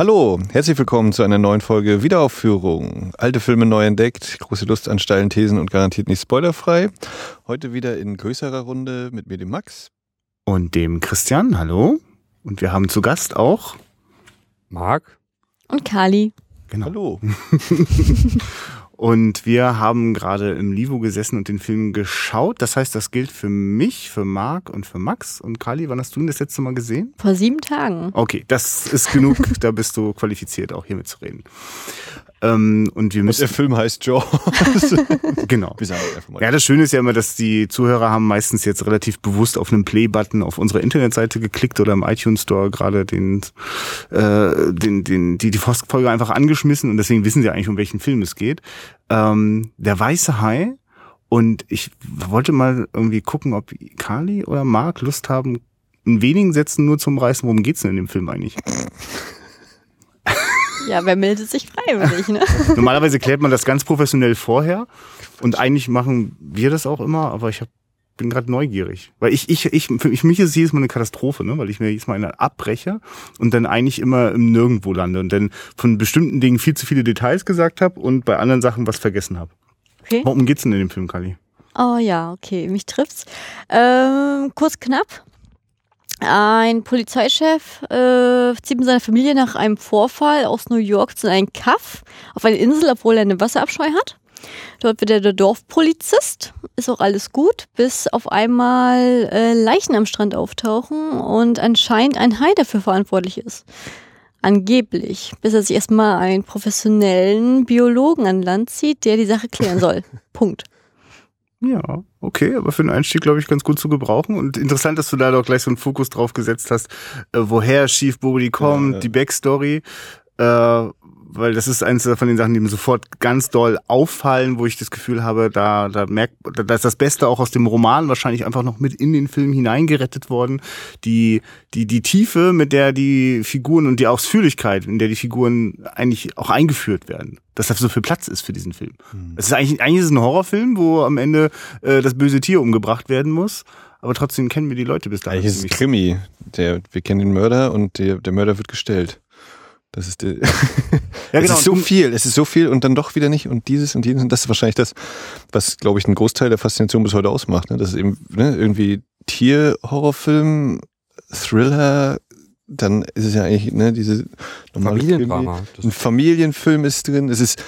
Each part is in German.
Hallo, herzlich willkommen zu einer neuen Folge Wiederaufführung. Alte Filme neu entdeckt, große Lust an steilen Thesen und garantiert nicht spoilerfrei. Heute wieder in größerer Runde mit mir, dem Max. Und dem Christian, hallo. Und wir haben zu Gast auch Marc. Und Kali. Genau. Hallo. Und wir haben gerade im Livo gesessen und den Film geschaut. Das heißt, das gilt für mich, für Marc und für Max. Und Kali, wann hast du ihn das letzte Mal gesehen? Vor sieben Tagen. Okay, das ist genug. da bist du qualifiziert, auch hier mitzureden. Ähm, und wir Und müssen. der Film heißt Jaws. genau. Ja, das Schöne ist ja immer, dass die Zuhörer haben meistens jetzt relativ bewusst auf einen Play-Button auf unserer Internetseite geklickt oder im iTunes Store gerade den, äh, den, den, die, die Folge einfach angeschmissen und deswegen wissen sie eigentlich, um welchen Film es geht. Ähm, der weiße Hai und ich wollte mal irgendwie gucken, ob Kali oder Marc Lust haben, in wenigen Sätzen nur zum Reißen, worum geht's denn in dem Film eigentlich? Ja, wer meldet sich freiwillig, ne? Normalerweise klärt man das ganz professionell vorher und eigentlich machen wir das auch immer, aber ich hab, bin gerade neugierig. Weil ich, ich, ich, für mich, ist es jedes Mal eine Katastrophe, ne? weil ich mir jedes Mal eine abbreche und dann eigentlich immer im Nirgendwo lande und dann von bestimmten Dingen viel zu viele Details gesagt habe und bei anderen Sachen was vergessen habe. Okay. Worum geht's denn in dem Film, Kali? Oh ja, okay, mich trifft's. Ähm, kurz knapp. Ein Polizeichef äh, zieht mit seiner Familie nach einem Vorfall aus New York zu einem Kaff auf eine Insel, obwohl er eine Wasserabscheu hat. Dort wird er der Dorfpolizist. Ist auch alles gut, bis auf einmal äh, Leichen am Strand auftauchen und anscheinend ein Hai dafür verantwortlich ist. Angeblich, bis er sich erstmal einen professionellen Biologen an Land zieht, der die Sache klären soll. Punkt. Ja, okay, aber für den Einstieg, glaube ich, ganz gut zu gebrauchen. Und interessant, dass du da doch gleich so einen Fokus drauf gesetzt hast, äh, woher Chief Bobby kommt, Ja, ja. die Backstory. Äh, weil das ist eins von den Sachen, die mir sofort ganz doll auffallen, wo ich das Gefühl habe, da, da merkt, da ist das Beste auch aus dem Roman wahrscheinlich einfach noch mit in den Film hineingerettet worden. Die, die, die Tiefe, mit der die Figuren und die Ausführlichkeit, in der die Figuren eigentlich auch eingeführt werden. Dass da so viel Platz ist für diesen Film. Es ist eigentlich, eigentlich ist es ein Horrorfilm, wo am Ende äh, das böse Tier umgebracht werden muss. Aber trotzdem kennen wir die Leute bis dahin. Eigentlich ist es. Krimi. Der, wir kennen den Mörder und der, der Mörder wird gestellt. Das ist der. Ja, es genau. ist so viel, es ist so viel und dann doch wieder nicht und dieses und jenes und das ist wahrscheinlich das, was glaube ich einen Großteil der Faszination bis heute ausmacht. Ne? Das ist eben ne, irgendwie Tier-Horrorfilm, Thriller, dann ist es ja eigentlich ne, diese normale Familiendrama. Ein Familienfilm ist drin. Es ist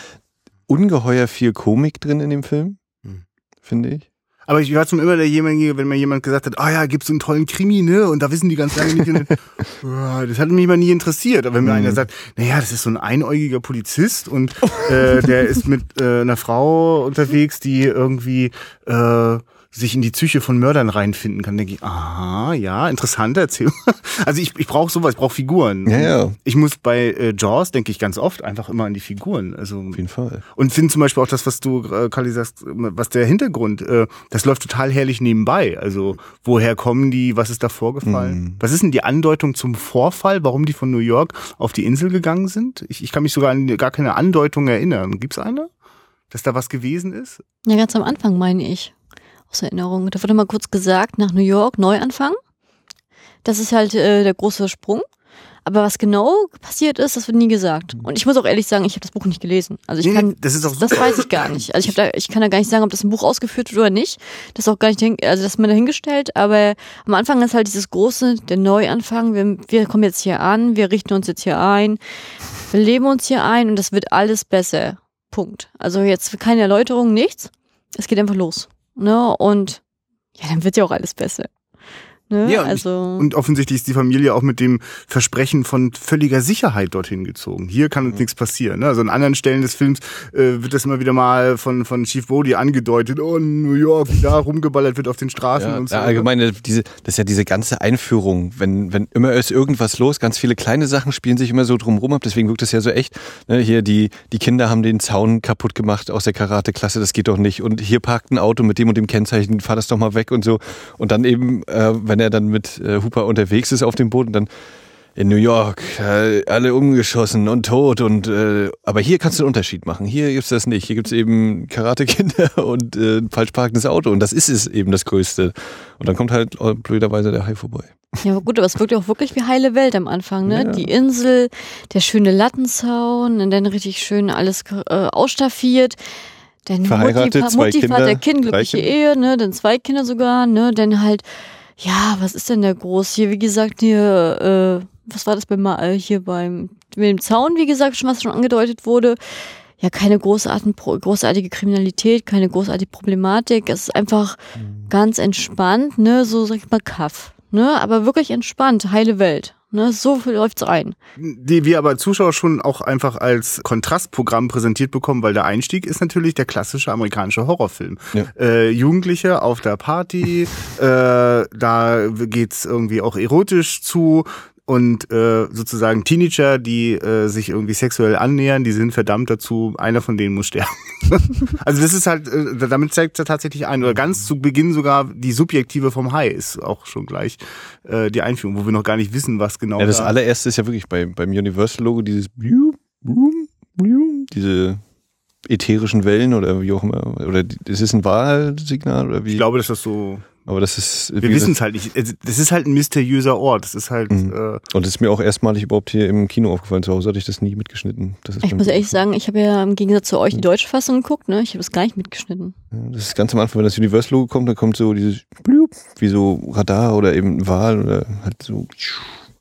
ungeheuer viel Komik drin in dem Film, Hm. finde ich. Aber ich war zum immer derjenige, wenn mir jemand gesagt hat, ah ja, gibt's so einen tollen Krimi, ne? Und da wissen die ganz lange nicht. Das hat mich immer nie interessiert. Aber wenn mir Mhm. einer sagt, naja, das ist so ein einäugiger Polizist und äh, der ist mit äh, einer Frau unterwegs, die irgendwie äh, sich in die Psyche von Mördern reinfinden kann, denke ich, aha, ja, interessant, erzähl mal. Also ich, ich brauche sowas, ich brauche Figuren. Ja, ja, Ich muss bei äh, Jaws, denke ich ganz oft, einfach immer an die Figuren. Also auf jeden Fall. und finde zum Beispiel auch das, was du, äh, Kali, sagst, was der Hintergrund, äh, das läuft total herrlich nebenbei. Also, woher kommen die, was ist da vorgefallen? Mhm. Was ist denn die Andeutung zum Vorfall, warum die von New York auf die Insel gegangen sind? Ich, ich kann mich sogar an gar keine Andeutung erinnern. Gibt's eine? Dass da was gewesen ist? Ja, ganz am Anfang meine ich. Erinnerung. Da wurde mal kurz gesagt, nach New York Neuanfang. Das ist halt äh, der große Sprung. Aber was genau passiert ist, das wird nie gesagt. Und ich muss auch ehrlich sagen, ich habe das Buch nicht gelesen. Also ich Nee, kann, das ist auch das weiß ich gar nicht. Also ich, hab da, ich kann da gar nicht sagen, ob das im Buch ausgeführt wird oder nicht. Das ist auch gar nicht, also das ist mir dahingestellt. Aber am Anfang ist halt dieses große, der Neuanfang. Wir, wir kommen jetzt hier an, wir richten uns jetzt hier ein, wir leben uns hier ein und das wird alles besser. Punkt. Also jetzt keine Erläuterung, nichts. Es geht einfach los. Ne? Und ja, dann wird ja auch alles besser. Ne? Ja, also. Und offensichtlich ist die Familie auch mit dem Versprechen von völliger Sicherheit dorthin gezogen. Hier kann uns nichts passieren. Ne? Also an anderen Stellen des Films äh, wird das immer wieder mal von, von Chief Bodie angedeutet. Oh, New York, wie da rumgeballert wird auf den Straßen Ja, und so. ja, allgemeine, diese, das ist ja diese ganze Einführung, wenn, wenn immer ist irgendwas los, ganz viele kleine Sachen spielen sich immer so drumrum ab, deswegen wirkt das ja so echt. Ne, hier, die, die Kinder haben den Zaun kaputt gemacht aus der Karate-Klasse, das geht doch nicht. Und hier parkt ein Auto mit dem und dem Kennzeichen, fahr das doch mal weg und so. Und dann eben, äh, wenn er dann mit äh, Hooper unterwegs ist auf dem Boden, dann in New York, äh, alle umgeschossen und tot und äh, aber hier kannst du einen Unterschied machen. Hier gibt's das nicht. Hier gibt's eben Karate-Kinder und äh, ein falsch parkendes Auto und das ist es eben das Größte. Und dann kommt halt blöderweise der Hai vorbei. Ja, gut, aber es wirkt ja auch wirklich wie heile Welt am Anfang, ne? Ja. Die Insel, der schöne Lattenzaun und dann richtig schön alles äh, ausstaffiert. Dann Verheiratet, Mutti, zwei Mutti Kinder, Vater, Kind, glückliche. Ehe, ne? Dann zwei Kinder sogar, ne? Dann halt, ja, was ist denn der groß? Hier, wie gesagt, hier, äh, was war das beim, Ma- äh, hier beim, mit dem Zaun, wie gesagt, schon was schon angedeutet wurde. Ja, keine großartige Kriminalität, keine großartige Problematik. Es ist einfach Mhm. ganz entspannt, ne? So, sag ich mal, Kaff, ne? Aber wirklich entspannt, heile Welt, ne? So viel läuft's ein. die wir aber Zuschauer schon auch einfach als Kontrastprogramm präsentiert bekommen, weil der Einstieg ist natürlich der klassische amerikanische Horrorfilm. Ja. Äh, Jugendliche auf der Party, äh, da geht's irgendwie auch erotisch zu und äh, sozusagen Teenager, die äh, sich irgendwie sexuell annähern, die sind verdammt dazu, einer von denen muss sterben. also das ist halt, äh, damit zeigt er tatsächlich ein, oder ganz zu Beginn sogar die Subjektive vom Hai ist auch schon gleich äh, die Einführung, wo wir noch gar nicht wissen, was genau Ja, das da allererste ist ja wirklich bei, beim Universal-Logo dieses diese ätherischen Wellen oder wie auch immer. Oder das ist ein Wahlsignal oder wie? Ich glaube, dass das so. Aber das ist. Wir wissen es halt nicht. Das ist halt ein mysteriöser Ort. Das ist halt. Mhm. Äh, Und das ist mir auch erstmalig überhaupt hier im Kino aufgefallen. Zu Hause hatte ich das nie mitgeschnitten. Das ist Ich muss ehrlich sagen, ich habe ja im Gegensatz zu euch die deutsche Fassung geguckt, ne? Ich habe das gar nicht mitgeschnitten. Das ist ganz am Anfang, wenn das Universal-Logo kommt, dann kommt so dieses wie so Radar oder eben ein Wal oder halt so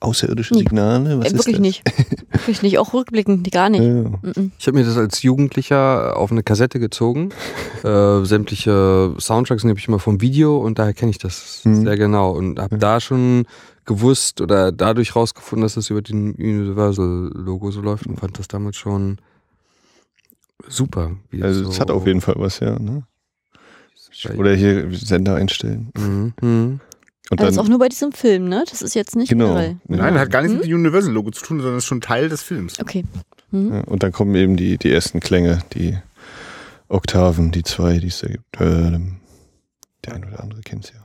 außerirdische. Signale. Was Äh, ist wirklich das? nicht. wirklich nicht. Auch rückblickend, gar nicht. Ja. Mhm. Ich habe mir das als Jugendlicher auf eine Kassette gezogen. äh, sämtliche Soundtracks habe ich immer vom Video und daher kenne ich das Mhm. sehr genau und habe da schon gewusst oder dadurch rausgefunden, dass das über den Universal-Logo so läuft und fand das damals schon super. Also so es hat auf jeden Fall was, ja. Ne? Oder hier Sender einstellen. Mhm. Mhm. Und Also das ist auch dann, nur bei diesem Film, ne? Das ist jetzt nicht genau. generell. Nein, hat gar nichts Mhm. mit dem Universal-Logo zu tun, sondern ist schon Teil des Films. Okay. Mhm. Ja, und dann kommen eben die, die ersten Klänge, die Oktaven, die zwei, die es da gibt. Ähm, Der eine oder andere kennt es ja.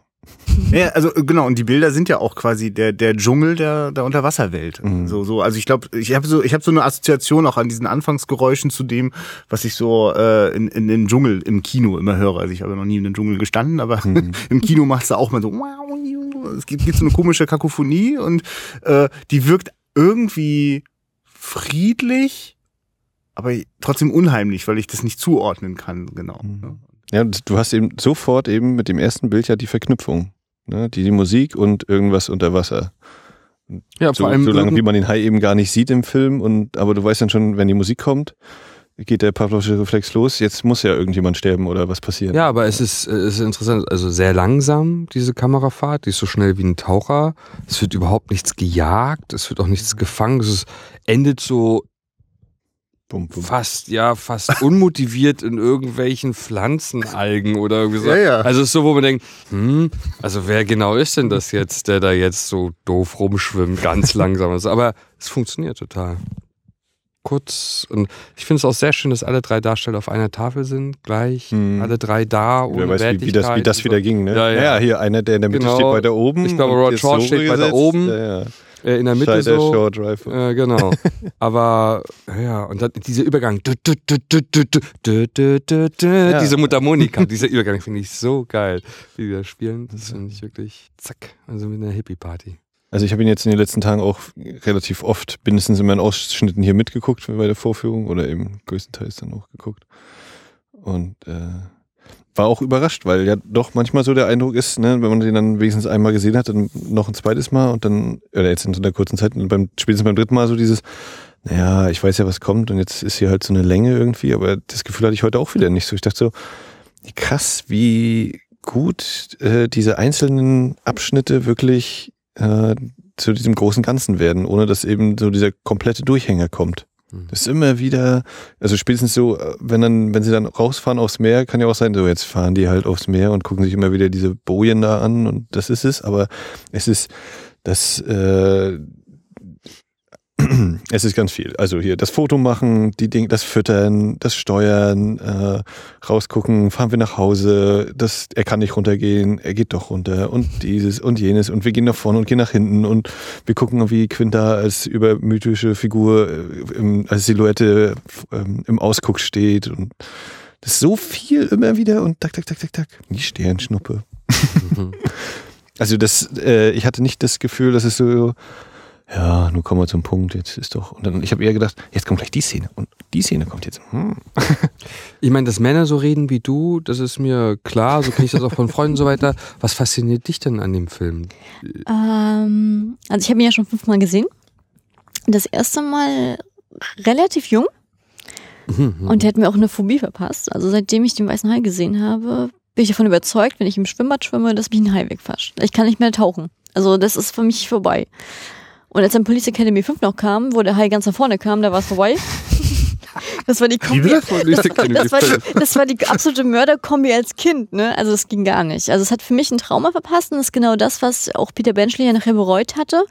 Ja, also äh, genau, und die Bilder sind ja auch quasi der, der Dschungel der, der Unterwasserwelt. Mhm. So, so, also ich glaube, ich habe so, ich habe so eine Assoziation auch an diesen Anfangsgeräuschen zu dem, was ich so äh, in, in den Dschungel im Kino immer höre. Also ich habe noch nie in den Dschungel gestanden, aber Mhm. im Kino macht's da auch mal so. Es gibt, gibt so eine komische Kakophonie und äh, die wirkt irgendwie friedlich, aber trotzdem unheimlich, weil ich das nicht zuordnen kann, genau. Mhm. Ja, du hast eben sofort eben mit dem ersten Bild ja die Verknüpfung. Ne? Die, die Musik und irgendwas unter Wasser. Ja, So, vor allem solange irgend- wie man den Hai eben gar nicht sieht im Film und aber du weißt dann schon, wenn die Musik kommt, geht der Pavlovsche Reflex los, jetzt muss ja irgendjemand sterben oder was passieren. Ja, aber es ist, es ist interessant, also sehr langsam, diese Kamerafahrt, die ist so schnell wie ein Taucher. Es wird überhaupt nichts gejagt, es wird auch nichts gefangen, es endet so Bum, bum. fast, ja, fast unmotiviert in irgendwelchen Pflanzenalgen oder irgendwie so. Ja, ja. Also es ist so, wo man denkt, hm, also wer genau ist denn das jetzt, der da jetzt so doof rumschwimmt, ganz langsam ist. Aber es funktioniert total. Kurz und ich finde es auch sehr schön, dass alle drei Darsteller auf einer Tafel sind, gleich, Mhm. alle drei da, ohne Wer weiß, wie, wie, das, wie das wieder ging, ne? Ja, ja. hier einer, der in der Mitte Genau. steht weiter oben. Ich glaube, Rod so steht weiter gesetzt. oben. Ja, ja. Äh, in der Mitte Scheider so. Short Rifle. Äh, genau. Aber ja, und dann dieser Übergang. Ja. Diese Mundharmonika, dieser Übergang finde ich so geil, wie wir das spielen. Das finde ich wirklich zack, also mit einer Hippie Party. Also ich habe ihn jetzt in den letzten Tagen auch relativ oft, mindestens in meinen Ausschnitten hier mitgeguckt bei der Vorführung oder eben größtenteils dann auch geguckt. Und äh, war auch überrascht, weil ja doch manchmal so der Eindruck ist, ne, wenn man den dann wenigstens einmal gesehen hat, dann noch ein zweites Mal und dann, oder jetzt in so einer kurzen Zeit, beim, spätestens beim dritten Mal so dieses, naja, ich weiß ja, was kommt und jetzt ist hier halt so eine Länge irgendwie, aber das Gefühl hatte ich heute auch wieder nicht so. Ich dachte so, krass, wie gut äh, diese einzelnen Abschnitte wirklich äh, zu diesem großen Ganzen werden, ohne dass eben so dieser komplette Durchhänger kommt. Mhm. Das ist immer wieder, also spätestens so, äh, wenn dann, wenn sie dann rausfahren aufs Meer, kann ja auch sein, so jetzt fahren die halt aufs Meer und gucken sich immer wieder diese Bojen da an und das ist es, aber es ist das, äh, es ist ganz viel. Also hier das Foto machen, die Dinge, das Füttern, das Steuern, äh, rausgucken, fahren wir nach Hause, das, er kann nicht runtergehen, er geht doch runter und dieses und jenes und wir gehen nach vorne und gehen nach hinten und wir gucken, wie Quinta als übermythische Figur äh, im, als Silhouette ähm, im Ausguck steht und das ist so viel immer wieder und tak, tak, tak, tak, tak. Die Sternschnuppe. Mhm. Also das, äh, ich hatte nicht das Gefühl, dass es so, ja, nun kommen wir zum Punkt, jetzt ist doch. Und dann, ich habe eher gedacht, jetzt kommt gleich die Szene und die Szene kommt jetzt. Hm. Ich meine, dass Männer so reden wie du, das ist mir klar, so kenne ich das auch von Freunden und so weiter. Was fasziniert dich denn an dem Film? Ähm, also ich habe ihn ja schon fünfmal gesehen. Das erste Mal relativ jung. Und der hat mir auch eine Phobie verpasst. Also seitdem ich den Weißen Hai gesehen habe, bin ich davon überzeugt, wenn ich im Schwimmbad schwimme, dass mich ein Hai wegfascht. Ich kann nicht mehr tauchen. Also das ist für mich vorbei. Und als dann Police Academy 5 noch kam, wo der Hai ganz nach vorne kam, da war es vorbei. Das war die Kombi. Das war, die, das war die absolute Mörderkombi als Kind, ne? Also es ging gar nicht. Also es hat für mich ein Trauma verpasst und das ist genau das, was auch Peter Benchley ja nachher bereut hatte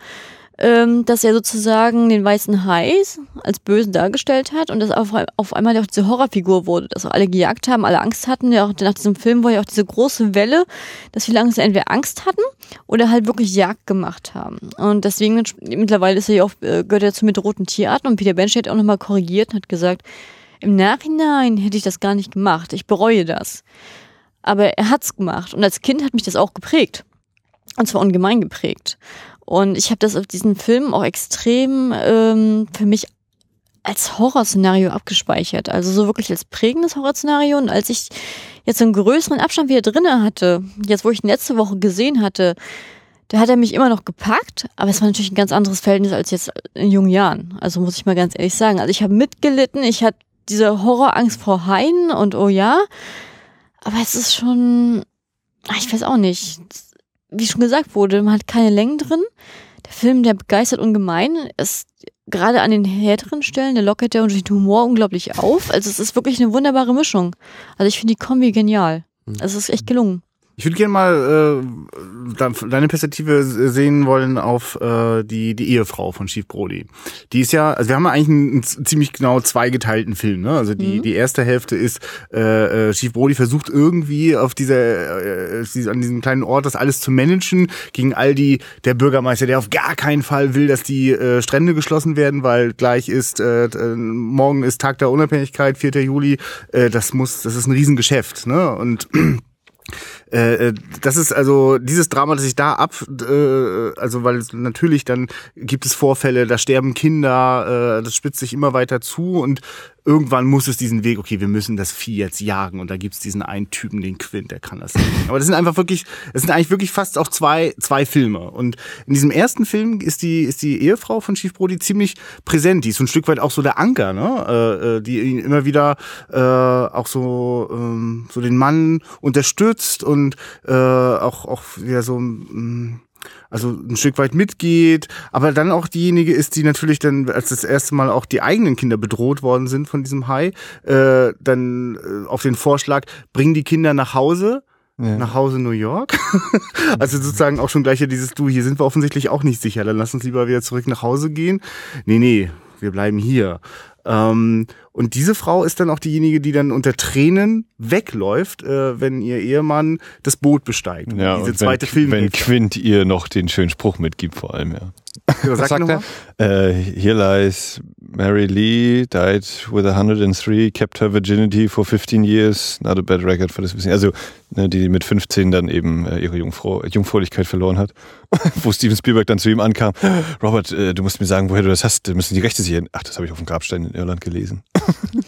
ähm, dass er sozusagen den weißen Hai als Bösen dargestellt hat und dass auf, auf einmal auch diese Horrorfigur wurde, dass auch alle gejagt haben, alle Angst hatten. Ja, auch nach diesem Film war ja auch diese große Welle, dass viele Angst entweder Angst hatten oder halt wirklich Jagd gemacht haben. Und deswegen mittlerweile ist er ja auch, äh, gehört er zu mit roten Tierarten und Peter Benchley hat auch nochmal korrigiert und hat gesagt, im Nachhinein hätte ich das gar nicht gemacht. Ich bereue das. Aber er hat's gemacht. Und als Kind hat mich das auch geprägt. Und zwar ungemein geprägt. Und ich habe das auf diesen Film auch extrem ähm, für mich als Horrorszenario abgespeichert. Also so wirklich als prägendes Horrorszenario. Und als ich jetzt einen größeren Abstand wieder drinne hatte, jetzt wo ich ihn letzte Woche gesehen hatte, da hat er mich immer noch gepackt, aber es war natürlich ein ganz anderes Verhältnis als jetzt in jungen Jahren. Also muss ich mal ganz ehrlich sagen. Also ich habe mitgelitten, ich hatte diese Horrorangst vor Haien und oh ja, aber es ist schon, ich weiß auch nicht, wie schon gesagt wurde, man hat keine Längen drin. Der Film, der begeistert ungemein, ist gerade an den härteren Stellen, der lockert der und den Humor unglaublich auf. Also es ist wirklich eine wunderbare Mischung. Also ich finde die Kombi genial. Also es ist echt gelungen. Ich würde gerne mal äh, deine Perspektive sehen wollen auf äh, die, die Ehefrau von Chief Brody. Die ist ja, also wir haben ja eigentlich einen, einen ziemlich genau zweigeteilten Film. Ne? Also die, mhm. die erste Hälfte ist, äh, äh, Chief Brody versucht irgendwie auf dieser, äh, an diesem kleinen Ort das alles zu managen gegen all die, der Bürgermeister, der auf gar keinen Fall will, dass die äh, Strände geschlossen werden, weil gleich ist, äh, äh morgen ist Tag der Unabhängigkeit, 4. Juli, äh, das muss, das ist ein Riesengeschäft. Ne? Und äh, äh, das ist also dieses Drama, das sich da ab, äh, also weil natürlich dann gibt es Vorfälle, da sterben Kinder, äh, das spitzt sich immer weiter zu und irgendwann muss es diesen Weg, okay, wir müssen das Vieh jetzt jagen und da gibt's diesen einen Typen, den Quint, der kann das. Aber das sind einfach wirklich, es sind eigentlich wirklich fast auch zwei, zwei Filme. Und in diesem ersten Film ist die, ist die Ehefrau von Chief Brody ziemlich präsent. Die ist so ein Stück weit auch so der Anker, ne? Äh, äh die ihn immer wieder äh, auch so, ähm, so den Mann unterstützt und äh, auch, auch wieder so, mh, mm, also ein Stück weit mitgeht, aber dann auch diejenige ist, die natürlich dann, als das erste Mal auch die eigenen Kinder bedroht worden sind von diesem Hai, äh, dann äh, auf den Vorschlag, bring die Kinder nach Hause. Ja. Nach Hause New York. also sozusagen auch schon gleich ja dieses Du, hier sind wir offensichtlich auch nicht sicher, dann lass uns lieber wieder zurück nach Hause gehen. Nee, nee, wir bleiben hier. Ähm, und diese Frau ist dann auch diejenige, die dann unter Tränen wegläuft, äh, wenn ihr Ehemann das Boot besteigt. Ja, diese zweite wenn, Film. Wenn Quint ihr noch den schönen Spruch mitgibt, vor allem, ja. Was, Was sagt er? Uh, here lies Mary Lee, died with 103, kept her virginity for 15 years, not a bad record for this. Also, ne, die mit 15 dann eben äh, ihre Jungfrau, Jungfräulichkeit verloren hat. Wo Steven Spielberg dann zu ihm ankam, Robert, äh, du musst mir sagen, woher du das hast, müssen die Rechte sichern. Ach, das habe ich auf dem Grabstein in Irland gelesen.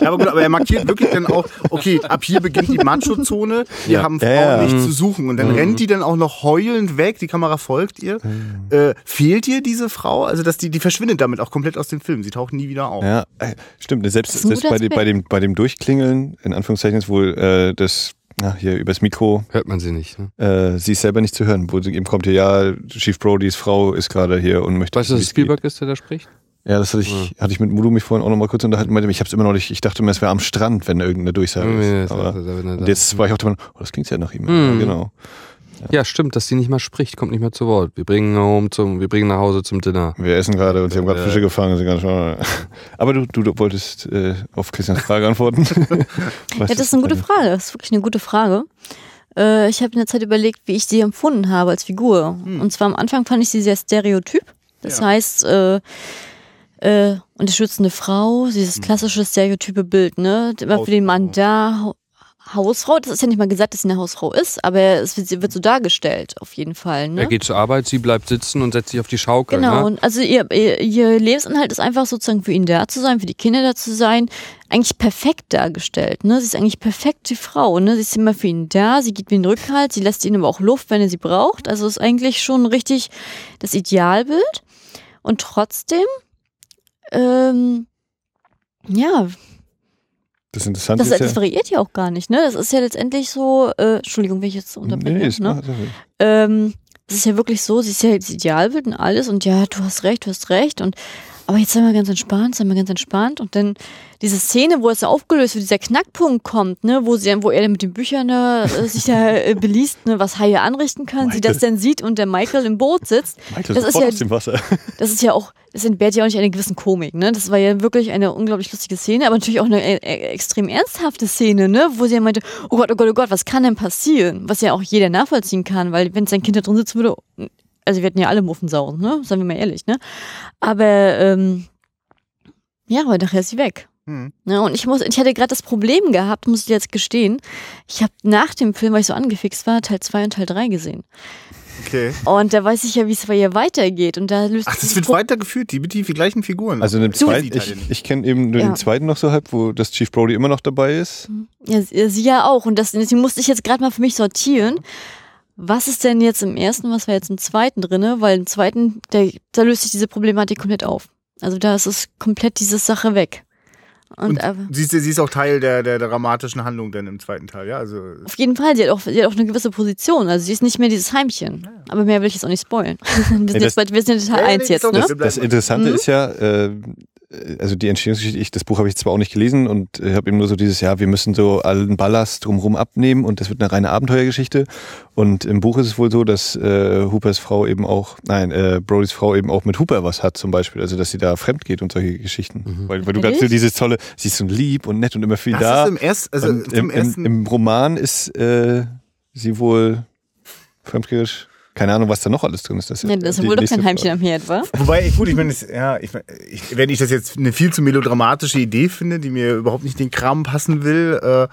ja, aber gut, aber er markiert wirklich dann auch, okay, ab hier beginnt die Macho-Zone, wir ja. haben Frauen ja, ja. nicht zu suchen. Und dann mhm. rennt die dann auch noch heulend weg, die Kamera folgt ihr. Mhm. Äh, fehlt dir diese Frau? Also, dass die, die verschwindet damit auch komplett aus dem Film. Sie taucht nie wieder auf. Ja, äh, stimmt. Selbst, selbst bei, bei, dem, bei dem Durchklingeln, in Anführungszeichen, ist wohl äh, das na, hier übers Mikro. Hört man sie nicht. Ne? Äh, sie ist selber nicht zu hören. Wo sie eben kommt hier, ja, Chief Brodys Frau ist gerade hier und möchte. Weißt du, dass Spielberg geht. ist, der da spricht? Ja, das hatte ich, ja. hatte ich mit Mudu mich vorhin auch noch mal kurz unterhalten. Ich habe es immer noch nicht, ich dachte mir, es wäre am Strand, wenn irgendeine Durchsage ja, ist. Aber und jetzt war ich auch der oh, das klingt ja nach ihm. Mhm. Ja, genau. Ja. ja. stimmt, dass sie nicht mal spricht, kommt nicht mehr zu Wort. Wir bringen home zum, wir bringen nach Hause zum Dinner. Wir essen gerade und sie haben gerade Fische gefangen. Sie ganz Aber du, du, du wolltest äh, auf Christians Frage antworten. ja, das ist eine gute Frage. Das ist wirklich eine gute Frage. Äh, ich habe in der Zeit überlegt, wie ich sie empfunden habe als Figur. Hm. Und zwar am Anfang fand ich sie sehr stereotyp. Das ja. heißt, äh, äh, unterstützende Frau, dieses hm. klassische stereotype Bild, ne? Immer für den Mann da, Hausfrau. Das ist ja nicht mal gesagt, dass sie eine Hausfrau ist, aber es wird, sie wird so dargestellt, auf jeden Fall. Ne? Er geht zur Arbeit, sie bleibt sitzen und setzt sich auf die Schaukel. Genau, Ne? und also ihr, ihr, ihr Lebensinhalt ist einfach sozusagen für ihn da zu sein, für die Kinder da zu sein, eigentlich perfekt dargestellt. Ne? Sie ist eigentlich perfekt die Frau. Ne? Sie ist immer für ihn da, sie gibt ihm den Rückhalt, sie lässt ihm aber auch Luft, wenn er sie braucht. Also ist eigentlich schon richtig das Idealbild. Und trotzdem, ähm, ja, Das Interessante das, ist ja. das variiert ja auch gar nicht. Ne? Das ist ja letztendlich so, äh, Entschuldigung, wenn ich jetzt unterbreche. nee, ist ne? ne? ähm, es ist ja wirklich so, sie ist ja das Idealbild und alles und ja, du hast recht, du hast recht und aber jetzt sind wir ganz entspannt, sind wir ganz entspannt und dann diese Szene, wo es so aufgelöst wird, dieser Knackpunkt kommt, ne, wo sie, wo er dann mit den Büchern da, äh, sich da äh, beliest, ne, was Haie anrichten kann, sie Michael. das dann sieht und der Michael im Boot sitzt. Michael Das ist ja- aus dem Wasser. Das ist ja auch, das entbehrt ja auch nicht einer gewissen Komik, ne? Das war ja wirklich eine unglaublich lustige Szene, aber natürlich auch eine äh, äh, extrem ernsthafte Szene, ne? Wo sie ja meinte, oh Gott, oh Gott, oh Gott, was kann denn passieren? Was ja auch jeder nachvollziehen kann, weil wenn sein Kind da drin sitzen würde, also wir hatten ja alle Muffensausen, ne? Seien wir mal ehrlich, ne? Aber ähm, ja, aber nachher ist sie weg. Hm. Ne, und ich muss, ich hatte gerade das Problem gehabt, muss ich jetzt gestehen. Ich habe nach dem Film, weil ich so angefixt war, Teil 2 und Teil 3 gesehen. Okay. Und da weiß ich ja, wie es bei ihr weitergeht. Und da löst Ach, das wird Pro- weitergeführt, die mit die gleichen Figuren. Also in dem So zweiten, ich, ich kenne eben nur Ja. den zweiten noch so halb, wo das Chief Brody immer noch dabei ist. Ja, sie ja auch. Und das, sie musste ich jetzt gerade mal für mich sortieren. Was ist denn jetzt im ersten, was war jetzt im zweiten drinne? Weil im zweiten, der, da löst sich diese Problematik komplett auf. Also da ist es komplett diese Sache weg. Und, Und sie, ist, sie ist auch Teil der, der dramatischen Handlung dann im zweiten Teil, ja? Also auf jeden Fall, sie hat, auch, sie hat auch eine gewisse Position. Also sie ist nicht mehr dieses Heimchen. Aber mehr will ich jetzt auch nicht spoilen. wir, sind das- jetzt, bei- wir sind in Teil Ja, 1 nee, jetzt, ne? okay. Das Interessante Mhm. ist ja, äh, also die Entstehungsgeschichte, ich, das Buch habe ich zwar auch nicht gelesen und äh, habe eben nur so dieses, ja, wir müssen so allen Ballast drumherum abnehmen und das wird eine reine Abenteuergeschichte. Und im Buch ist es wohl so, dass äh, Hoopers Frau eben auch, nein, äh, Brodys Frau eben auch mit Hooper was hat zum Beispiel, also dass sie da fremd geht und solche Geschichten. Weil, weil du ganz so dieses tolle, sie ist so lieb und nett und immer viel das da. ist im ersten, also im, im, Im Roman ist äh, sie wohl fremdgerisch. Keine Ahnung, was da noch alles drin ist. Das Ja, das ist wohl doch kein Heimchen am Herd, wa? Wobei, gut, ich meine, ja, ich, mein, ich, wenn ich das jetzt eine viel zu melodramatische Idee finde, die mir überhaupt nicht in den Kram passen will, äh,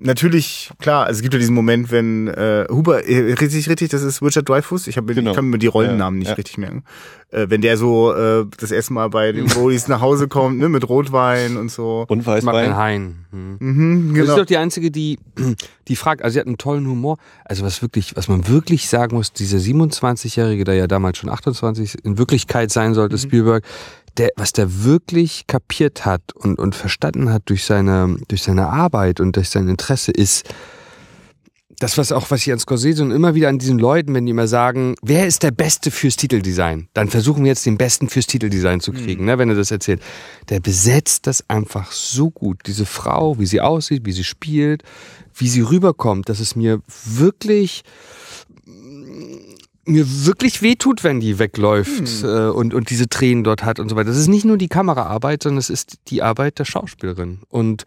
natürlich, klar, also es gibt ja diesen Moment, wenn äh, Huber, äh, richtig, richtig, das ist Richard Dreyfuss, ich, hab, Genau. ich kann mir die Rollennamen Ja, nicht ja. richtig merken, äh, wenn der so äh, das erste Mal bei den Brodies nach Hause kommt, ne, mit Rotwein und so. Und Weißwein. Hain. Hm. Mhm, Das genau. ist doch die einzige, die, die fragt, also sie hat einen tollen Humor. Also was wirklich, was man wirklich sagen muss, dieser 27-Jährige, der ja damals schon 28 in Wirklichkeit sein sollte, Mhm. Spielberg, der, was der wirklich kapiert hat und, und verstanden hat durch seine, durch seine Arbeit und durch sein Interesse ist, das, was auch, was ich an Scorsese und immer wieder an diesen Leuten, wenn die immer sagen, wer ist der Beste fürs Titeldesign? Dann versuchen wir jetzt den Besten fürs Titeldesign zu kriegen, ne, wenn er das erzählt. Der besetzt das einfach so gut. Diese Frau, wie sie aussieht, wie sie spielt, wie sie rüberkommt, dass es mir wirklich, mir wirklich wehtut, wenn die wegläuft äh, und, und diese Tränen dort hat und so weiter. Das ist nicht nur die Kameraarbeit, sondern es ist die Arbeit der Schauspielerin. Und,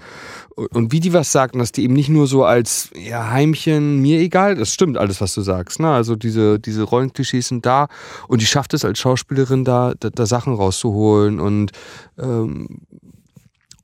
und wie die was sagt, und dass die eben nicht nur so als ja, Heimchen, mir egal, das stimmt alles, was du sagst. Ne? Also diese, diese Rollenklischees sind da und die schafft es als Schauspielerin da, da, da Sachen rauszuholen und ähm,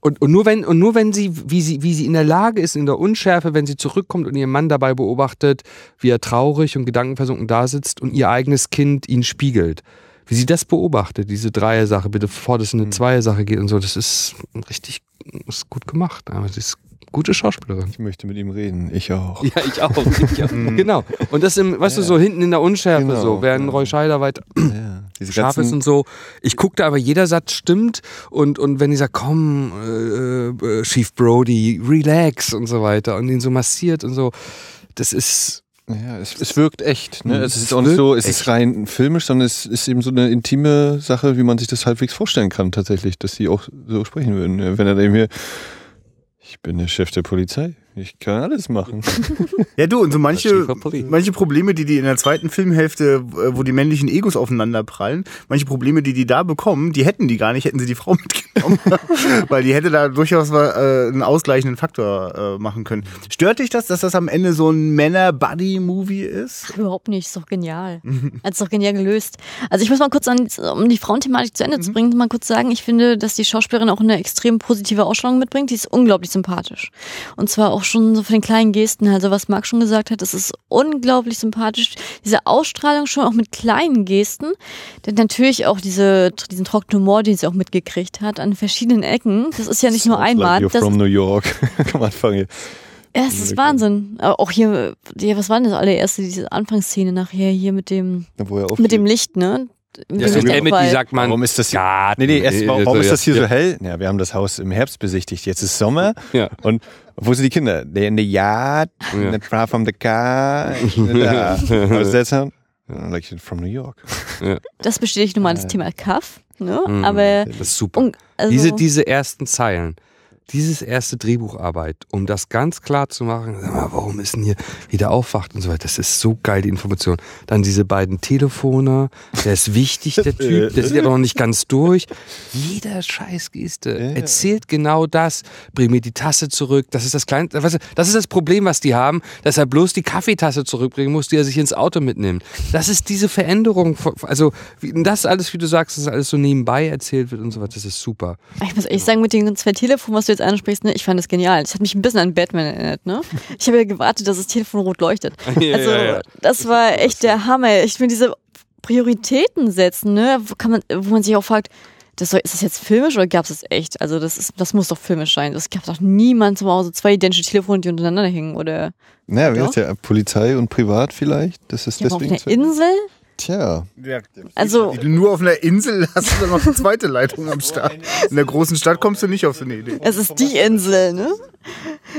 und, und nur wenn und nur wenn sie wie sie wie sie in der Lage ist in der Unschärfe, wenn sie zurückkommt und ihren Mann dabei beobachtet, wie er traurig und gedankenversunken da sitzt und ihr eigenes Kind ihn spiegelt, wie sie das beobachtet, diese Dreier-Sache, bitte bevor das in eine Zweier-Sache geht und so, das ist richtig ist gut gemacht. Aber sie ist gute Schauspielerin. Ich möchte mit ihm reden. Ich auch. Ja, ich auch. Ich auch. genau. Und das im, weißt du, so hinten in der Unschärfe Genau, so, während ja. Roy Scheider weiter Ja, diese scharf ist und so. Ich guckte aber jeder Satz stimmt und, und wenn die sagt, komm, äh, äh, Chief Brody, relax und so weiter und ihn so massiert und so, das ist, ja, es, es wirkt echt. Ne? Mhm. Es ist Es auch nicht so, es ist echt. rein filmisch, sondern es ist eben so eine intime Sache, wie man sich das halbwegs vorstellen kann tatsächlich, dass die auch so sprechen würden. Ja, Wenn er eben hier, ich bin der Chef der Polizei, ich kann alles machen. Ja, du, und so manche, manche Probleme, die die in der zweiten Filmhälfte, äh, wo die männlichen Egos aufeinander prallen, manche Probleme, die die da bekommen, die hätten die gar nicht, hätten sie die Frau mitgenommen. genommen. Weil die hätte da durchaus äh, einen ausgleichenden Faktor äh, machen können. Stört dich das, dass das am Ende so ein Männer-Buddy-Movie ist? Überhaupt nicht, ist doch genial. Also ist doch genial gelöst. Also ich muss mal kurz an, um die Frauenthematik zu Ende zu bringen, mal kurz sagen, ich finde, dass die Schauspielerin auch eine extrem positive Ausstrahlung mitbringt. Die ist unglaublich sympathisch. Und zwar auch schon so von den kleinen Gesten, also was Marc schon gesagt hat, das ist unglaublich sympathisch. Diese Ausstrahlung schon auch mit kleinen Gesten. Denn natürlich auch diese, diesen trockenen Humor, den sie auch mitgekriegt hat, an verschiedenen Ecken. Das ist ja nicht nur Sounds einmal. Like you're Das, from New York. Am Anfang hier. ja, es ist Wahnsinn. Aber Auch hier, ja, was war denn das allererste, diese Anfangsszene nachher hier mit dem, er mit dem Licht, ne? Ja, so Emmet, Lichtaufall. sagt man. Warum ist das hier? Garten. Nee, nee, erst, warum, warum ist das hier ja. so hell? Ja, wir haben das Haus im Herbst besichtigt. Jetzt ist Sommer. Ja. Und wo sind die Kinder? They're in the yard, Ja. not far from the car. da. Was ist das sound? Like from New York. Das bestätigt nun mal das Thema Kaff, ne? Mhm. Aber Das ist super. also, Diese, diese ersten Zeilen, dieses erste Drehbucharbeit, um das ganz klar zu machen, sag mal, warum ist denn hier wieder aufwacht und so weiter, das ist so geil, die Information. Dann diese beiden Telefone, der ist wichtig, der Typ, der ist aber noch nicht ganz durch. Jeder scheiß Geste erzählt genau das. Bring mir die Tasse zurück, das ist das kleinste, weißt du, das ist das Problem, was die haben, dass er bloß die Kaffeetasse zurückbringen muss, die er sich ins Auto mitnimmt. Das ist diese Veränderung, von- also das alles, wie du sagst, das alles so nebenbei erzählt wird und so weiter, das ist super. ich muss ehrlich sagen, mit den zwei Telefonen, was du jetzt ansprichst, ne, ich fand das genial. Das hat mich ein bisschen an Batman erinnert, ne? Ich habe ja gewartet, dass das Telefon rot leuchtet. Ja, Also, ja, ja. das war echt der Hammer. Ich finde diese Prioritäten setzen, ne, wo, kann man, wo man sich auch fragt, das soll, ist das jetzt filmisch oder gab es das echt? Also das ist, das muss doch filmisch sein. Es gab doch niemand zu Hause zwei identische Telefone, die untereinander hängen oder Naja, wie Ja. ist der? Polizei und privat vielleicht? Das ist ja, aber auf deswegen. einer Insel. Tja. Also Nur auf einer Insel hast du dann noch eine zweite Leitung am Start. In der großen Stadt kommst du nicht auf so eine Idee. Es ist die Insel, ne?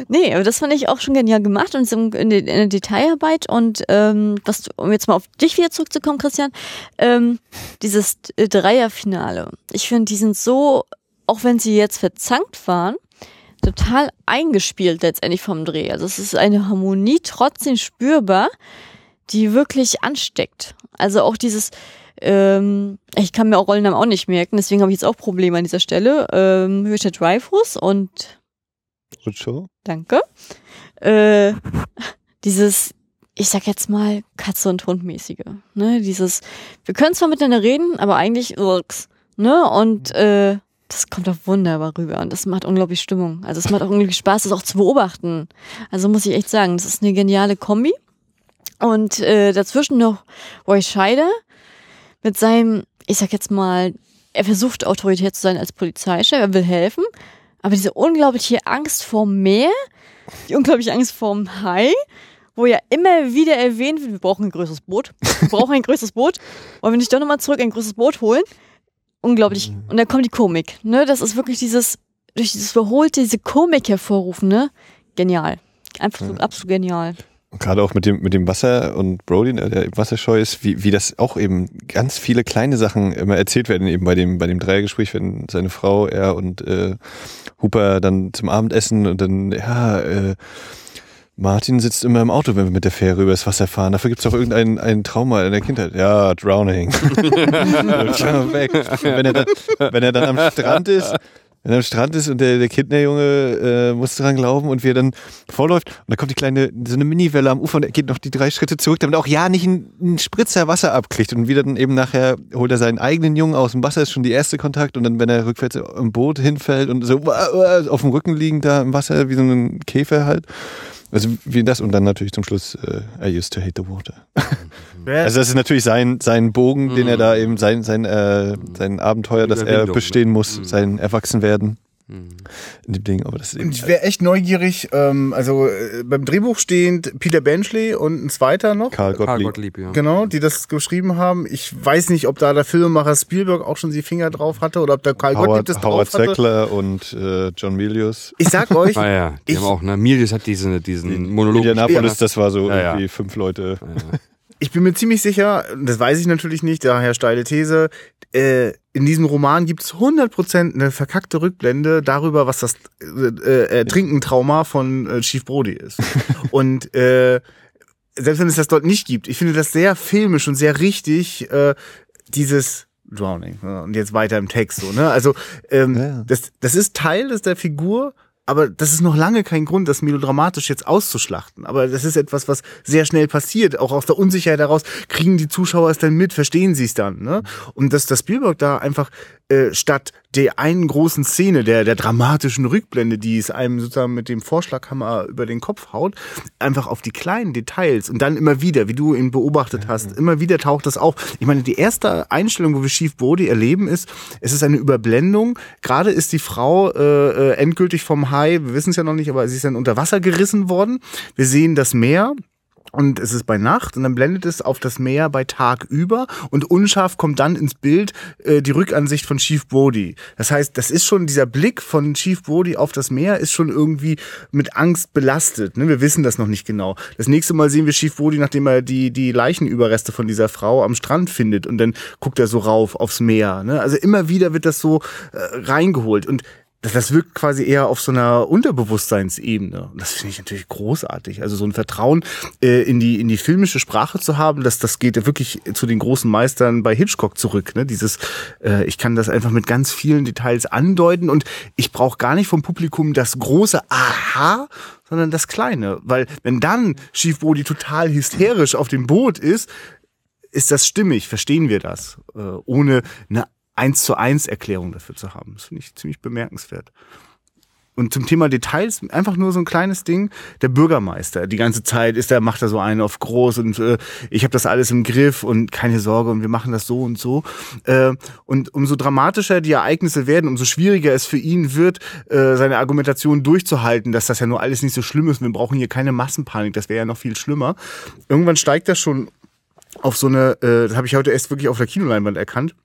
Nee, aber das fand ich auch schon genial gemacht und in, der- Detailarbeit und ähm, was du, um jetzt mal auf dich wieder zurückzukommen, Christian, ähm, dieses Dreierfinale. Ich finde, die sind so, auch wenn sie jetzt verzankt waren, total eingespielt letztendlich vom Dreh. Also es ist eine Harmonie trotzdem spürbar, die wirklich ansteckt. Also auch dieses, ähm, ich kann mir auch Rollennamen auch nicht merken, deswegen habe ich jetzt auch Probleme an dieser Stelle. Ähm, Richard Dreyfuss und Show? danke. Äh, dieses, ich sag jetzt mal, Katze und Hund mäßige. Ne? Dieses, wir können zwar miteinander reden, aber eigentlich irks. Ne? Und äh, das kommt auch wunderbar rüber und das macht unglaublich Stimmung. Also es macht auch unglaublich Spaß, das auch zu beobachten. Also muss ich echt sagen, das ist eine geniale Kombi. Und äh, dazwischen noch Roy Scheider mit seinem, ich sag jetzt mal, er versucht autoritär zu sein als Polizeichef, er will helfen, aber diese unglaubliche Angst vor Meer, die unglaubliche Angst vorm Hai, wo ja immer wieder erwähnt wird, wir brauchen ein größeres Boot, wir brauchen ein größeres Boot, wollen wir nicht doch nochmal zurück ein größeres Boot holen? Unglaublich. Und dann kommt die Komik, ne? Das ist wirklich dieses, durch dieses Verhohlte, diese Komik hervorrufen, ne? Genial. Einfach so absolut genial. Gerade auch mit dem, mit dem Wasser und Brody, der der Wasserscheu ist, wie, wie das auch eben ganz viele kleine Sachen immer erzählt werden, eben bei dem, bei dem Dreiergespräch, wenn seine Frau, er und äh, Hooper dann zum Abendessen und dann, ja, äh, Martin sitzt immer im Auto, wenn wir mit der Fähre übers Wasser fahren. Dafür gibt's auch irgendein ein Trauma in der Kindheit. Ja, Drowning. Weg. Wenn er, dann, wenn er dann am Strand ist, wenn er am Strand ist und der, der Kinderjunge äh, muss dran glauben und wir dann vorläuft und da kommt die kleine, so eine Miniwelle am Ufer und er geht noch die drei Schritte zurück, damit auch ja nicht ein, ein Spritzer Wasser abkriegt und wieder dann eben nachher holt er seinen eigenen Jungen aus dem Wasser, ist schon die erste Kontakt und dann, wenn er rückwärts im Boot hinfällt und so auf dem Rücken liegend da im Wasser, wie so ein Käfer halt. Also wie das und dann natürlich zum Schluss äh, I used to hate the water. Also das ist natürlich sein, sein Bogen, den er da eben, sein, sein, äh, sein Abenteuer, das er Überwindung, bestehen ne? muss, Mhm. sein Erwachsenwerden in dem Ding. Aber das ist eben, Ich wäre echt neugierig, ähm, also äh, beim Drehbuch stehend Peter Benchley und ein zweiter noch. Karl Karl Gottlieb. Gottlieb, ja. Genau, die das geschrieben haben. Ich weiß nicht, ob da der Filmemacher Spielberg auch schon die Finger drauf hatte oder ob der Karl Gottlieb Howard, das Howard drauf hatte. Sackler und äh, John Milius. Ich sag euch, Ah ja, die Ich- haben auch, ne? Milius hat diesen, diesen Monolog. Indianapolis, das war so Ja, ja. irgendwie fünf Leute. ich bin mir ziemlich sicher, das weiß ich natürlich nicht, daher steile These, äh, in diesem Roman gibt es 100% eine verkackte Rückblende darüber, was das äh, äh, Trinkentrauma von äh, Chief Brody ist. und äh, selbst wenn es das dort nicht gibt, ich finde das sehr filmisch und sehr richtig, äh, dieses Drowning. Ja, und jetzt weiter im Text so, ne? Also ähm, Ja. das, das ist Teil des der Figur, aber das ist noch lange kein Grund, das melodramatisch jetzt auszuschlachten. Aber das ist etwas, was sehr schnell passiert, auch aus der Unsicherheit heraus. Kriegen die Zuschauer es dann mit, verstehen sie es dann, ne? Und dass das Spielberg da einfach äh, statt der einen großen Szene, der, der dramatischen Rückblende, die es einem sozusagen mit dem Vorschlaghammer über den Kopf haut, einfach auf die kleinen Details und dann immer wieder, wie du ihn beobachtet hast, immer wieder taucht das auf. Ich meine, die erste Einstellung, wo wir Chief Brody erleben, ist, es ist eine Überblendung. Gerade ist die Frau äh, äh, endgültig vom Hai, wir wissen es ja noch nicht, aber sie ist dann unter Wasser gerissen worden. Wir sehen das Meer. Und es ist bei Nacht und dann blendet es auf das Meer bei Tag über und unscharf kommt dann ins Bild äh, die Rückansicht von Chief Brody. Das heißt, das ist schon dieser Blick von Chief Brody auf das Meer ist schon irgendwie mit Angst belastet. Ne? Wir wissen das noch nicht genau. Das nächste Mal sehen wir Chief Brody, nachdem er die die Leichenüberreste von dieser Frau am Strand findet und dann guckt er so rauf aufs Meer. Ne? Also immer wieder wird das so äh, reingeholt und das, das wirkt quasi eher auf so einer Unterbewusstseinsebene. Und das finde ich natürlich großartig. Also so ein Vertrauen äh, in die in die filmische Sprache zu haben, das das geht wirklich zu den großen Meistern bei Hitchcock zurück. Ne? Dieses, äh, ich kann das einfach mit ganz vielen Details andeuten und ich brauche gar nicht vom Publikum das große Aha, sondern das kleine, weil wenn dann Chief Brody total hysterisch auf dem Boot ist, ist das stimmig, verstehen wir das, äh, ohne eine eins zu eins Erklärung dafür zu haben. Das finde ich ziemlich bemerkenswert. Und zum Thema Details, einfach nur so ein kleines Ding. Der Bürgermeister, die ganze Zeit ist der, macht da so einen auf groß und äh, ich habe das alles im Griff und keine Sorge und wir machen das so und so. Äh, und umso dramatischer die Ereignisse werden, umso schwieriger es für ihn wird, äh, seine Argumentation durchzuhalten, dass das ja nur alles nicht so schlimm ist. Wir brauchen hier keine Massenpanik, das wäre ja noch viel schlimmer. Irgendwann steigt das schon auf so eine, äh, das habe ich heute erst wirklich auf der Kinoleinwand erkannt,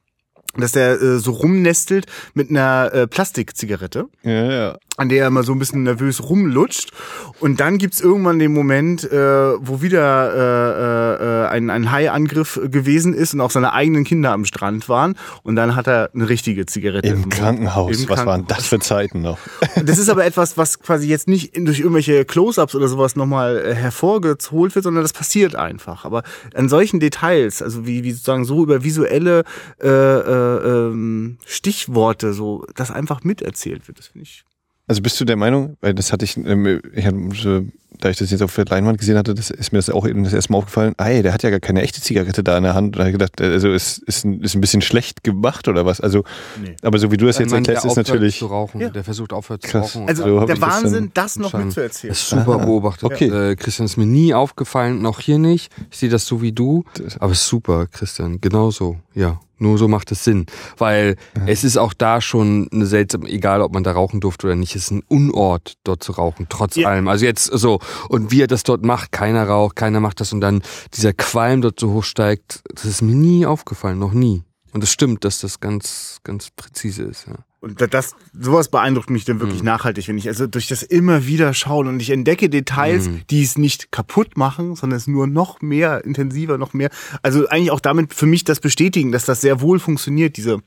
dass der äh, so rumnestelt mit einer äh, Plastikzigarette Ja, ja. An der er mal so ein bisschen nervös rumlutscht. Und dann gibt's irgendwann den Moment, äh, wo wieder äh, äh, ein, ein Haiangriff gewesen ist und auch seine eigenen Kinder am Strand waren. Und dann hat er eine richtige Zigarette Im Mund. Krankenhaus. Im Was waren das Krankenhaus. für Zeiten noch? Das ist aber etwas, was quasi jetzt nicht durch irgendwelche Close-ups oder sowas nochmal äh, hervorgeholt wird, sondern das passiert einfach. Aber an solchen Details, also wie, wie sozusagen so über visuelle äh, äh, ähm, Stichworte, so, das einfach miterzählt wird, das finde ich Also bist du der Meinung, weil das hatte ich, ähm, ich hatte, äh, da ich das jetzt auf der Leinwand gesehen hatte, das ist mir das auch eben das erste Mal aufgefallen, ey, der hat ja gar keine echte Zigarette da in der Hand. Und da habe ich gedacht, also ist, ist, ein, ist ein bisschen schlecht gemacht oder was? Also, Nee. aber so wie du das Ein jetzt Mann, der erklärst, ist aufhört natürlich. zu rauchen. Ja. Der versucht aufhört zu Krass. rauchen. Also So hab der ich das Wahnsinn, das noch mitzuerzählen. Das ist super beobachtet. Okay. Äh, Christian, ist mir nie aufgefallen, noch hier nicht. Ich sehe das so wie du. Aber es ist super, Christian. Genau so. Ja. Nur so macht es Sinn. Weil es ist auch da schon eine seltsame, egal ob man da rauchen durfte oder nicht, es ist ein Unort, dort zu rauchen, trotz Ja. allem. Also jetzt so. Und wie er das dort macht, keiner raucht, keiner macht das und dann dieser Qualm dort so hoch steigt, das ist mir nie aufgefallen, noch nie. Und es stimmt, dass das ganz, ganz präzise ist. Ja. Und da- das, sowas beeindruckt mich dann wirklich nachhaltig, wenn ich also durch das immer wieder schaue und ich entdecke Details, die es nicht kaputt machen, sondern es nur noch mehr intensiver, noch mehr. Also eigentlich auch damit für mich das bestätigen, dass das sehr wohl funktioniert, diese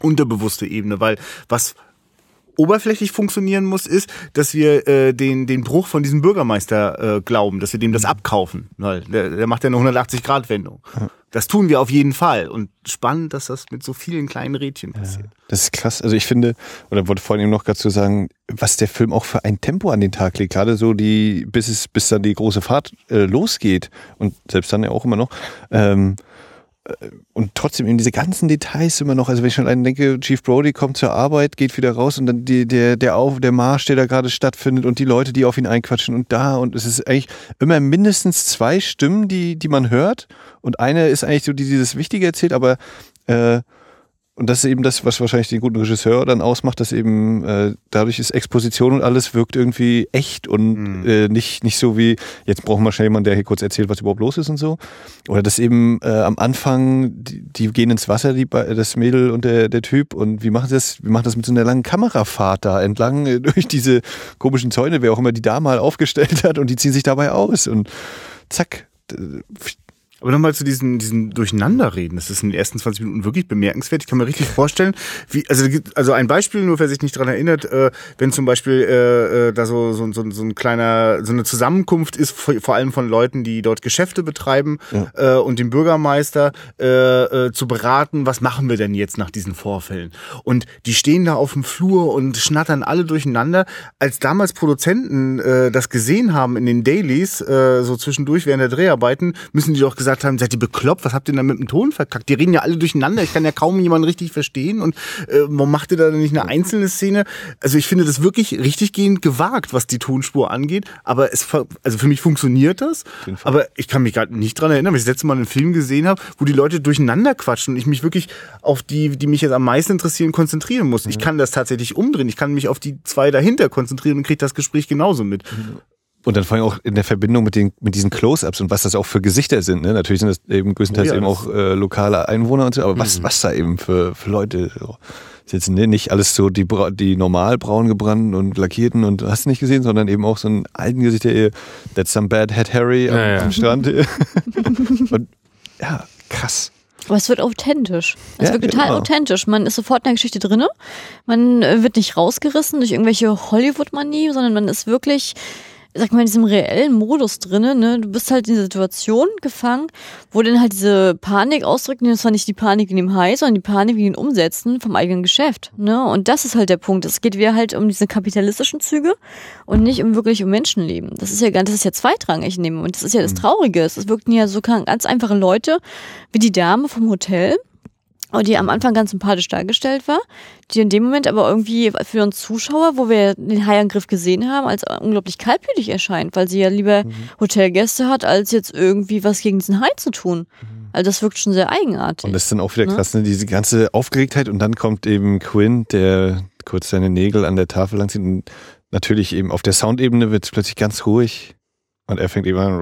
unterbewusste Ebene, weil was oberflächlich funktionieren muss, ist, dass wir äh, den, den Bruch von diesem Bürgermeister äh, glauben, dass wir dem das abkaufen. Weil der, der macht ja eine 180-Grad-Wendung. Das tun wir auf jeden Fall. Und spannend, dass das mit so vielen kleinen Rädchen passiert. Das ist krass. Also ich finde, oder wollte vorhin eben noch gerade zu sagen, was der Film auch für ein Tempo an den Tag legt. Gerade so die, bis es, bis dann die große Fahrt äh, losgeht und selbst dann ja auch immer noch. Ähm, äh, und trotzdem eben diese ganzen Details immer noch. Also wenn ich schon allein denke, Chief Brody kommt zur Arbeit, geht wieder raus und dann die, der, der Auf, der Marsch, der da gerade stattfindet und die Leute, die auf ihn einquatschen und da und es ist eigentlich immer mindestens zwei Stimmen, die, die man hört und eine ist eigentlich so, die dieses Wichtige erzählt, aber äh, und das ist eben das, was wahrscheinlich den guten Regisseur dann ausmacht, dass eben äh, dadurch ist Exposition und alles wirkt irgendwie echt und äh, nicht, nicht so wie, jetzt brauchen wir schnell jemanden, der hier kurz erzählt, was überhaupt los ist und so. Oder dass eben äh, am Anfang, die, die gehen ins Wasser, die, das Mädel und der, der Typ und wie machen sie das? Wie machen das mit so einer langen Kamerafahrt da entlang äh, durch diese komischen Zäune, wer auch immer die da mal aufgestellt hat und die ziehen sich dabei aus und zack. Aber nochmal zu diesem, diesem Durcheinanderreden. Das ist in den ersten 20 Minuten wirklich bemerkenswert. Ich kann mir richtig vorstellen, wie, also, also ein Beispiel, nur wer sich nicht dran erinnert, äh, wenn zum Beispiel äh, äh, da so, so, so, so ein kleiner, so eine Zusammenkunft ist, vor, vor allem von Leuten, die dort Geschäfte betreiben ja. äh, und dem Bürgermeister äh, äh, zu beraten, was machen wir denn jetzt nach diesen Vorfällen? Und die stehen da auf dem Flur und schnattern alle durcheinander. Als damals Produzenten äh, das gesehen haben in den Dailies, äh, so zwischendurch während der Dreharbeiten, müssen die doch gesagt haben, seid ihr bekloppt, was habt ihr denn da mit dem Ton verkackt? Die reden ja alle durcheinander, ich kann ja kaum jemanden richtig verstehen. Und äh, warum macht ihr da nicht eine einzelne Szene? Also ich finde das wirklich richtig gehend gewagt, was die Tonspur angeht, aber es, also für mich funktioniert das, aber ich kann mich gerade nicht dran erinnern, weil ich das letzte Mal einen Film gesehen habe, wo die Leute durcheinander quatschen und ich mich wirklich auf die, die mich jetzt am meisten interessieren, konzentrieren muss. Ich kann das tatsächlich umdrehen, ich kann mich auf die zwei dahinter konzentrieren und kriege das Gespräch genauso mit. Und dann vor allem auch in der Verbindung mit, den, mit diesen Close-Ups und was das auch für Gesichter sind. Ne? Natürlich sind das eben größtenteils ja, eben auch äh, lokale Einwohner und so, aber mhm. was, was da eben für, für Leute sitzen. Ne? Nicht alles so die, die normal braun gebrannten und lackierten und hast du nicht gesehen, sondern eben auch so ein alten Gesichter, eh, that's some bad head Harry am, ja, ja. am Strand. und ja, krass. Aber es wird authentisch. Es ja, wird total genau. authentisch. Man ist sofort in der Geschichte drinne. Man äh, wird nicht rausgerissen durch irgendwelche Hollywood-Manie, sondern man ist wirklich sag mal, in diesem reellen Modus drinnen, ne? Du bist halt in dieser Situation gefangen, wo dann halt diese Panik ausdrückt, und das war nicht die Panik in dem High, sondern die Panik in den Umsätzen vom eigenen Geschäft, ne? Und das ist halt der Punkt. Es geht wieder halt um diese kapitalistischen Züge und nicht um wirklich um Menschenleben. Das ist ja ganz, das ist ja zweitrangig dem Moment. Das ist ja das mhm. Traurige. Es wirkten ja so ganz einfache Leute, wie die Dame vom Hotel, und die am Anfang ganz sympathisch dargestellt war, die in dem Moment aber irgendwie für uns Zuschauer, wo wir den Haiangriff gesehen haben, als unglaublich kaltblütig erscheint, weil sie ja lieber mhm. Hotelgäste hat, als jetzt irgendwie was gegen diesen Hai zu tun. Mhm. Also das wirkt schon sehr eigenartig. Und das ist dann auch wieder ne? krass, ne? diese ganze Aufgeregtheit und dann kommt eben Quinn, der kurz seine Nägel an der Tafel langzieht und natürlich eben auf der Soundebene wird es plötzlich ganz ruhig und er fängt eben an,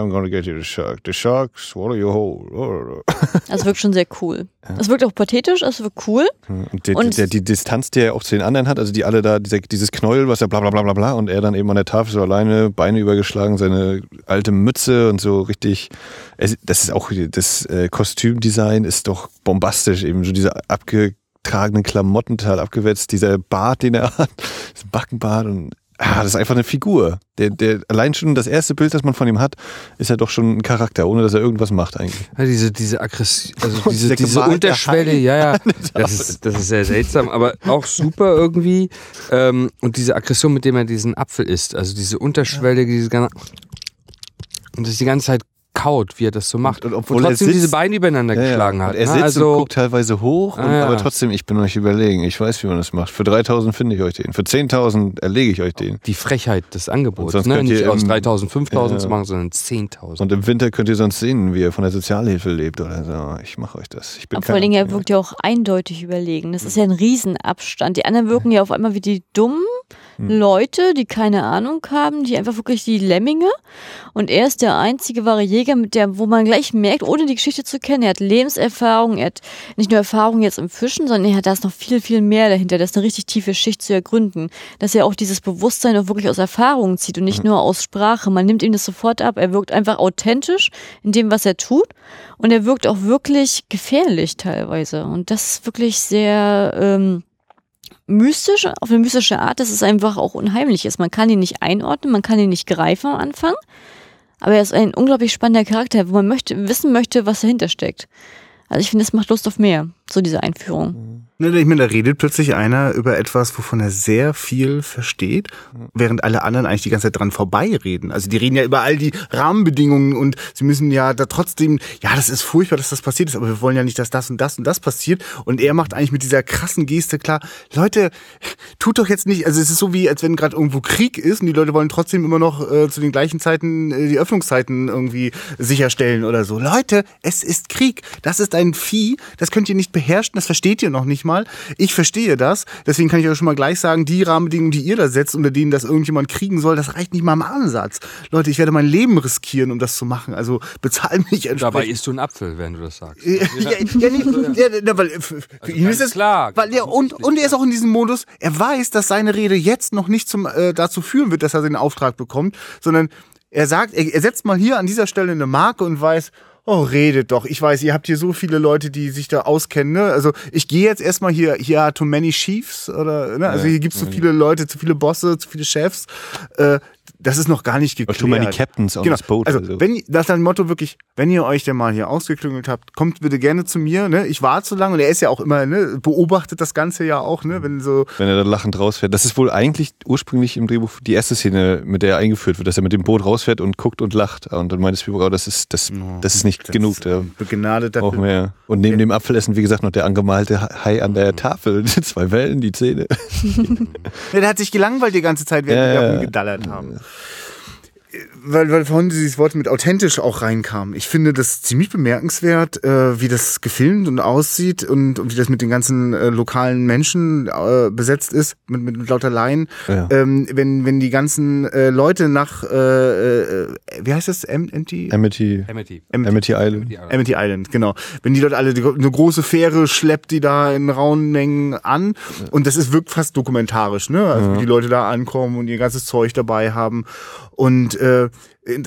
I'm gonna get you the shark. The shark swallow your whole. Das wirkt schon sehr cool. Es wirkt auch pathetisch, es wirkt cool. Und, die, und der, die Distanz, die er auch zu den anderen hat, also die alle da, dieser, dieses Knäuel, was er bla bla bla bla bla und er dann eben an der Tafel so alleine, Beine übergeschlagen, seine alte Mütze und so richtig. Das ist auch, das äh, Kostümdesign ist doch bombastisch, eben so diese abgetragenen Klamotten total abgewetzt, dieser Bart, den er hat, das Backenbart und Ah, das ist einfach eine Figur. Der, der, allein schon das erste Bild, das man von ihm hat, ist ja doch schon ein Charakter, ohne dass er irgendwas macht eigentlich. Ja, diese, diese Aggression, also diese, diese Unterschwelle, ja, ja. Das ist, das ist sehr seltsam, aber auch super irgendwie. Ähm, und diese Aggression, mit dem er diesen Apfel isst, also diese Unterschwelle, diese ganze, und das ist die ganze Zeit kaut, wie er das so macht. Und, obwohl und trotzdem sitzt, diese Beine übereinander ja, geschlagen hat. er ne? sitzt also, und guckt teilweise hoch, und, ah, aber trotzdem, ich bin euch überlegen. Ich weiß, wie man das macht. Für 3000 finde ich euch den. Für 10.000 erlege ich euch den. Die Frechheit des Angebots. Ne? Nicht aus 3000, 5000 ja. zu machen, sondern 10.000. Und im Winter könnt ihr sonst sehen, wie er von der Sozialhilfe lebt oder so. Ich mache euch das. Ich bin aber vor allen Dingen, er wirkt ja auch eindeutig überlegen. Das ist ja ein Riesenabstand. Die anderen wirken ja auf einmal wie die Dummen hm. Leute, die keine Ahnung haben, die einfach wirklich die Lemminge. Und er ist der einzige wahre Jäger, mit der, wo man gleich merkt, ohne die Geschichte zu kennen, er hat Lebenserfahrung, er hat nicht nur Erfahrung jetzt im Fischen, sondern er hat da ist noch viel, viel mehr dahinter. Das ist eine richtig tiefe Schicht zu ergründen. Dass er auch dieses Bewusstsein auch wirklich aus Erfahrungen zieht und nicht nur aus Sprache. Man nimmt ihm das sofort ab. Er wirkt einfach authentisch in dem, was er tut. Und er wirkt auch wirklich gefährlich teilweise. Und das ist wirklich sehr, ähm, mystisch, auf eine mystische Art, dass es einfach auch unheimlich ist. Man kann ihn nicht einordnen, man kann ihn nicht greifen am Anfang. Aber er ist ein unglaublich spannender Charakter, wo man möchte, wissen möchte, was dahinter steckt. Also ich finde, es macht Lust auf mehr, so diese Einführung. Ne, ich meine, da redet plötzlich einer über etwas, wovon er sehr viel versteht, während alle anderen eigentlich die ganze Zeit dran vorbeireden. Also die reden ja über all die Rahmenbedingungen und sie müssen ja da trotzdem, ja, das ist furchtbar, dass das passiert ist, aber wir wollen ja nicht, dass das und das und das passiert. Und er macht eigentlich mit dieser krassen Geste klar, Leute, tut doch jetzt nicht, also es ist so wie, als wenn gerade irgendwo Krieg ist und die Leute wollen trotzdem immer noch äh, zu den gleichen Zeiten äh, die Öffnungszeiten irgendwie sicherstellen oder so. Leute, es ist Krieg. Das ist ein Vieh, das könnt ihr nicht beherrschen, das versteht ihr noch nicht mal mal. Ich verstehe das. Deswegen kann ich euch schon mal gleich sagen, die Rahmenbedingungen, die ihr da setzt, unter denen das irgendjemand kriegen soll, das reicht nicht mal im Ansatz. Leute, ich werde mein Leben riskieren, um das zu machen. Also bezahl mich entsprechend. Dabei isst du einen Apfel, wenn du das sagst. ja, ja, ja, nee, ja, weil für, für also ihn ist es klar. Weil er, und, und er ist auch in diesem Modus, er weiß, dass seine Rede jetzt noch nicht zum, äh, dazu führen wird, dass er den Auftrag bekommt, sondern er sagt, er, er setzt mal hier an dieser Stelle eine Marke und weiß, oh, redet doch. Ich weiß, ihr habt hier so viele Leute, die sich da auskennen. Ne? Also ich gehe jetzt erstmal hier, hier too many chiefs oder, ne? also hier gibt es zu viele Leute, zu viele Bosse, zu viele Chefs. Äh, das ist noch gar nicht geklärt. Too many captains on Genau. this boat. Also, oder so. wenn, das ist ein Motto wirklich, wenn ihr euch denn mal hier ausgeklüngelt habt, kommt bitte gerne zu mir, ne? Ich warte so lange und er ist ja auch immer, ne, beobachtet das Ganze ja auch, ne, wenn so, wenn er da lachend rausfährt. Das ist wohl eigentlich ursprünglich im Drehbuch die erste Szene, mit der er eingeführt wird, dass er mit dem Boot rausfährt und guckt und lacht. Und dann meint Spielberg, oh, das ist, das, das ist nicht das genug. Da begnadeter wir ja. Und neben dem Apfelessen, wie gesagt, noch der angemalte Hai an der Tafel. Zwei Wellen, die Zähne. Der hat sich gelangweilt die ganze Zeit, während Ja, wir rumgedallert haben. Weil, weil vorhin dieses Wort mit authentisch auch reinkam. Ich finde das ziemlich bemerkenswert, äh, wie das gefilmt und aussieht und, und wie das mit den ganzen äh, lokalen Menschen äh, besetzt ist, mit, mit, mit lauter Laien. Ja. Ähm, wenn, wenn die ganzen äh, Leute nach, äh, äh, wie heißt das? M Amity? Amity, Amity. Amity Island. Amity Island, genau. Wenn die dort alle die, eine große Fähre schleppt, die da in rauen Mengen an und das ist wirkt fast dokumentarisch, ne? Also wie die Leute da ankommen und ihr ganzes Zeug dabei haben und äh,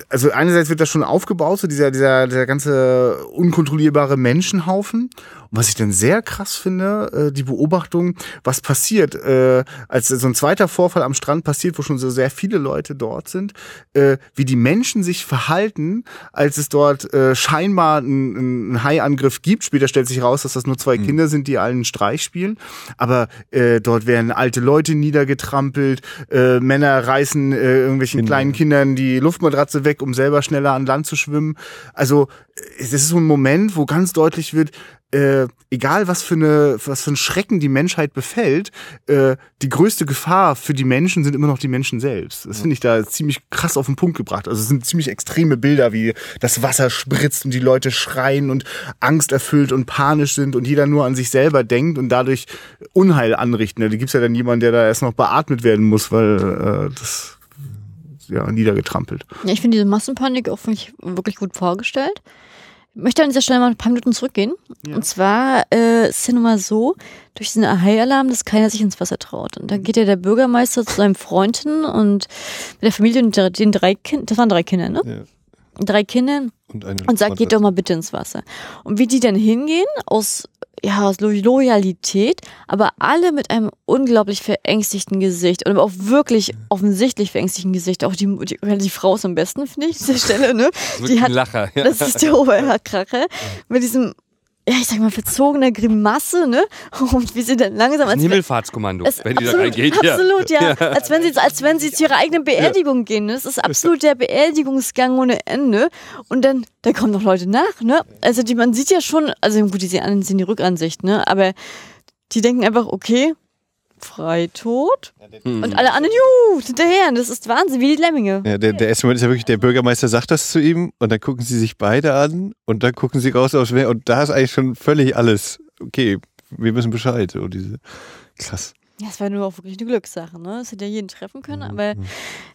also einerseits wird das schon aufgebaut, so dieser dieser dieser ganze unkontrollierbare Menschenhaufen. Und was ich dann sehr krass finde, äh, die Beobachtung, was passiert, äh, als so ein zweiter Vorfall am Strand passiert, wo schon so sehr viele Leute dort sind, äh, wie die Menschen sich verhalten, als es dort äh, scheinbar einen, einen Haiangriff gibt. Später stellt sich raus, dass das nur zwei Kinder sind, die allen einen Streich spielen. Aber äh, dort werden alte Leute niedergetrampelt, äh, Männer reißen äh, irgendwelchen kleinen Kindern die Luftmatratze weg, um selber schneller an Land zu schwimmen. Also das ist so ein Moment, wo ganz deutlich wird, äh, egal was für eine was für ein Schrecken die Menschheit befällt, äh, die größte Gefahr für die Menschen sind immer noch die Menschen selbst. Das finde ich da ziemlich krass auf den Punkt gebracht. Also es sind ziemlich extreme Bilder, wie das Wasser spritzt und die Leute schreien und angsterfüllt und panisch sind und jeder nur an sich selber denkt und dadurch Unheil anrichten. Da gibt's ja dann jemanden, der da erst noch beatmet werden muss, weil äh, das ja niedergetrampelt. Ja, ich finde diese Massenpanik auch wirklich, wirklich gut vorgestellt. Ich möchte an dieser Stelle mal ein paar Minuten zurückgehen. Und zwar äh, ist es ja nun mal so, durch diesen Ahai-Alarm, dass keiner sich ins Wasser traut. Und dann geht ja der Bürgermeister zu seinem Freund hin und mit der Familie und den drei Kindern, das waren drei Kinder, ne? Ja. Drei Kindern Und, und sagt, geht doch mal bitte ins Wasser. Und wie die dann hingehen, aus, ja, aus Lo- Loyalität, aber alle mit einem unglaublich verängstigten Gesicht und auch wirklich offensichtlich verängstigten Gesicht. Auch die, die, die Frau ist am besten, finde ich, an dieser Stelle, ne? Die hat, Lacher. Ja. das ist der Oberkrache. Mit diesem, ja, ich sag mal, verzogener Grimasse, ne? Und wie sie dann langsam Ein als Himmelfahrtskommando, wenn die da reingeht. Ja. absolut, ja. Als wenn sie, als wenn sie zu ihrer eigenen Beerdigung gehen. Ne? Es ist absolut der Beerdigungsgang ohne Ende. Und dann, da kommen noch Leute nach, ne? Also die, man sieht ja schon, also gut, die sehen, sehen die Rückansicht, ne? Aber die denken einfach, okay, Freitod. Und alle anderen, juhu, hinterher. Das ist Wahnsinn, wie die Lemminge. Ja, der, der erste Moment ist ja wirklich, der Bürgermeister sagt das zu ihm und dann gucken sie sich beide an und dann gucken sie raus aufs Meer und da ist eigentlich schon völlig alles. Okay, wir wissen Bescheid. So diese, krass. Ja, es war nur auch wirklich eine Glückssache, ne? Es hätte ja jeden treffen können, Mhm. aber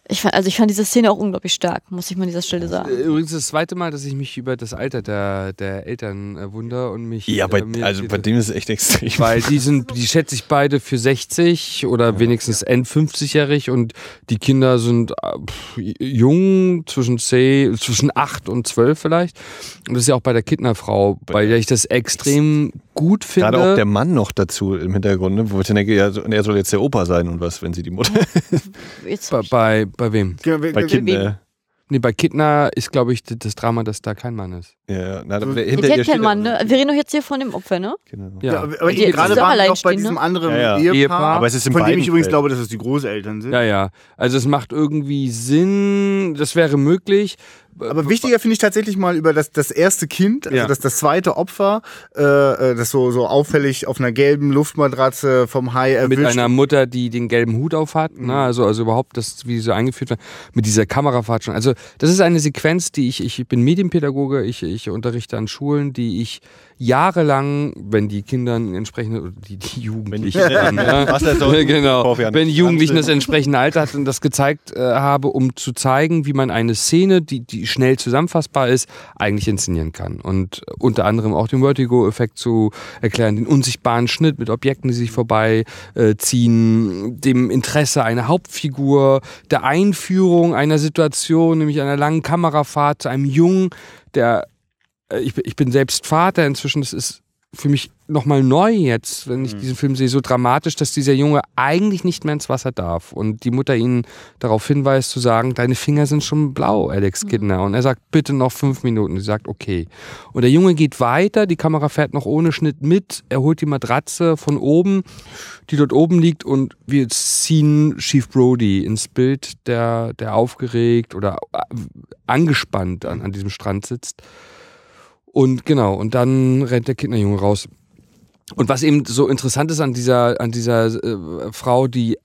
ich fand, also ich fand diese Szene auch unglaublich stark, muss ich mal an dieser Stelle sagen. Übrigens das zweite Mal, dass ich mich über das Alter der, der Eltern äh, wundere und mich. Ja, bei, äh, also bei dem ist es echt extrem. Weil die sind, die schätze ich beide für 60 oder wenigstens End-50-jährig und die Kinder sind äh, pff, jung, zwischen 10, zwischen 8 und 12 vielleicht. Und das ist ja auch bei der Kittnerfrau, bei der ich das extrem gut finde. Gerade auch der Mann noch dazu im Hintergrund, ne? wo ich denke, er soll jetzt der Opa sein und was, wenn sie die Mutter Jetzt bei, bei, bei wem? Genau, bei Kindern. Nee, bei Kittner ist, glaube ich, das Drama, dass da kein Mann ist. Ja, ja. Na, So- hinter steht keinen Mann, ne? Wir reden doch jetzt hier von dem Opfer, ne? Genau. Ja. Ja, aber Die- gerade waren wir auch bei diesem ne? anderen Ja, ja. Ehepaar, Ehepaar. Aber es ist von dem ich übrigens Fällen. glaube, dass es die Großeltern sind. Ja, ja. Also es macht irgendwie Sinn, das wäre möglich. Aber wichtiger finde ich tatsächlich mal über das, das erste Kind, also Ja. das, das zweite Opfer, äh, äh, das so, so auffällig auf einer gelben Luftmatratze vom Hai erwischt. mit einer Mutter, die den gelben Hut auf hat, ne? also, also überhaupt das, wie so eingeführt wird, mit dieser Kamerafahrt schon. Also das ist eine Sequenz, die ich, ich bin Medienpädagoge, ich, ich unterrichte an Schulen, die ich jahrelang, wenn die Kinder entsprechend, die, die Jugendlichen, Wenn ja, genau, wenn Jugendlichen das entsprechende Alter hatten und das gezeigt äh, habe, um zu zeigen, wie man eine Szene, die, die schnell zusammenfassbar ist, eigentlich inszenieren kann. Und unter anderem auch den Vertigo-Effekt zu erklären, den unsichtbaren Schnitt mit Objekten, die sich vorbei äh, ziehen, dem Interesse einer Hauptfigur, der Einführung einer Situation, nämlich einer langen Kamerafahrt zu einem Jungen, der äh, ich, bin- ich bin selbst Vater inzwischen, das ist für mich nochmal neu jetzt, wenn ich diesen Film sehe, so dramatisch, dass dieser Junge eigentlich nicht mehr ins Wasser darf und die Mutter ihn darauf hinweist zu sagen, deine Finger sind schon blau, Alex Kinder. Und er sagt, bitte noch fünf Minuten. Sie sagt, okay. Und der Junge geht weiter, die Kamera fährt noch ohne Schnitt mit, er holt die Matratze von oben, die dort oben liegt und wir ziehen Chief Brody ins Bild, der, der aufgeregt oder äh, angespannt an, an diesem Strand sitzt. Und genau, und dann rennt der Kinderjunge raus. Und was eben so interessant ist an dieser, an dieser äh, Frau, die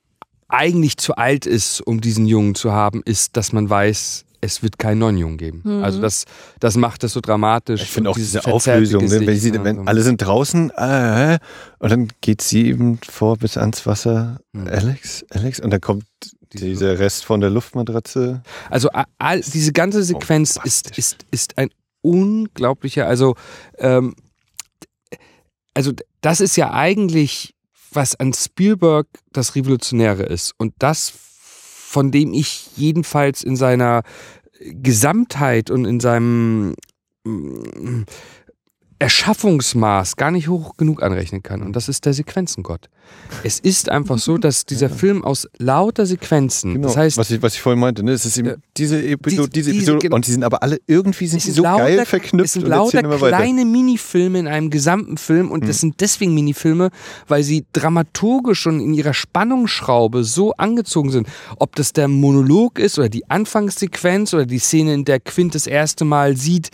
eigentlich zu alt ist, um diesen Jungen zu haben, ist, dass man weiß, es wird keinen neuen Jungen geben. Also das, das macht das so dramatisch. Ich finde auch diese Auflösung, ne? wenn, Gesicht, sie, ne? wenn alle sind draußen äh, und dann geht sie eben vor bis ans Wasser. Hm. Alex, Alex, und dann kommt dieser Rest von der Luftmatratze. Also all, diese ganze Sequenz ist, ist, ist ein unglaublicher, also, ähm, also das ist ja eigentlich, was an Spielberg das Revolutionäre ist. Und das, von dem ich jedenfalls in seiner Gesamtheit und in seinem mm, Erschaffungsmaß gar nicht hoch genug anrechnen kann. Und das ist der Sequenzengott. Es ist einfach so, dass dieser Film aus lauter Sequenzen, das heißt, Genau. was ich, was ich vorhin meinte, ne? Es ist eben Ja. diese Episode, Die- diese diese- Episode, genau. und die sind aber alle irgendwie sind die sind so lauter, geil verknüpft es sind und lauter kleine Minifilme in einem gesamten Film und das sind deswegen Minifilme, weil sie dramaturgisch schon in ihrer Spannungsschraube so angezogen sind. Ob das der Monolog ist oder die Anfangssequenz oder die Szene, in der Quint das erste Mal sieht,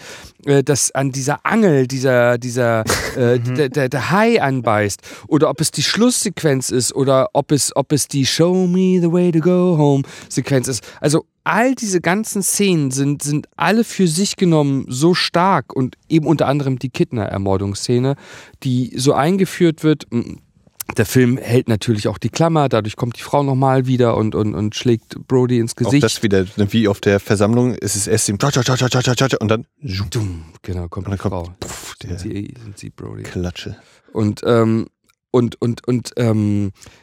äh, dass an dieser Angel dieser, dieser äh, der, der, der Hai anbeißt oder ob es die Schlusssequenz ist oder ob es, ob es die Show me the way to go home Sequenz ist. Also all diese ganzen Szenen sind, sind alle für sich genommen so stark und eben unter anderem die Kidner-Ermordungsszene, die so eingeführt wird. Der Film hält natürlich auch die Klammer, dadurch kommt die Frau nochmal wieder und, und, und schlägt Brody ins Auch Gesicht. das wieder, wie auf der Versammlung, ist es erst im und dann genau, kommt Und die dann kommt, Frau. puff, der Sind sie, sind sie Brody. Klatsche. Und, ähm, und, und, und, ähm, äh,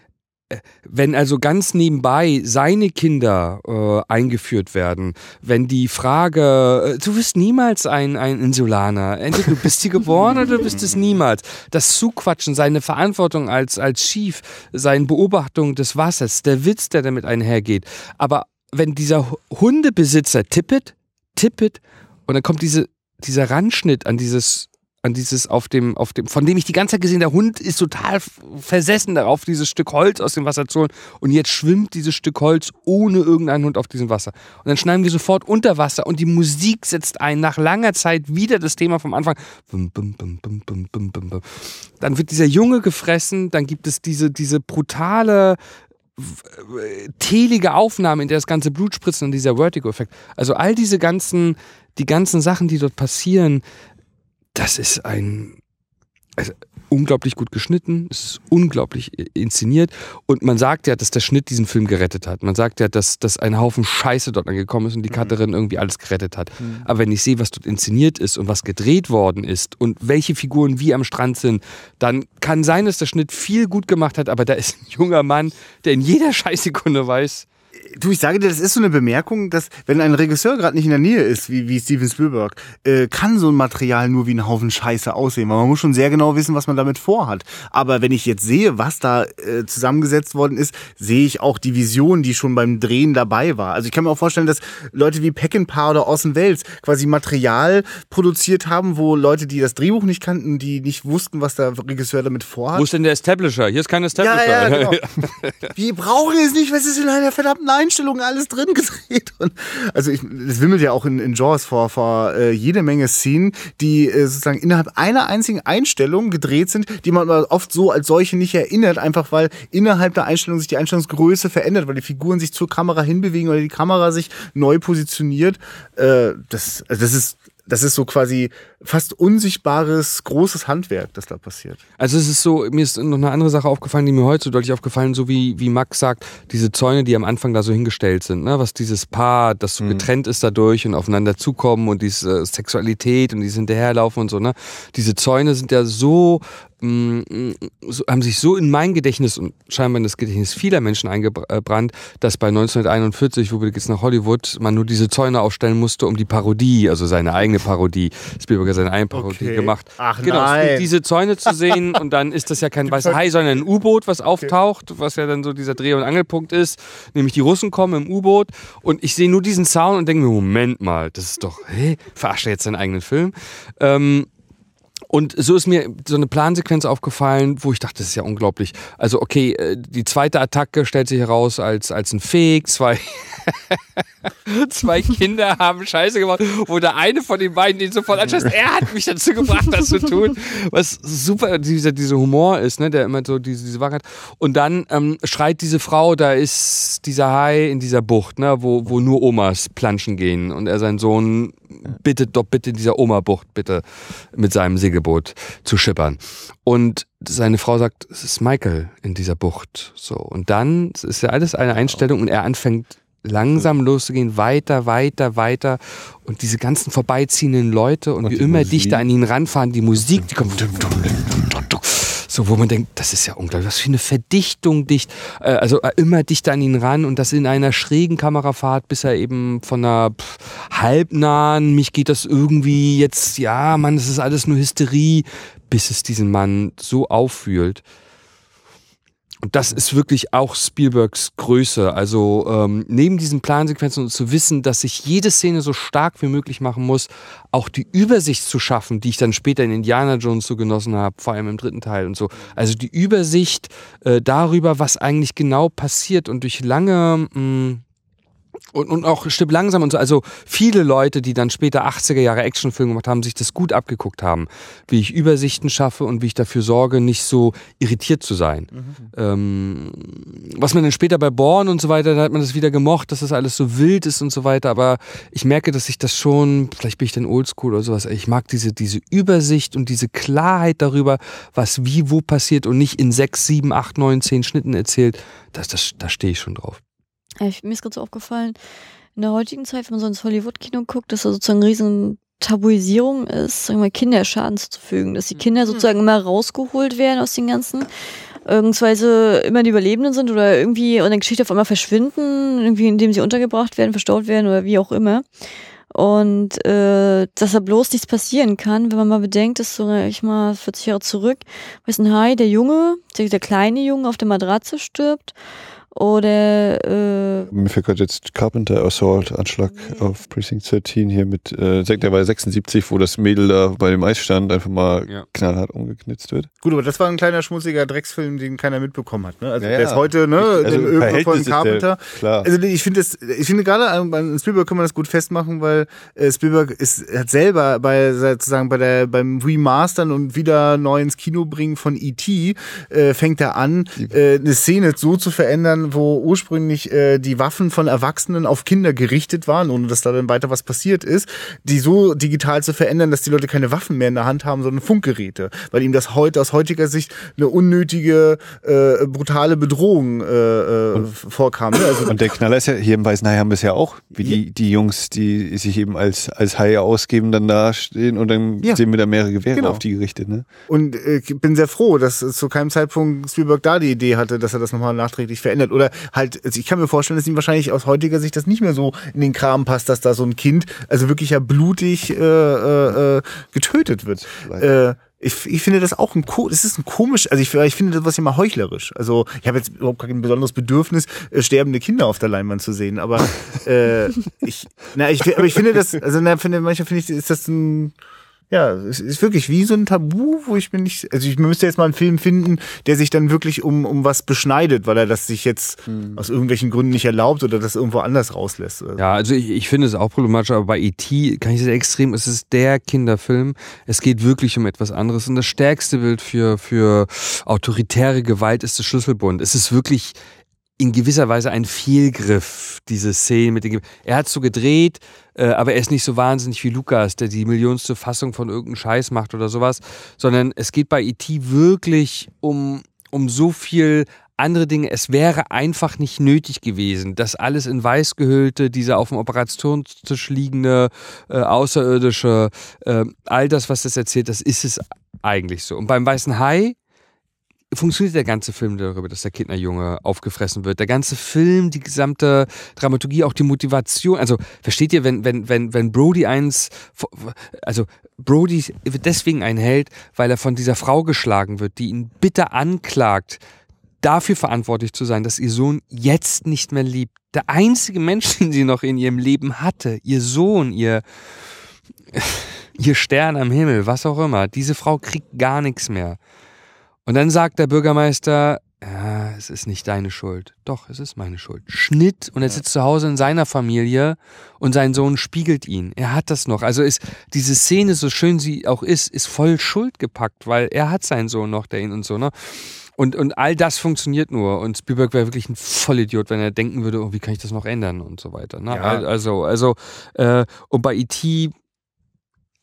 wenn also ganz nebenbei seine Kinder äh, eingeführt werden, wenn die Frage, äh, du wirst niemals ein, ein Insulaner, entweder du bist hier geboren oder du bist es niemals, das Zuquatschen, seine Verantwortung als, als Chief, seine Beobachtung des Wassers, der Witz, der damit einhergeht. Aber wenn dieser Hu- Hundebesitzer tippet, tippet und dann kommt diese, dieser Randschnitt an dieses an dieses auf dem, auf dem, von dem ich die ganze Zeit gesehen, der Hund ist total versessen darauf, dieses Stück Holz aus dem Wasser zu holen. Und jetzt schwimmt dieses Stück Holz ohne irgendeinen Hund auf diesem Wasser. Und dann schneiden wir sofort unter Wasser und die Musik setzt ein. Nach langer Zeit wieder das Thema vom Anfang. Dann wird dieser Junge gefressen, dann gibt es diese, diese brutale w- telige Aufnahme, in der das ganze Blut spritzt und dieser Vertigo-Effekt. Also all diese ganzen, die ganzen Sachen, die dort passieren, das ist ein also unglaublich gut geschnitten, es ist unglaublich inszeniert und man sagt ja, dass der Schnitt diesen Film gerettet hat. Man sagt ja, dass, dass ein Haufen Scheiße dort angekommen ist und die Cutterin irgendwie alles gerettet hat. Aber wenn ich sehe, was dort inszeniert ist und was gedreht worden ist und welche Figuren wie am Strand sind, dann kann sein, dass der Schnitt viel gut gemacht hat, aber da ist ein junger Mann, der in jeder Scheißsekunde weiß, Du, ich sage dir, das ist so eine Bemerkung, dass wenn ein Regisseur gerade nicht in der Nähe ist, wie, wie Steven Spielberg, äh, kann so ein Material nur wie ein Haufen Scheiße aussehen, weil man muss schon sehr genau wissen, was man damit vorhat. Aber wenn ich jetzt sehe, was da äh, zusammengesetzt worden ist, sehe ich auch die Vision, die schon beim Drehen dabei war. Also ich kann mir auch vorstellen, dass Leute wie Peckinpah oder Orson Welles quasi Material produziert haben, wo Leute, die das Drehbuch nicht kannten, die nicht wussten, was der Regisseur damit vorhat. wo ist denn der Establisher? Hier ist kein Establisher. Ja, ja, genau. Wir brauchen es nicht, was ist in einer verdammten Einstellung alles drin gedreht. Und also ich, es wimmelt ja auch in, in Jaws vor, vor äh, jede Menge Szenen, die äh, sozusagen innerhalb einer einzigen Einstellung gedreht sind, die man oft so als solche nicht erinnert, einfach weil innerhalb der Einstellung sich die Einstellungsgröße verändert, weil die Figuren sich zur Kamera hinbewegen oder die Kamera sich neu positioniert. Äh, das, also das ist das ist so quasi fast unsichtbares, großes Handwerk, das da passiert. Also es ist so, mir ist noch eine andere Sache aufgefallen, die mir heute so deutlich aufgefallen, so wie, wie Max sagt, diese Zäune, die am Anfang da so hingestellt sind, ne? was dieses Paar, das so getrennt ist dadurch und aufeinander zukommen und diese Sexualität und dieses Hinterherlaufen und so, ne? Diese Zäune sind ja so, haben sich so in mein Gedächtnis und scheinbar in das Gedächtnis vieler Menschen eingebrannt, dass bei 1941, wo wir jetzt nach Hollywood, man nur diese Zäune aufstellen musste, um die Parodie, also seine eigene Parodie, Spielberg hat seine eigene Parodie Okay. gemacht. Ach genau, nein. diese Zäune zu sehen und dann ist das ja kein weißer Hai, sondern ein U-Boot, was auftaucht, was ja dann so dieser Dreh- und Angelpunkt ist, nämlich die Russen kommen im U-Boot und ich sehe nur diesen Sound und denke mir, Moment mal, das ist doch, hä, verarscht er jetzt seinen eigenen Film? Ähm, und so ist mir so eine Plansequenz aufgefallen, wo ich dachte, das ist ja unglaublich. Also, okay, äh, die zweite Attacke stellt sich heraus als, als ein Fake. Zwei, zwei Kinder haben Scheiße gemacht, wo der eine von den beiden den sofort anschaut. Er hat mich dazu gebracht, das zu tun. Was super dieser, dieser Humor ist, ne, der immer so diese, diese Wahrheit. Und dann ähm, schreit diese Frau, da ist dieser Hai in dieser Bucht, ne, wo, wo nur Omas planschen gehen. Und er seinen Sohn bittet doch bitte in dieser Oma-Bucht bitte mit seinem Segelboot zu schippern. Und seine Frau sagt, es ist Michael in dieser Bucht. So. Und dann ist ja alles eine Einstellung und er anfängt langsam loszugehen, weiter, weiter, weiter. Und diese ganzen vorbeiziehenden Leute und, Und wie immer Musik. dichter an ihn ranfahren, die Musik, die kommt. So, wo man denkt, das ist ja unglaublich, was für eine Verdichtung dicht, äh, also äh, immer dichter an ihn ran und das in einer schrägen Kamerafahrt, bis er eben von einer pff, halbnahen, mich geht das irgendwie jetzt, ja, Mann, das ist alles nur Hysterie, bis es diesen Mann so auffühlt. Und das ist wirklich auch Spielbergs Größe. Also ähm, neben diesen Plansequenzen und zu wissen, dass ich jede Szene so stark wie möglich machen muss, auch die Übersicht zu schaffen, die ich dann später in Indiana Jones so genossen habe, vor allem im dritten Teil und so. Also die Übersicht äh, darüber, was eigentlich genau passiert und durch lange mh, und, und auch Stück langsam und so. Also viele Leute, die dann später 80er Jahre Actionfilme gemacht haben, sich das gut abgeguckt haben, wie ich Übersichten schaffe und wie ich dafür sorge, nicht so irritiert zu sein. Ähm, was man dann später bei Born und so weiter, da hat man das wieder gemocht, dass das alles so wild ist und so weiter. Aber ich merke, dass ich das schon, vielleicht bin ich dann oldschool oder sowas, ich mag diese, diese Übersicht und diese Klarheit darüber, was wie wo passiert und nicht in sechs, sieben, acht, neun, zehn Schnitten erzählt. Das, das, da stehe ich schon drauf. Ich, mir ist gerade so aufgefallen, in der heutigen Zeit, wenn man so ins Hollywood-Kino guckt, dass da sozusagen eine riesen Tabuisierung ist, sagen wir mal, Kinder Schaden zuzufügen, dass die Kinder sozusagen immer rausgeholt werden aus den ganzen, irgendweise immer die Überlebenden sind oder irgendwie in der Geschichte auf einmal verschwinden, irgendwie indem sie untergebracht werden, verstaut werden oder wie auch immer. Und äh, dass da bloß nichts passieren kann, wenn man mal bedenkt, dass so, ich mal 40 Jahre zurück, weiß ein Hai, der Junge, der, der kleine Junge auf der Matratze stirbt. Oder äh, Mir fällt gerade jetzt Carpenter Assault Anschlag auf Precinct 13 hier mit, äh, der war 76, wo das Mädel da bei dem Eisstand einfach mal Ja. knallhart umgeknitzt wird. Gut, aber das war ein kleiner schmutziger Drecksfilm, den keiner mitbekommen hat. Ne? Also Ja, der ja. ist heute, ne, Also im Öl Verhältnis von ist der- Carpenter. Klar. Also ich finde das, ich finde gerade an an Spielberg kann man das gut festmachen, weil äh, Spielberg ist hat selber bei sozusagen bei der beim Remastern und wieder neu ins Kino bringen von E.T. Äh, fängt er an, äh, eine Szene so zu verändern, wo ursprünglich äh, die Waffen von Erwachsenen auf Kinder gerichtet waren, ohne dass da dann weiter was passiert ist, die so digital zu verändern, dass die Leute keine Waffen mehr in der Hand haben, sondern Funkgeräte, weil ihm das heute aus heutiger Sicht eine unnötige, äh, brutale Bedrohung äh, äh, vorkam. Ne? Also Und der Knaller ist ja, hier im Weißen Hai haben wir es ja auch, wie die, die Jungs, die sich eben als, als Haie ausgeben, dann da stehen und dann Ja. sehen wir da mehrere Gewehre Genau. auf die gerichtet, ne? Und äh, ich bin sehr froh, dass zu keinem Zeitpunkt Spielberg da die Idee hatte, dass er das nochmal nachträglich verändert. Oder halt, also ich kann mir vorstellen, dass ihm wahrscheinlich aus heutiger Sicht das nicht mehr so in den Kram passt, dass da so ein Kind, also wirklich ja blutig äh, äh, äh, getötet wird. Äh, ich, ich finde das auch ein ko das ist ein komisch, also ich, ich finde das was immer heuchlerisch. Also ich habe jetzt überhaupt kein besonderes Bedürfnis, äh, sterbende Kinder auf der Leinwand zu sehen, aber äh, ich, na, ich, aber ich finde das, also na, finde, manchmal finde ich, ist das ein ja, es ist wirklich wie so ein Tabu, wo ich mir nicht, also ich müsste jetzt mal einen Film finden, der sich dann wirklich um, um was beschneidet, weil er das sich jetzt aus irgendwelchen Gründen nicht erlaubt oder das irgendwo anders rauslässt. oder so. Ja, also ich, ich finde es auch problematisch, aber bei E.T. kann ich es extrem, es ist der Kinderfilm. Es geht wirklich um etwas anderes. Und das stärkste Bild für, für autoritäre Gewalt ist das Schlüsselbund. Es ist wirklich in gewisser Weise ein Fehlgriff, diese Szene mit den. Er hat so gedreht, äh, aber er ist nicht so wahnsinnig wie Lukas, der die millionste Fassung von irgendeinem Scheiß macht oder sowas, sondern es geht bei E.T. wirklich um, um so viel andere Dinge. Es wäre einfach nicht nötig gewesen, das alles in weiß gehüllte, diese auf dem Operationstisch liegende äh, Außerirdische, äh, all das, was das erzählt, das ist es eigentlich so. Und beim Weißen Hai funktioniert der ganze Film darüber, dass der Kindnerjunge aufgefressen wird. Der ganze Film, die gesamte Dramaturgie, auch die Motivation. Also versteht ihr, wenn wenn wenn wenn Brody eins, also Brody wird deswegen ein Held, weil er von dieser Frau geschlagen wird, die ihn bitter anklagt, dafür verantwortlich zu sein, dass ihr Sohn jetzt nicht mehr liebt. Der einzige Mensch, den sie noch in ihrem Leben hatte, ihr Sohn, ihr ihr Stern am Himmel, was auch immer. Diese Frau kriegt gar nichts mehr. Und dann sagt der Bürgermeister, ja, es ist nicht deine Schuld. Doch, es ist meine Schuld. Schnitt und er sitzt zu Hause in seiner Familie und sein Sohn spiegelt ihn. Er hat das noch. Also ist diese Szene, so schön sie auch ist, ist voll Schuld gepackt, weil er hat seinen Sohn noch, der ihn und so, ne? Und, und all das funktioniert nur. Und Spielberg wäre wirklich ein Vollidiot, wenn er denken würde, oh, wie kann ich das noch ändern und so weiter. Ne? Ja. Also, also, äh, und bei E.T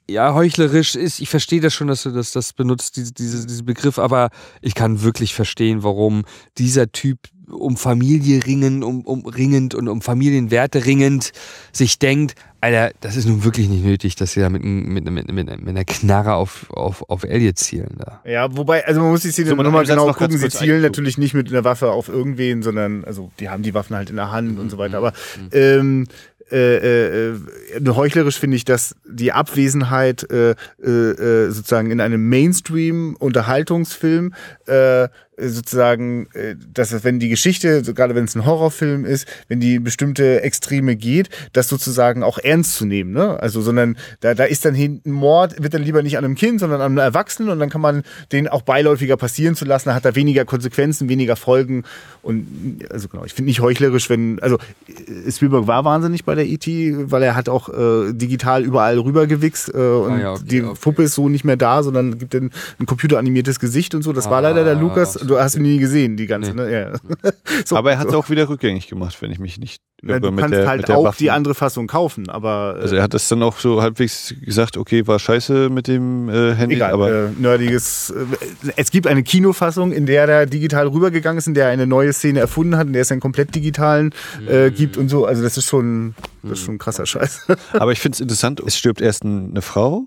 ja, heuchlerisch ist, ich verstehe das schon, dass du das, das benutzt, diese, diese, diese Begriff, aber ich kann wirklich verstehen, warum dieser Typ um Familie ringen, um, um ringend und um Familienwerte ringend sich denkt, Alter, das ist nun wirklich nicht nötig, dass sie da mit, mit, mit, mit, mit einer Knarre auf, auf, auf Elliot zielen. Da. Ja, wobei, also man muss die Szene So, nochmal genau noch gucken. Sie zielen natürlich nicht mit einer Waffe auf irgendwen, sondern, also die haben die Waffen halt in der Hand und so weiter. Aber Mhm. ähm, äh, äh, äh, heuchlerisch finde ich, dass die Abwesenheit äh, äh, äh, sozusagen in einem Mainstream-Unterhaltungsfilm äh, sozusagen, äh, dass es, wenn die Geschichte, gerade wenn es ein Horrorfilm ist, wenn die bestimmte Extreme geht, das sozusagen auch ernst zu nehmen, ne? Also, sondern da, da ist dann hinten Mord, wird dann lieber nicht an einem Kind, sondern an einem Erwachsenen und dann kann man den auch beiläufiger passieren zu lassen, da hat er weniger Konsequenzen, weniger Folgen und also genau, ich finde nicht heuchlerisch, wenn, also äh, Spielberg war wahnsinnig bei der E.T., weil er hat auch äh, digital überall rübergewichst äh, und Ah ja, okay, die okay. Puppe ist so nicht mehr da, sondern gibt den ein computeranimiertes Gesicht und so. Das war leider der Ah, Lukas. Du hast ihn nie gesehen, die ganze, Nee. ne? Ja. So, Aber er hat es so. auch wieder rückgängig gemacht, wenn ich mich nicht Ja, du kannst der, halt auch Waffen. die andere Fassung kaufen, aber äh, Also er hat das dann auch so halbwegs gesagt, okay, war scheiße mit dem äh, Handy, egal, aber äh, nerdiges. Äh, es gibt eine Kinofassung, in der er digital rübergegangen ist, in der er eine neue Szene erfunden hat, in der es einen komplett digitalen äh, Mhm. gibt und so. Also das ist schon, das ist schon ein krasser Scheiß. Aber ich finde es interessant, es stirbt erst ein- eine Frau,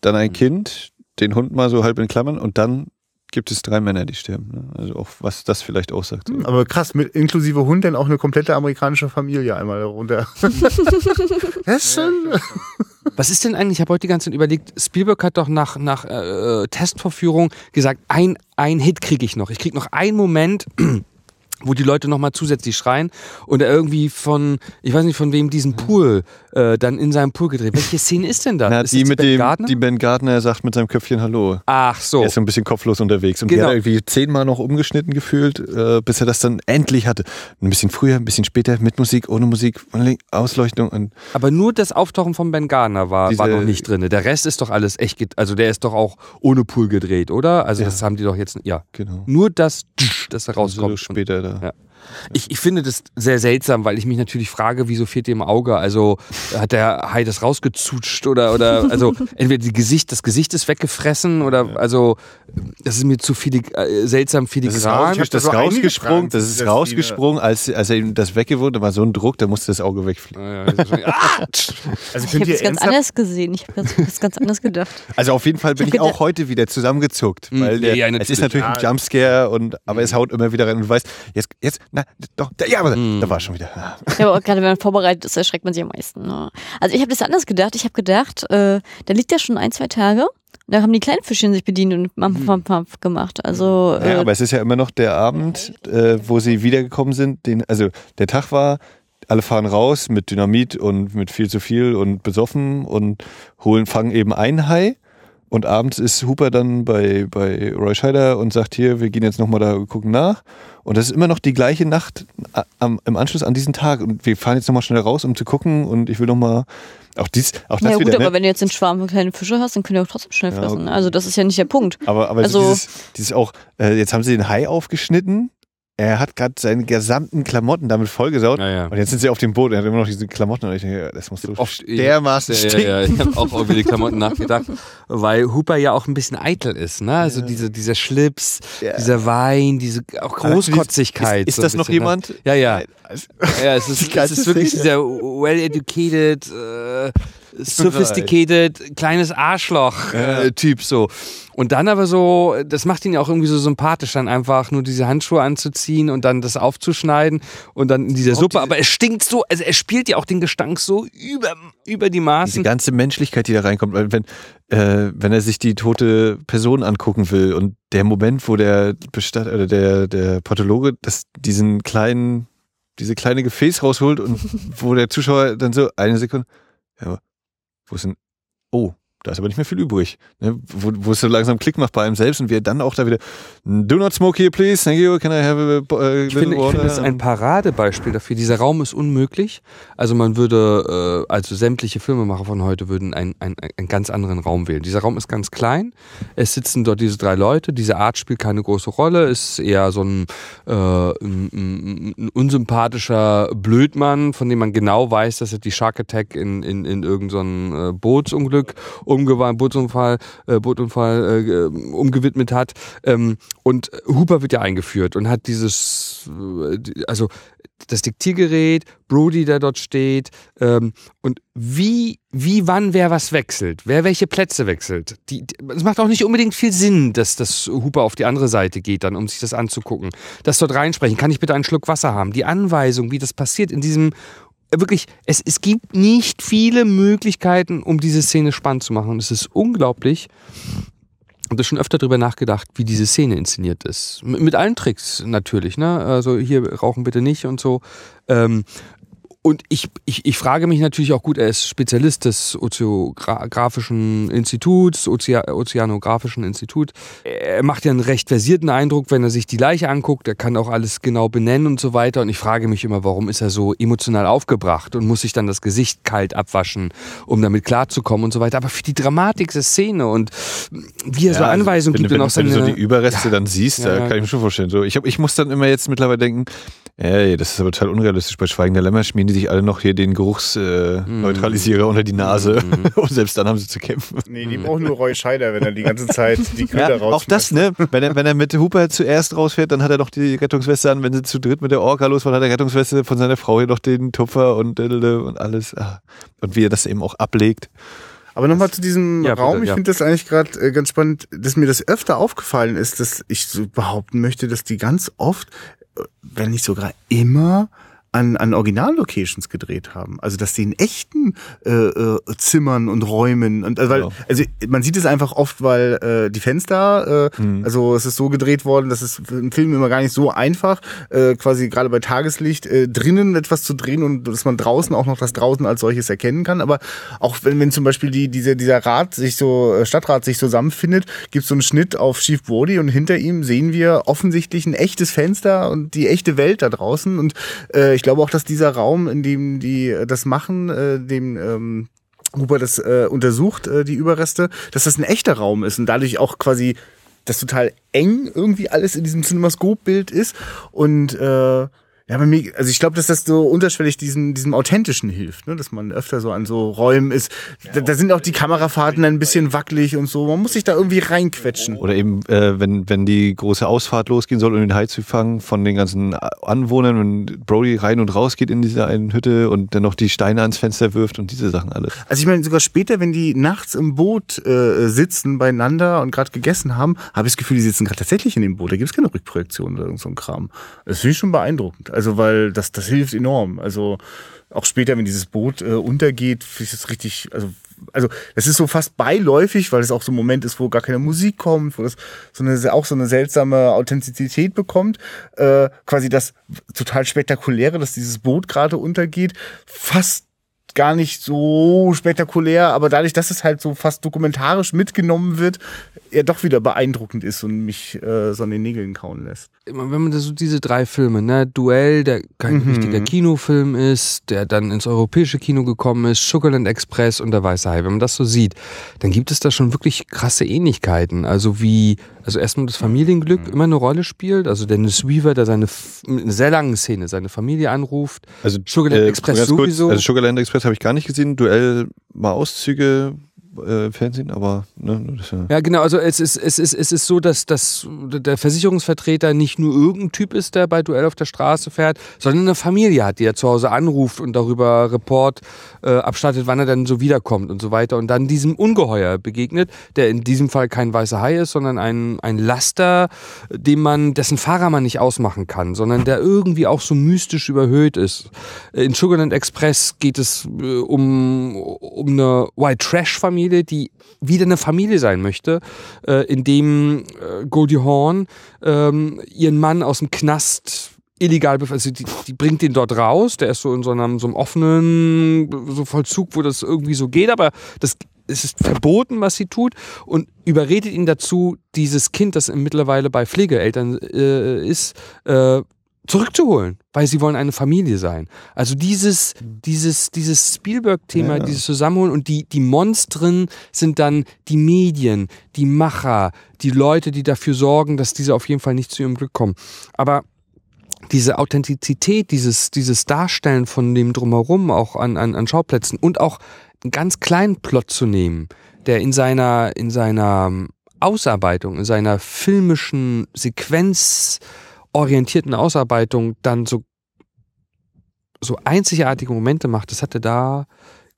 dann Mhm. ein Kind, den Hund mal so halb in Klammern und dann gibt es drei Männer, die sterben. Ne? Also auch was das vielleicht aussagt. So. Aber krass, mit inklusive Hund dann auch eine komplette amerikanische Familie einmal ist schon. Was ist denn eigentlich, ich habe heute die ganze Zeit überlegt, Spielberg hat doch nach, nach äh, Testvorführung gesagt, ein, ein Hit kriege ich noch. Ich kriege noch einen Moment, wo die Leute nochmal zusätzlich schreien und er irgendwie von, ich weiß nicht von wem, diesen Pool äh, dann in seinem Pool gedreht. Welche Szene ist denn da? Na, ist die mit Ben dem, Gardner? die Ben Gardner sagt mit seinem Köpfchen Hallo. Ach so. Er ist so ein bisschen kopflos unterwegs. Und die Genau. hat er irgendwie zehnmal noch umgeschnitten gefühlt, äh, bis er das dann endlich hatte. Ein bisschen früher, ein bisschen später, mit Musik, ohne Musik, Ausleuchtung. Und Aber nur das Auftauchen von Ben Gardner war, war noch nicht drin. Der Rest ist doch alles echt, also der ist doch auch ohne Pool gedreht, oder? Also Ja. das haben die doch jetzt, ja. genau. Nur das, das da Also rauskommt. später da. Ja. Ich, ich finde das sehr seltsam, weil ich mich natürlich frage, wieso fehlt im Auge? Also hat der Hai das rausgezutscht oder, oder also entweder die Gesicht, das Gesicht ist weggefressen oder also das ist mir zu filig, äh, seltsam Das ist, filigran. raus, hab da das einige rausgesprungen, das ist rausgesprungen, als, als er ihm das weggewohnt, da war so ein Druck, da musste das Auge wegfliegen. Ja, ja, das schon- ah! Also Ich habe es ganz anders gesehen. Ich habe das ganz anders gedacht. Also auf jeden Fall bin Ich ich auch heute wieder zusammengezuckt, Mhm. weil der, Ja, ja, es ist natürlich. ein Ja. Jumpscare und aber es haut immer wieder rein und du weißt, jetzt, jetzt, na, doch, da, ja, aber Mhm. da war es schon wieder. Ja, aber gerade wenn man vorbereitet ist, erschreckt man sich am meisten. Ne? Also ich habe das anders gedacht. Ich habe gedacht, äh, da liegt ja schon ein, zwei Tage. Da haben die kleinen Fischchen sich bedient und Mampf, Mampf, Mampf gemacht. Also äh, Ja, aber es ist ja immer noch der Abend, äh, wo sie wiedergekommen sind. Den, also der Tag war, alle fahren raus mit Dynamit und mit viel zu viel und besoffen und holen, fangen eben einen Hai. Und abends ist Hooper dann bei, bei Roy Scheider und sagt hier, wir gehen jetzt nochmal da gucken nach. Und das ist immer noch die gleiche Nacht am, im Anschluss an diesen Tag. Und wir fahren jetzt nochmal schnell raus, um zu gucken. Und ich will nochmal, auch dies, auch das ja gut, wieder, aber ne? wenn du jetzt einen Schwarm von kleinen Fische hast, dann können die auch trotzdem schnell Ja, fressen. okay. Also das ist ja nicht der Punkt. Aber, aber Also- so dieses, dieses auch, äh, jetzt haben sie den Hai aufgeschnitten. Er hat gerade seine gesamten Klamotten damit vollgesaut. Ja, ja. Und jetzt sind sie auf dem Boot. Er hat immer noch diese Klamotten. Und ich denke, das muss so Oft- dermaßen ja, stinken. ja, ja, ich habe auch über die Klamotten nachgedacht, weil Hooper ja auch ein bisschen eitel ist, ne? Also diese, dieser Schlips, dieser Wein, diese auch Großkotzigkeit. Ist, ist so ein das noch bisschen, ne? jemand? Ja, ja. Ja, es ist, es ist wirklich dieser well-educated, äh, sophisticated, kleines Arschloch-Typ so. Und dann aber so, das macht ihn ja auch irgendwie so sympathisch, dann einfach nur diese Handschuhe anzuziehen und dann das aufzuschneiden und dann in dieser Suppe. Aber es stinkt so, also er spielt ja auch den Gestank so über, über die Diese Maßen. ganze Menschlichkeit, die da reinkommt, weil wenn, äh, wenn er sich die tote Person angucken will und der Moment, wo der Bestatt oder der, der Pathologe das, diesen kleinen, diese kleine Gefäß rausholt und wo der Zuschauer dann so eine Sekunde, ja, wo ist denn, oh, da ist aber nicht mehr viel übrig. Ne? Wo, wo es so langsam Klick macht bei einem selbst und wir dann auch da wieder, do not smoke here, please, thank you, can I have a, a Ich finde, ich finde das ist ein Paradebeispiel dafür. Dieser Raum ist unmöglich. Also man würde, äh, also sämtliche Filmemacher von heute würden einen, einen, einen ganz anderen Raum wählen. Dieser Raum ist ganz klein. Es sitzen dort diese drei Leute. Diese Art spielt keine große Rolle. Ist eher so ein, äh, ein, ein, unsympathischer Blödmann, von dem man genau weiß, dass er die Shark Attack in, in, in irgendein so äh, Bootsunglück umgewandelt, Bootsunfall, äh, Bootunfall äh, umgewidmet hat. Ähm, und Hooper wird ja eingeführt und hat dieses, äh, also das Diktiergerät, Brody, der dort steht, ähm, und wie, wie, wann wer was wechselt, wer welche Plätze wechselt. Es macht auch nicht unbedingt viel Sinn, dass das Hooper auf die andere Seite geht, dann, um sich das anzugucken. Das dort reinsprechen, kann ich bitte einen Schluck Wasser haben? Die Anweisung, wie das passiert in diesem wirklich, es, es gibt nicht viele Möglichkeiten, um diese Szene spannend zu machen. Und es ist unglaublich. Ich habe schon öfter darüber nachgedacht, wie diese Szene inszeniert ist. M- Mit allen Tricks natürlich, ne? Also hier rauchen bitte nicht und so. Ähm, und ich, ich, ich frage mich natürlich auch gut, er ist Spezialist des Ozeografischen Instituts, Ozea Ozeanografischen Institut. Er macht ja einen recht versierten Eindruck, wenn er sich die Leiche anguckt. Er kann auch alles genau benennen und so weiter. Und ich frage mich immer, warum ist er so emotional aufgebracht und muss sich dann das Gesicht kalt abwaschen, um damit klarzukommen und so weiter. Aber für die Dramatik der Szene und wie er so Anweisungen wenn, gibt wenn, und auch wenn du seine... so die Überreste dann siehst, Ja, da ja. kann ich mir schon vorstellen. So, ich, hab, ich muss dann immer jetzt mittlerweile denken, ey, das ist aber total unrealistisch. Bei Schweigen der Lämmer schmieren die sich alle noch hier den Geruchsneutralisierer äh. Neutralisierer unter die Nase und selbst dann haben sie zu kämpfen. Nee, die brauchen nur Roy Scheider, wenn er die ganze Zeit die Köder Ja, raus. auch das, ne? Wenn er, wenn er mit Hooper zuerst rausfährt, dann hat er noch die Rettungsweste an. Wenn sie zu dritt mit der Orca losfahren, hat er Rettungsweste von seiner Frau hier noch den Tupfer und, und alles. Ah. Und wie er das eben auch ablegt. Aber nochmal zu diesem Ja, bitte, Raum. Ich ja. finde das eigentlich gerade äh, ganz spannend, dass mir das öfter aufgefallen ist, dass ich so behaupten möchte, dass die ganz oft, äh, wenn nicht sogar immer, an, an Originallocations gedreht haben. Also dass die in echten äh, äh, Zimmern und Räumen und also, weil, Ja. also man sieht es einfach oft, weil äh, die Fenster, äh, Mhm. also es ist so gedreht worden, dass es für einen Film immer gar nicht so einfach, äh, quasi gerade bei Tageslicht äh, drinnen etwas zu drehen und dass man draußen auch noch das draußen als solches erkennen kann. Aber auch wenn, wenn zum Beispiel die, diese, dieser Rat sich so, äh, Stadtrat sich zusammenfindet, gibt es so einen Schnitt auf Chief Brody und hinter ihm sehen wir offensichtlich ein echtes Fenster und die echte Welt da draußen. Und äh, ich glaube auch, dass dieser Raum, in dem die äh, das machen, äh, dem ähm, Huber das äh, untersucht, äh, die Überreste, dass das ein echter Raum ist und dadurch auch quasi das total eng irgendwie alles in diesem Cinemascope-Bild ist. Und äh, ja, bei mir, also ich glaube, dass das so unterschwellig diesem, diesem Authentischen hilft, ne? dass man öfter so an so Räumen ist. Da, da sind auch die Kamerafahrten ein bisschen wackelig und so. Man muss sich da irgendwie reinquetschen. Oder eben, äh, wenn, wenn die große Ausfahrt losgehen soll, um den Hai zu fangen von den ganzen Anwohnern, wenn Brody rein und raus geht in diese einen Hütte und dann noch die Steine ans Fenster wirft und diese Sachen alles. Also ich meine, sogar später, wenn die nachts im Boot äh, sitzen beieinander und gerade gegessen haben, habe ich das Gefühl, die sitzen gerade tatsächlich in dem Boot. Da gibt es keine Rückprojektion oder so ein Kram. Das finde ich schon beeindruckend. Also weil das, das hilft enorm. Also auch später, wenn dieses Boot äh, untergeht, finde ich das richtig, also also das ist so fast beiläufig, weil es auch so ein Moment ist, wo gar keine Musik kommt, wo das so eine auch so eine seltsame Authentizität bekommt. Äh, quasi das total spektakuläre, dass dieses Boot gerade untergeht, fast gar nicht so spektakulär, aber dadurch, dass es halt so fast dokumentarisch mitgenommen wird, er doch wieder beeindruckend ist und mich äh, so an den Nägeln kauen lässt. Wenn man das so diese drei Filme, ne, Duell, der kein Mhm. richtiger Kinofilm ist, der dann ins europäische Kino gekommen ist, Sugarland Express und der Weiße Hai, wenn man das so sieht, dann gibt es da schon wirklich krasse Ähnlichkeiten. Also wie also erstmal das Familienglück immer eine Rolle spielt. Also Dennis Weaver, der seine in einer sehr langen Szene seine Familie anruft. Also Sugarland äh, Express ganz kurz, sowieso. also Sugarland Express habe ich gar nicht gesehen. Duell mal Auszüge äh, Fernsehen, aber ne, das ist ja Ja, genau. Also es ist, es ist, es ist so, dass, dass der Versicherungsvertreter nicht nur irgendein Typ ist, der bei Duell auf der Straße fährt, sondern eine Familie hat, die er zu Hause anruft und darüber Report äh, abstattet, wann er dann so wiederkommt und so weiter. Und dann diesem Ungeheuer begegnet, der in diesem Fall kein weißer Hai ist, sondern ein, ein Laster, dem man, dessen Fahrer man nicht ausmachen kann, sondern der irgendwie auch so mystisch überhöht ist. In Sugarland Express geht es äh, um, um eine White Trash Familie, die wieder eine Familie sein möchte, äh, in dem äh, Goldie Hawn ähm, ihren Mann aus dem Knast illegal, also die, die bringt den dort raus, der ist so in so einem, so einem offenen so Vollzug, wo das irgendwie so geht, aber das es ist verboten, was sie tut und überredet ihn dazu, dieses Kind, das mittlerweile bei Pflegeeltern äh, ist, äh, zurückzuholen, weil sie wollen eine Familie sein. Also dieses, dieses, dieses Spielberg-Thema, Ja. dieses Zusammenholen und die, die Monstren sind dann die Medien, die Macher, die Leute, die dafür sorgen, dass diese auf jeden Fall nicht zu ihrem Glück kommen. Aber diese Authentizität, dieses, dieses Darstellen von dem Drumherum auch an, an, an Schauplätzen und auch einen ganz kleinen Plot zu nehmen, der in seiner, in seiner Ausarbeitung, in seiner filmischen sequenzorientierten Ausarbeitung dann so, so einzigartige Momente macht, das hat er da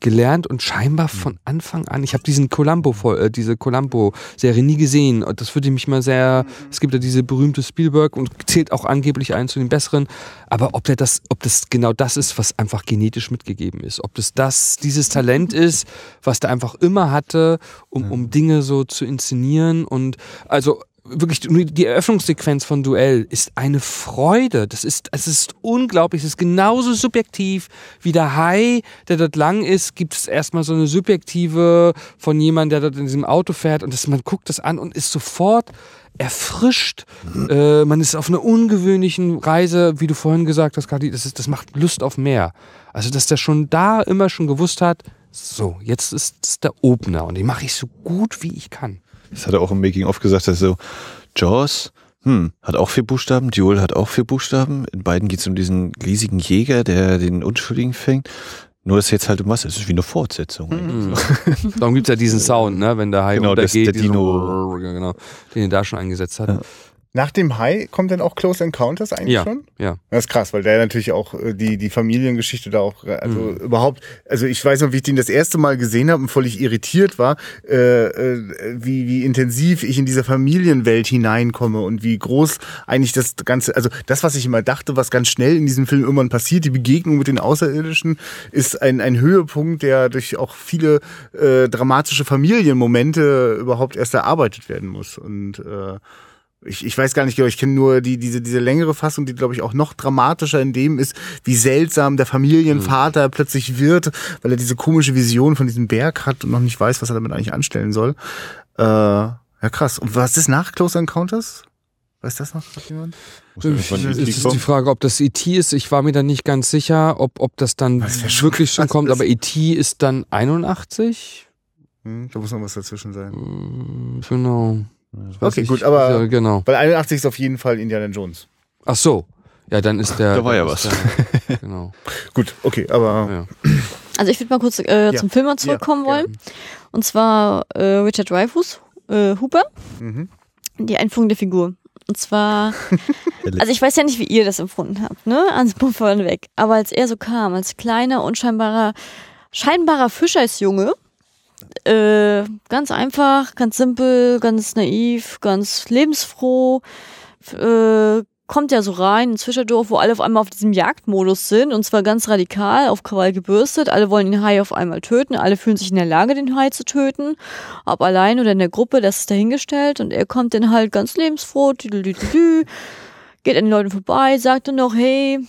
gelernt und scheinbar von Anfang an, ich habe diesen Columbo, äh, diese Columbo-Serie nie gesehen und das würde mich mal sehr, es gibt ja diese berühmte Spielberg und zählt auch angeblich einen zu den besseren, aber ob der das, ob das genau das ist, was einfach genetisch mitgegeben ist, ob das das, dieses Talent ist, was der einfach immer hatte, um, um Dinge so zu inszenieren. Und also wirklich die Eröffnungssequenz von Duell ist eine Freude. Das ist, es ist unglaublich. Es ist genauso subjektiv wie der Hai, der dort lang ist. Gibt es erstmal so eine subjektive von jemandem, der dort in diesem Auto fährt und das, man guckt das an und ist sofort erfrischt. Äh, man ist auf einer ungewöhnlichen Reise, wie du vorhin gesagt hast, Kati, das, ist, das macht Lust auf mehr. Also, dass der schon da immer schon gewusst hat, so, jetzt ist es der Opener und den mache ich so gut wie ich kann. Das hat er auch im Making-of gesagt, dass so Jaws, hm, hat auch vier Buchstaben, Duel hat auch vier Buchstaben. In beiden geht es um diesen riesigen Jäger, der den Unschuldigen fängt. Nur das ist jetzt halt um was, es ist wie eine Fortsetzung. Mhm. Darum gibt's ja diesen Sound, ne, wenn der Hai Genau, untergeht, der Dino. genau, den er da schon eingesetzt hat. Ja. Nach dem Hai kommt dann auch Close Encounters eigentlich Ja, schon? ja. Das ist krass, weil der natürlich auch äh, die, die Familiengeschichte da auch, äh, also Mhm. überhaupt, also ich weiß noch, wie ich den das erste Mal gesehen habe und völlig irritiert war, äh, äh, wie, wie intensiv ich in diese Familienwelt hineinkomme und wie groß eigentlich das Ganze, also das, was ich immer dachte, was ganz schnell in diesem Film irgendwann passiert, die Begegnung mit den Außerirdischen, ist ein, ein Höhepunkt, der durch auch viele äh, dramatische Familienmomente überhaupt erst erarbeitet werden muss. Und äh, ich, ich weiß gar nicht genau, ich kenne nur die, diese, diese längere Fassung, die, glaube ich, auch noch dramatischer in dem ist, wie seltsam der Familienvater plötzlich wird, weil er diese komische Vision von diesem Berg hat und noch nicht weiß, was er damit eigentlich anstellen soll. Äh, ja, krass. Und was ist nach Close Encounters? Weiß das noch jemand? Es ist die Frage, ob das E.T. ist. Ich war mir da nicht ganz sicher, ob, ob das dann Das wirklich schon kommt. Aber E.T. ist dann 81? Hm, da muss noch was dazwischen sein. Mm, Genau. Okay, Ich- gut, aber- Ja, genau. Weil 81 ist auf jeden Fall Indiana Jones. Ach so. Ja, dann ist der. Da war ja was. Der, genau. Gut, okay, aber Ja. Also ich würde mal kurz äh, Ja. zum Film mal zurückkommen Ja, wollen. Und zwar äh, Richard Dreyfuss, äh, Hooper, mhm. die Einführung der Figur. Und zwar, also ich weiß ja nicht, wie ihr das empfunden habt, ne? Ans Buffern weg. Aber als er so kam, als kleiner, unscheinbarer, scheinbarer Fischersjunge, äh, ganz einfach, ganz simpel, ganz naiv, ganz lebensfroh, äh, kommt ja so rein ins Fischerdorf, wo alle auf einmal auf diesem Jagdmodus sind und zwar ganz radikal, auf Krawall gebürstet. Alle wollen den Hai auf einmal töten, alle fühlen sich in der Lage, den Hai zu töten. Ob allein oder in der Gruppe, das ist dahingestellt und er kommt dann halt ganz lebensfroh, geht an den Leuten vorbei, sagt dann noch, hey,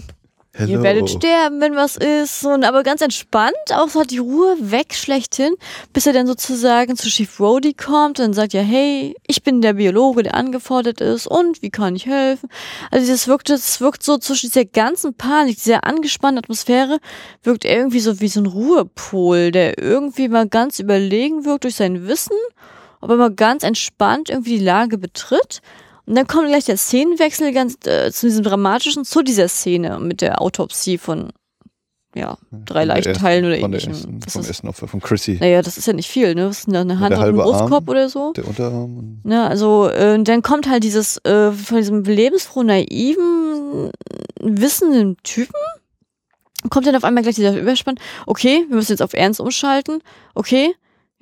Ihr werdet sterben, wenn was ist. Und aber ganz entspannt, auch so hat die Ruhe weg, schlechthin, bis er dann sozusagen zu Chief Rhodey kommt und sagt ja, hey, ich bin der Biologe, der angefordert ist und wie kann ich helfen? Also das wirkt, das wirkt so zwischen dieser ganzen Panik, dieser angespannten Atmosphäre, wirkt irgendwie so wie so ein Ruhepol, der irgendwie mal ganz überlegen wirkt durch sein Wissen, ob er mal ganz entspannt irgendwie die Lage betritt. Und dann kommt gleich der Szenenwechsel ganz äh, zu diesem dramatischen, zu dieser Szene mit der Autopsie von ja, drei Leichtenteilen oder ersten- von der ähnlichem. vom ersten Opfer, von Chrissy. naja, das ist ja nicht viel, ne? Das ist eine Hand halbe Arm. Brustkorb oder so. Der Unterarm. und- Ne, also äh, dann kommt halt dieses äh, von diesem lebensfrohen, naiven, wissenden Typen, kommt dann auf einmal gleich dieser Überspann. Okay, wir müssen jetzt auf Ernst umschalten. Okay, und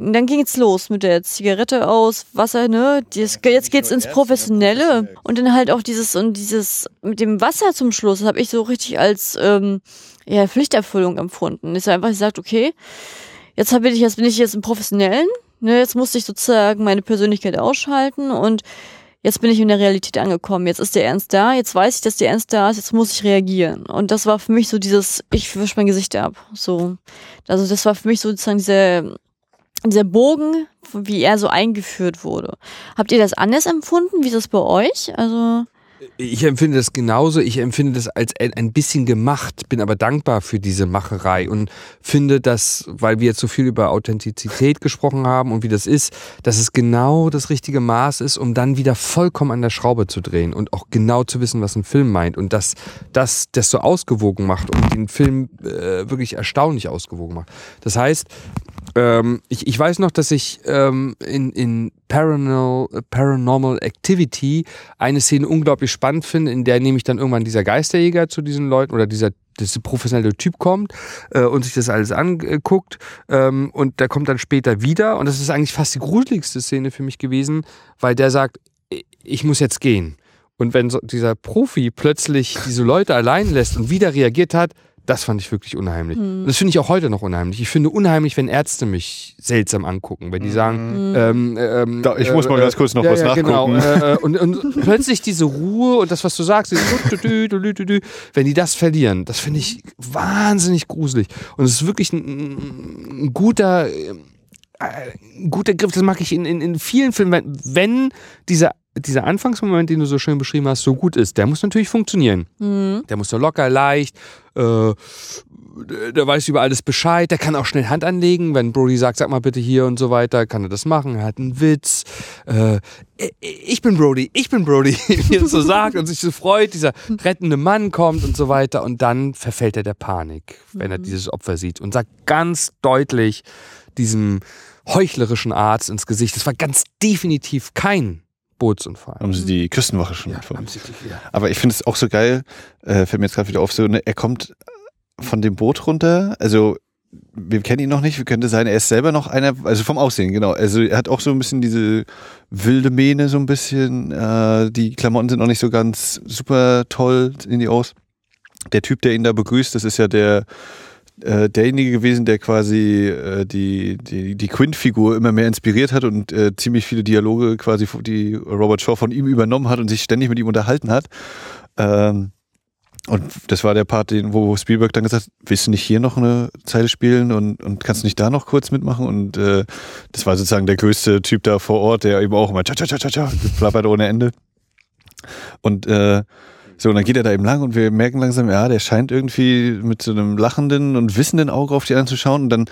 dann ging es los mit der Zigarette aus, Wasser, ne? Das, jetzt geht's ins Professionelle und dann halt auch dieses und dieses mit dem Wasser zum Schluss. Das habe ich so richtig als ähm, ja, Pflichterfüllung empfunden. Ist einfach gesagt, okay, jetzt hab ich jetzt bin ich jetzt im Professionellen. Ne, jetzt musste ich sozusagen meine Persönlichkeit ausschalten und jetzt bin ich in der Realität angekommen. Jetzt ist der Ernst da, jetzt weiß ich, dass der Ernst da ist, jetzt muss ich reagieren. Und das war für mich so dieses, ich wisch mein Gesicht ab. So. Also das war für mich sozusagen dieser, dieser Bogen, wie er so eingeführt wurde. Habt ihr das anders empfunden? Wie ist das bei euch? Also. Ich empfinde das genauso. Ich empfinde das als ein bisschen gemacht, bin aber dankbar für diese Macherei und finde, dass, weil wir jetzt so viel über Authentizität gesprochen haben und wie das ist, dass es genau das richtige Maß ist, um dann wieder vollkommen an der Schraube zu drehen und auch genau zu wissen, was ein Film meint und dass das das so ausgewogen macht und den Film äh, wirklich erstaunlich ausgewogen macht. Das heißt, ähm, ich, ich weiß noch, dass ich ähm, in, in Paranormal, Paranormal Activity eine Szene unglaublich spannend finde, in der nämlich dann irgendwann dieser Geisterjäger zu diesen Leuten oder dieser dieser professionelle Typ kommt äh, und sich das alles anguckt ähm, und der kommt dann später wieder und das ist eigentlich fast die gruseligste Szene für mich gewesen, weil der sagt, ich muss jetzt gehen. Und wenn so dieser Profi plötzlich diese Leute allein lässt und wieder reagiert hat, das fand ich wirklich unheimlich. Und das finde ich auch heute noch unheimlich. Ich finde unheimlich, wenn Ärzte mich seltsam angucken, wenn die sagen, ähm, ähm, Da, ich muss mal ganz kurz noch was Genau, nachgucken. äh, und, und plötzlich diese Ruhe und das, was du sagst, wenn die das verlieren, das finde ich wahnsinnig gruselig. Und es ist wirklich ein, ein guter, äh, ein guter Griff, das mag ich in, in, in vielen Filmen, wenn, wenn dieser, dieser Anfangsmoment, den du so schön beschrieben hast, so gut ist, der muss natürlich funktionieren. Mhm. Der muss so locker, leicht, äh, der weiß über alles Bescheid, der kann auch schnell Hand anlegen, wenn Brody sagt, sag mal bitte hier und so weiter, kann er das machen, er hat einen Witz. Äh, ich bin Brody, ich bin Brody, wie er so sagt und sich so freut, dieser rettende Mann kommt und so weiter und dann verfällt er der Panik, wenn er dieses Opfer sieht und sagt ganz deutlich diesem heuchlerischen Arzt ins Gesicht, das war ganz definitiv kein Bootsunfall. Haben sie die Küstenwache schon Ja, haben sie- ja. Aber ich finde es auch so geil, äh, fällt mir jetzt gerade wieder auf, so, ne, er kommt von dem Boot runter, also wir kennen ihn noch nicht, könnte sein, er ist selber noch einer, also vom Aussehen, genau. Also er hat auch so ein bisschen diese wilde Mähne, so ein bisschen, äh, die Klamotten sind noch nicht so ganz super toll, sehen die aus. Der Typ, der ihn da begrüßt, das ist ja der, äh, derjenige gewesen, der quasi äh, die, die, die Quint-Figur immer mehr inspiriert hat und äh, ziemlich viele Dialoge quasi, die Robert Shaw von ihm übernommen hat und sich ständig mit ihm unterhalten hat. Ähm, und das war der Part, den, wo Spielberg dann gesagt hat, willst du nicht hier noch eine Zeile spielen und, und kannst du nicht da noch kurz mitmachen? Und äh, das war sozusagen der größte Typ da vor Ort, der eben auch immer tcha tcha tcha tcha tcha plappert ohne Ende. Und äh, so, und dann geht er da eben lang und wir merken langsam, ja, der scheint irgendwie mit so einem lachenden und wissenden Auge auf die anderen zu schauen. Und dann,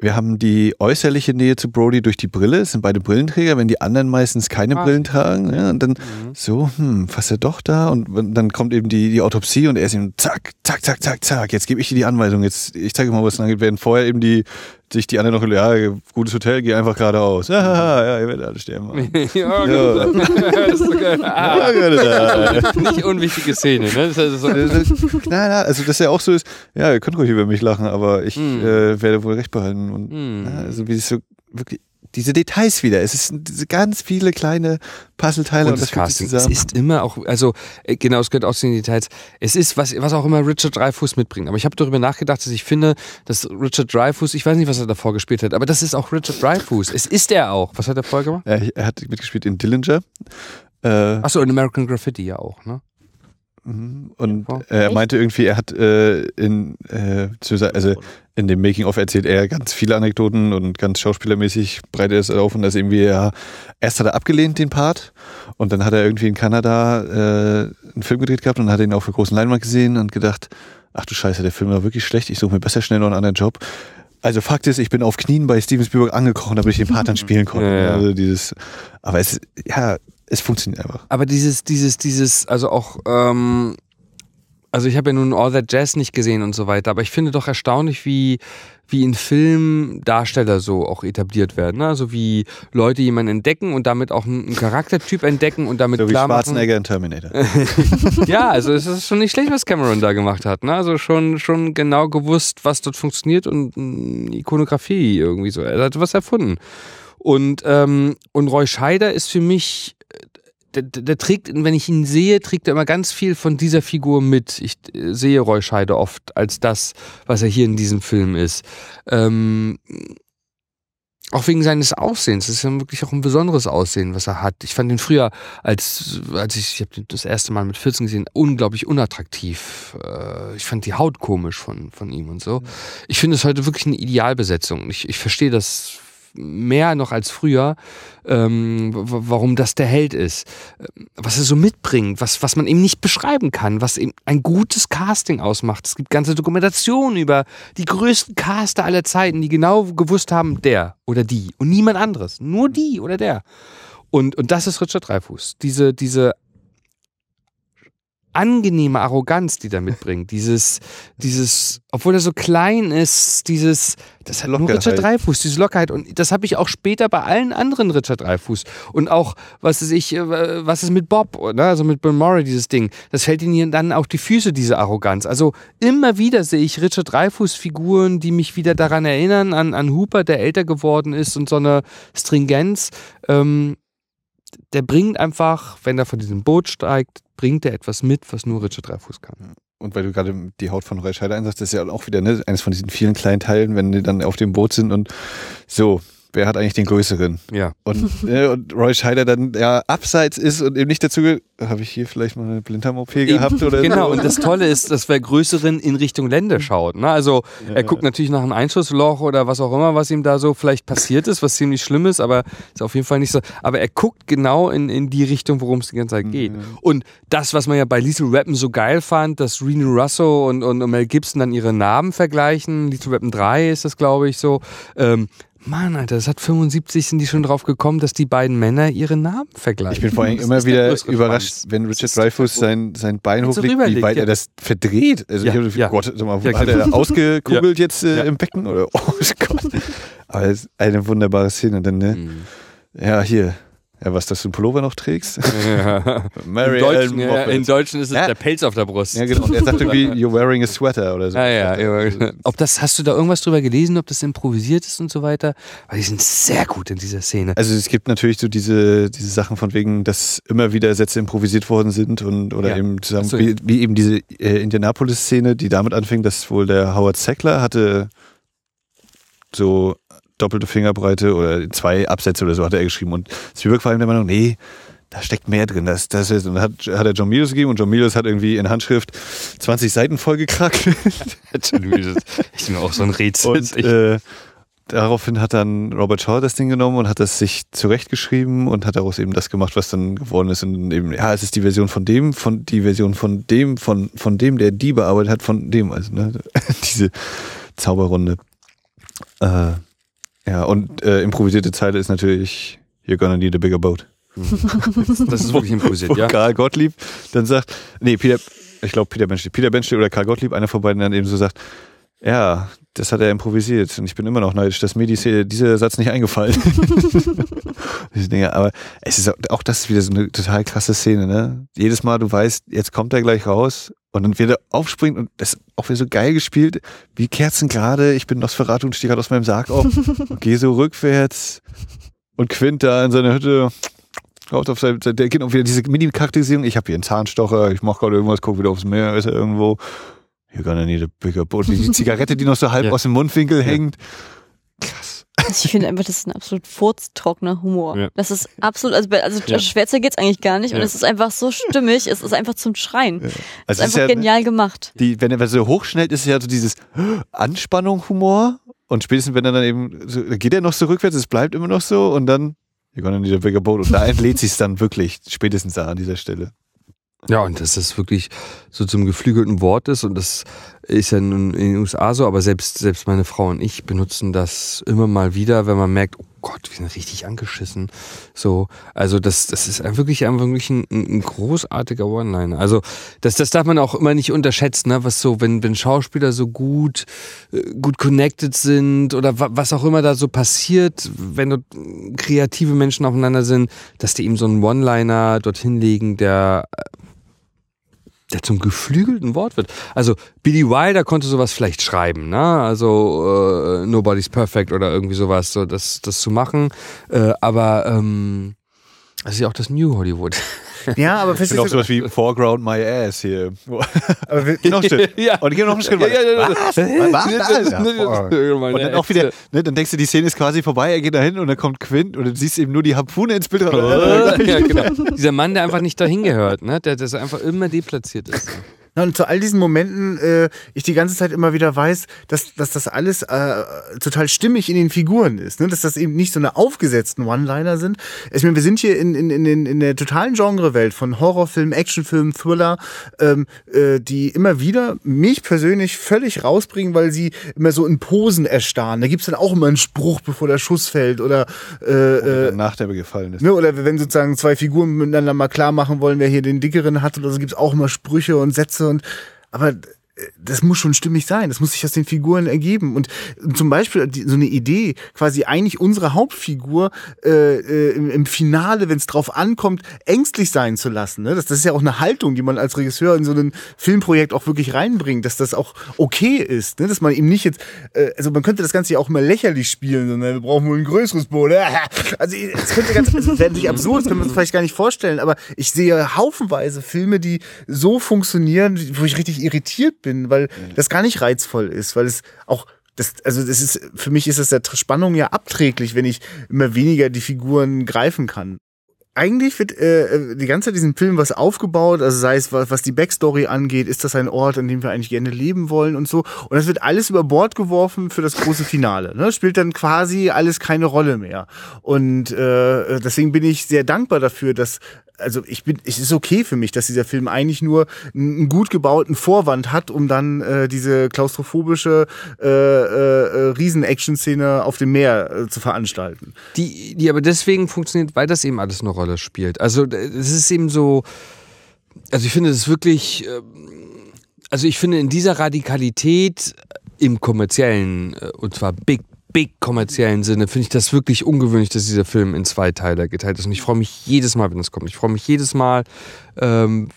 wir haben die äußerliche Nähe zu Brody durch die Brille, es sind beide Brillenträger, wenn die anderen meistens keine Ah. Brillen tragen. Ja, und dann so, hm, was er doch da? Und dann kommt eben die, die Autopsie und er ist eben zack, zack, zack, zack, zack. Jetzt gebe ich dir die Anweisung. Jetzt, ich zeige mal, was lang geht. Während vorher eben die, sich die anderen noch, ja, gutes Hotel, geh einfach geradeaus. Ja, ja, ihr werdet alle sterben. ja, Ja. genau. Das ist so geil. Ah, Ja, nicht unwichtige Szene, ne? Das ist so, Nein, nein, also dass er auch so ist, ja, ihr könnt ruhig über mich lachen, aber ich Hm. äh, werde wohl recht behalten. Und Hm. ja, also wie es so wirklich diese Details wieder. Es sind ganz viele kleine Puzzleteile und das fügt sich Casting. Es ist immer auch, also äh, genau, es gehört auch zu den Details. Es ist, was, was auch immer Richard Dreyfuss mitbringt. Aber ich habe darüber nachgedacht, dass ich finde, dass Richard Dreyfuss, ich weiß nicht, was er davor gespielt hat, aber das ist auch Richard Dreyfuss. Es ist er auch. Was hat er vorher gemacht? er, er hat mitgespielt in Dillinger. Äh, Achso, in American Graffiti ja auch, ne? Mhm. Und äh, er Echt? meinte irgendwie, er hat äh, in, äh, zu also in dem Making-of erzählt er ganz viele Anekdoten und ganz schauspielermäßig breitet er es auf und das irgendwie, ja, erst hat er abgelehnt den Part und dann hat er irgendwie in Kanada äh, einen Film gedreht gehabt und hat ihn auf der großen Leinwand gesehen und gedacht, ach du Scheiße, der Film war wirklich schlecht, ich suche mir besser schnell noch einen anderen Job. Also Fakt ist, ich bin auf Knien bei Steven Spielberg angekocht, damit ich den Part dann spielen konnte. Ja, ja. Also dieses, aber es, ja, es funktioniert einfach. Aber dieses, dieses, dieses, also auch, ähm, also ich habe ja nun All That Jazz nicht gesehen und so weiter, aber ich finde doch erstaunlich, wie, wie in Filmen Darsteller so auch etabliert werden. Ne? Also wie Leute jemanden entdecken und damit auch einen Charaktertyp entdecken und damit So wie klar machen. Schwarzenegger in Terminator. Ja, also es ist schon nicht schlecht, was Cameron da gemacht hat. Ne? Also schon, schon genau gewusst, was dort funktioniert und mh, Ikonografie irgendwie so. Er hat was erfunden. Und, ähm, und Roy Scheider ist für mich, der, der trägt, wenn ich ihn sehe, trägt er immer ganz viel von dieser Figur mit. Ich äh, sehe Roy Scheider oft als das, was er hier in diesem Film ist. Ähm, auch wegen seines Aussehens. Das ist ja wirklich auch ein besonderes Aussehen, was er hat. Ich fand ihn früher, als, als ich, ich habe das erste Mal mit 14 gesehen, unglaublich unattraktiv. Äh, Ich fand die Haut komisch von, von ihm und so. Ich finde es heute wirklich eine Idealbesetzung. Ich, ich verstehe das mehr noch als früher, ähm, warum das der Held ist. Ähm, Was er so mitbringt, was, was man eben nicht beschreiben kann, was eben ein gutes Casting ausmacht. Es gibt ganze Dokumentationen über die größten Caster aller Zeiten, die genau gewusst haben, der oder die und niemand anderes. Nur die oder der. Und, und das ist Richard Dreyfuss. Diese, diese angenehme Arroganz, die er mitbringt. Dieses, dieses, obwohl er so klein ist, dieses, das hat nur Lockerheit. Richard Dreyfuss, diese Lockerheit. Und das habe ich auch später bei allen anderen Richard Dreyfuss. Und auch, was ist ich, äh, was ist mit Bob, ne? also mit Bill Murray, dieses Ding. Das fällt ihnen dann auf die Füße, diese Arroganz. Also immer wieder sehe ich Richard Dreyfuss Figuren, die mich wieder daran erinnern, an, an Hooper, der älter geworden ist und so eine Stringenz. Ähm, der bringt einfach, wenn er von diesem Boot steigt, bringt er etwas mit, was nur Richard Dreyfuss kann. Und weil du gerade die Haut von Roy Scheider einsatzt, das ist ja auch wieder ne, eines von diesen vielen kleinen Teilen, wenn die dann auf dem Boot sind und so, wer hat eigentlich den größeren? Ja. Und, äh, und Roy Scheider dann ja abseits ist und eben nicht dazu, habe ich hier vielleicht mal eine Blinddarm-OP gehabt oder Genau, so? und das Tolle ist, dass wer Größeren in Richtung Länder schaut. Ne? Also er guckt natürlich nach einem Einschussloch oder was auch immer, was ihm da so vielleicht passiert ist, was ziemlich schlimm ist, aber ist auf jeden Fall nicht so. Aber er guckt genau in, in die Richtung, worum es die ganze Zeit geht. Und das, was man ja bei Lethal Weapon so geil fand, dass Reno Russo und, und Mel Gibson dann ihre Namen vergleichen. Lethal Weapon 3 ist das, glaube ich, so. Ähm, Mann, Alter, das hat 75 sind die schon drauf gekommen, dass die beiden Männer ihre Namen vergleichen. Ich bin vor allem Das immer wieder überrascht, Schwanz. wenn Das Richard Dreyfuss sein, sein Bein Wenn so hochlegt, wie weit ja. er das verdreht. Also Ja, ich habe ja. Gott, sag mal, Ja, hat genau. er ausgekugelt jetzt äh, im Becken? Oder? Oh Gott. Aber es ist eine wunderbare Szene. Dann, ne? Mhm. Ja, hier. Ja, was, dass du einen Pullover noch trägst? Ja. Mary Im Deutschen, Ellen ja, in Deutschen ist es Ja. der Pelz auf der Brust. Ja, genau. Und er sagt irgendwie, you're wearing a sweater oder so. Ja, ja, ja. Ob das, hast du da irgendwas drüber gelesen, ob das improvisiert ist und so weiter? Weil die sind sehr gut in dieser Szene. Also es gibt natürlich so diese, diese Sachen von wegen, dass immer wieder Sätze improvisiert worden sind und oder Ja. eben zusammen, so, wie, wie eben diese äh, Indianapolis-Szene, die damit anfing, dass wohl der Howard Sackler hatte so doppelte Fingerbreite oder zwei Absätze oder so hat er geschrieben und Spielberg war ihm der Meinung, nee, da steckt mehr drin. Das, das ist, und dann hat, hat er John Milius gegeben und John Milius hat irgendwie in Handschrift 20 Seiten vollgekackt. Ich bin auch so ein Rätsel. Und äh, daraufhin hat dann Robert Shaw das Ding genommen und hat das sich zurechtgeschrieben und hat daraus eben das gemacht, was dann geworden ist. Und eben, ja, es ist die Version von dem, von die Version von dem, von, von dem, der die bearbeitet hat, von dem. Also, ne, diese Zauberrunde. Äh, ja, und äh, improvisierte Zeile ist natürlich You're gonna need a bigger boat. das ist wirklich improvisiert, ja. Karl Gottlieb dann sagt, nee, Peter, ich glaube Peter Benchley, Peter Benchley oder Karl Gottlieb, einer von beiden dann eben so sagt, ja, das hat er improvisiert und ich bin immer noch neidisch, dass mir die, dieser Satz nicht eingefallen. Diese Dinge, aber es ist auch, auch das ist wieder so eine total krasse Szene, ne? Jedes Mal, du weißt, jetzt kommt er gleich raus und dann wieder aufspringt und das ist auch wieder so geil gespielt, wie Kerzen gerade, ich bin Nosferatu und stehe gerade aus meinem Sarg auf und gehe so rückwärts und Quint da in seiner Hütte Schaut auf sein, der geht auch wieder diese Mini-Charakterisierung. Ich habe hier einen Zahnstocher, ich mache gerade irgendwas, guck wieder aufs Meer, ist er irgendwo. You're gonna need a bigger boat. Die Zigarette, die noch so halb Ja. aus dem Mundwinkel hängt. Also ich finde einfach, das ist ein absolut furztrockener Humor. Ja. Das ist absolut, also, bei- also Ja. schwärzer geht's eigentlich gar nicht und Ja. es ist einfach so stimmig, es ist einfach zum Schreien. Es Also ist es einfach ja, genial gemacht. die, wenn er so hochschnellt, ist es ja so dieses Anspannung-Humor. Und spätestens, wenn er dann eben, so, geht er noch so rückwärts, es bleibt immer noch so und dann, you're gonna need a bigger boat. Und da entlädt sich dann wirklich, spätestens da an dieser Stelle. Ja, und dass das wirklich so zum geflügelten Wort ist und das ist ja nun in den USA so, aber selbst, selbst meine Frau und ich benutzen das immer mal wieder, wenn man merkt, oh Gott, wir sind richtig angeschissen. So, also das, das ist wirklich, wirklich ein, ein großartiger One-Liner. Also das, das darf man auch immer nicht unterschätzen, ne? was so, wenn, wenn Schauspieler so gut, äh, gut connected sind oder wa, was auch immer da so passiert, wenn kreative Menschen aufeinander sind, dass die ihm so einen One-Liner dorthin legen, der der zum geflügelten Wort wird. Also Billy Wilder konnte sowas vielleicht schreiben, ne? Also äh, Nobody's Perfect oder irgendwie sowas, so das, das zu machen. Äh, aber ähm, das ist ja auch das New Hollywood. Ja, aber auch verstehst du, sowas wie Foreground My Ass hier. aber wir- Geh noch ein Stück. Ja. Und geh noch ein Stück Ja, weiter. ja, ja, Was? ja. Was? Was? Und dann auch wieder, ne, dann denkst du, die Szene ist quasi vorbei, er geht da hin und dann kommt Quint und dann siehst du eben nur die Harpune ins Bild. ja, genau. Dieser Mann, der einfach nicht dahin gehört, ne? der, der so einfach immer deplatziert ist. Ja, und zu all diesen Momenten äh, ich die ganze Zeit immer wieder weiß, dass, dass das alles äh, total stimmig in den Figuren ist. Ne? Dass das eben nicht so eine aufgesetzten One-Liner sind. Ich meine, wir sind hier in, in, in, in, in der totalen Genrewelt von Horrorfilmen, Actionfilmen, Thriller, ähm, äh, die immer wieder mich persönlich völlig rausbringen, weil sie immer so in Posen erstarren. Da gibt's dann auch immer einen Spruch, bevor der Schuss fällt oder äh, äh, Nach der gefallen ist. Ne, oder wenn sozusagen zwei Figuren miteinander mal klar machen wollen, wer hier den dickeren hat oder so, gibt's auch immer Sprüche und Sätze und aber das muss schon stimmig sein. Das muss sich aus den Figuren ergeben. Und zum Beispiel so eine Idee, quasi eigentlich unsere Hauptfigur äh, äh, im, Finale, wenn es drauf ankommt, ängstlich sein zu lassen. Ne? Das, das ist ja auch eine Haltung, die man als Regisseur in so ein Filmprojekt auch wirklich reinbringt, dass das auch okay ist. Ne? Dass man ihm nicht jetzt, äh, also man könnte das Ganze ja auch mal lächerlich spielen, so, ne? wir brauchen wohl ein größeres Boot. Also es könnte ganz, es wäre natürlich absurd, das können wir uns vielleicht gar nicht vorstellen, aber ich sehe haufenweise Filme, die so funktionieren, wo ich richtig irritiert bin, weil das gar nicht reizvoll ist, weil es auch das, also das ist, für mich ist es der Spannung ja abträglich, wenn ich immer weniger die Figuren greifen kann. Eigentlich wird äh, die ganze Zeit diesen Film was aufgebaut, also sei es was, was die Backstory angeht, ist das ein Ort, an dem wir eigentlich gerne leben wollen und so. Und das wird alles über Bord geworfen für das große Finale. Ne? Spielt dann quasi alles keine Rolle mehr. Und äh, deswegen bin ich sehr dankbar dafür, dass also ich bin, es ist okay für mich, dass dieser Film eigentlich nur einen gut gebauten Vorwand hat, um dann äh, diese klaustrophobische äh, äh, Riesen-Action-Szene auf dem Meer äh, zu veranstalten. Die, die aber deswegen funktioniert, weil das eben alles eine Rolle spielt. Also es ist eben so, also ich finde es wirklich, ähm, also ich finde in dieser Radikalität im kommerziellen, äh, und zwar big big kommerziellen Sinne finde ich das wirklich ungewöhnlich, dass dieser Film in zwei Teile geteilt ist. Und ich freue mich jedes Mal, wenn das kommt. Ich freue mich jedes Mal, ähm,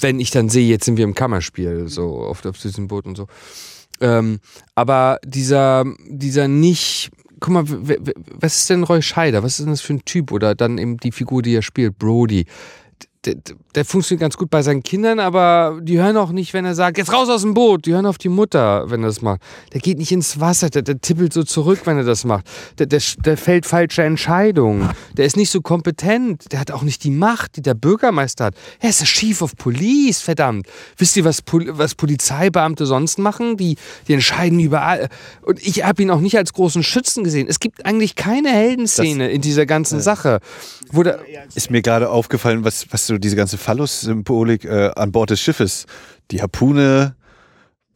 wenn ich dann sehe, jetzt sind wir im Kammerspiel, so auf, auf diesem Boot und so. Ähm, aber dieser, dieser nicht, guck mal, was ist denn Roy Scheider? Was ist denn das für ein Typ? Oder dann eben die Figur, die er spielt, Brody. Der, der, funktioniert ganz gut bei seinen Kindern, aber die hören auch nicht, wenn er sagt, jetzt raus aus dem Boot. Die hören auf die Mutter, wenn er das macht. Der geht nicht ins Wasser, der, der tippelt so zurück, wenn er das macht. Der, der, der fällt falsche Entscheidungen. Der ist nicht so kompetent. Der hat auch nicht die Macht, die der Bürgermeister hat. Er ist der Chief of Police, verdammt. Wisst ihr, was, Pol was Polizeibeamte sonst machen? Die, die entscheiden überall. Und ich habe ihn auch nicht als großen Schützen gesehen. Es gibt eigentlich keine Heldenszene in dieser ganzen Sache. Der, Ist mir gerade aufgefallen, was, was so diese ganze Phallus-Symbolik äh, an Bord des Schiffes. Die Harpune,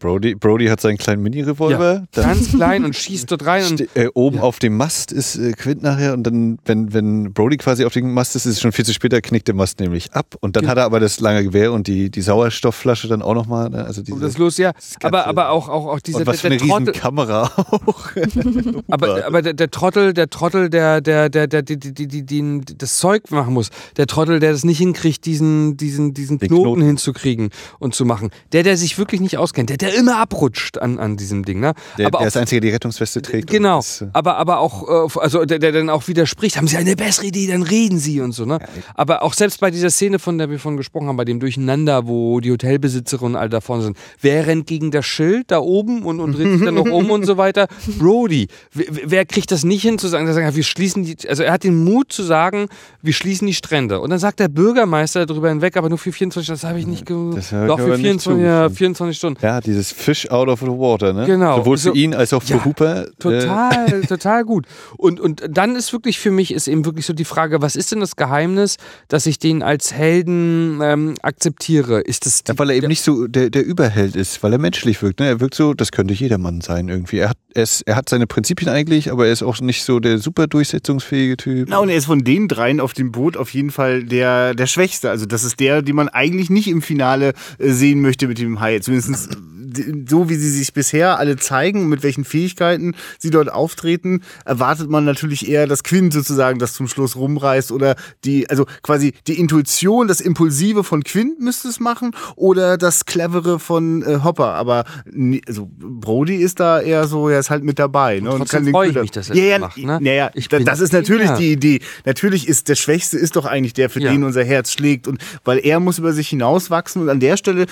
Brody, Brody hat seinen kleinen Mini-Revolver. ja, ganz klein und schießt dort rein. Und äh, oben auf dem Mast ist äh, Quint nachher und dann, wenn, wenn Brody quasi auf dem Mast ist, ist es schon viel zu spät, da knickt der Mast nämlich ab. Und dann Genau. hat er aber das lange Gewehr und die, die Sauerstoffflasche dann auch nochmal. Ne? Also diese, Und das los, ja. Aber, aber auch, auch, auch dieser und was für der, eine der riesen Trottel. Kamera auch. Aber, aber der, der Trottel, der Trottel, der, der, der, der, die, die, die, die, das Zeug machen muss, der Trottel, der das nicht hinkriegt, diesen, diesen, diesen Knoten, Knoten. hinzukriegen und zu machen. Der, der sich wirklich nicht auskennt, der, der immer abrutscht an, an diesem Ding, ne? Der, aber der auch, ist der Einzige, der die Rettungsweste trägt. und Genau, ist, äh, aber, aber auch, äh, also der, der dann auch widerspricht, haben Sie eine bessere Idee, dann reden Sie und so, ne? Aber auch selbst bei dieser Szene, von der wir vorhin gesprochen haben, bei dem Durcheinander, wo die Hotelbesitzerinnen alle da vorne sind, wer rennt gegen das Schild da oben und, und dreht sich dann noch um und so weiter? Brody. Wer, wer kriegt das nicht hin zu sagen, dass sagt, wir schließen die, also er hat den Mut zu sagen, wir schließen die Strände. Und dann sagt der Bürgermeister darüber hinweg, aber nur für 24 Stunden, das habe ich nicht Das Doch, für nicht 24, ja, zugestimmt. 24 Stunden. Ja, diese dieses Fish out of the water, ne? Genau. Sowohl für So- ihn als auch für Ja, Hooper. Äh, Total, total gut. Und, und dann ist wirklich für mich ist eben wirklich so die Frage, was ist denn das Geheimnis, dass ich den als Helden ähm, akzeptiere? Ist das die, Ja, weil er eben nicht so der, der Überheld ist, weil er menschlich wirkt. Ne? Er wirkt so, das könnte jedermann sein irgendwie. Er hat, er, ist, er hat seine Prinzipien eigentlich, aber er ist auch nicht so der super durchsetzungsfähige Typ. Na, und er ist von den dreien auf dem Boot auf jeden Fall der, der Schwächste. Also das ist der, den man eigentlich nicht im Finale äh, sehen möchte mit dem Hai. Zumindest äh, so, wie sie sich bisher alle zeigen, mit welchen Fähigkeiten sie dort auftreten, erwartet man natürlich eher, dass Quint sozusagen das zum Schluss rumreißt oder die, also quasi die Intuition, das Impulsive von Quint müsste es machen oder das Clevere von äh, Hopper. Aber also Brody ist da eher so, er ist halt mit dabei. Ne? trotzdem den freu ich mich, dass er ja, das ja, macht, ne? Naja, Ich da- das ist natürlich Ja. die Idee. Natürlich ist der Schwächste ist doch eigentlich der, für Ja. den unser Herz schlägt. Und weil er muss über sich hinauswachsen und an der Stelle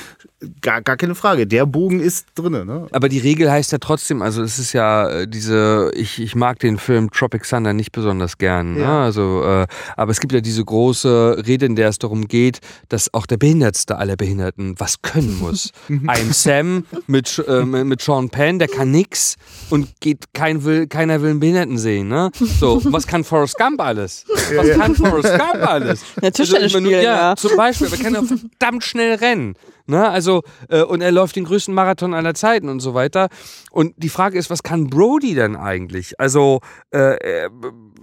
gar, gar keine Frage. Der Bogen ist drinne. Ne? Aber die Regel heißt ja trotzdem, also es ist ja äh, diese, ich, ich mag den Film Tropic Thunder nicht besonders gern. Ne? Ja. Also, äh, aber es gibt ja diese große Rede, in der es darum geht, dass auch der Behindertste aller Behinderten was können muss. Ein Sam mit, äh, mit Sean Penn, der kann nix und geht, kein will, keiner will einen Behinderten sehen. Ne? So, was kann Forrest Gump alles? Was kann Forrest Gump alles? Ja, Tischtennis Also, ja, ja. zum Beispiel, aber er kann ja verdammt schnell rennen. Ne? Also, äh, und er läuft den größten Marathon aller Zeiten und so weiter. Und die Frage ist, was kann Brody denn eigentlich? Also, äh, äh,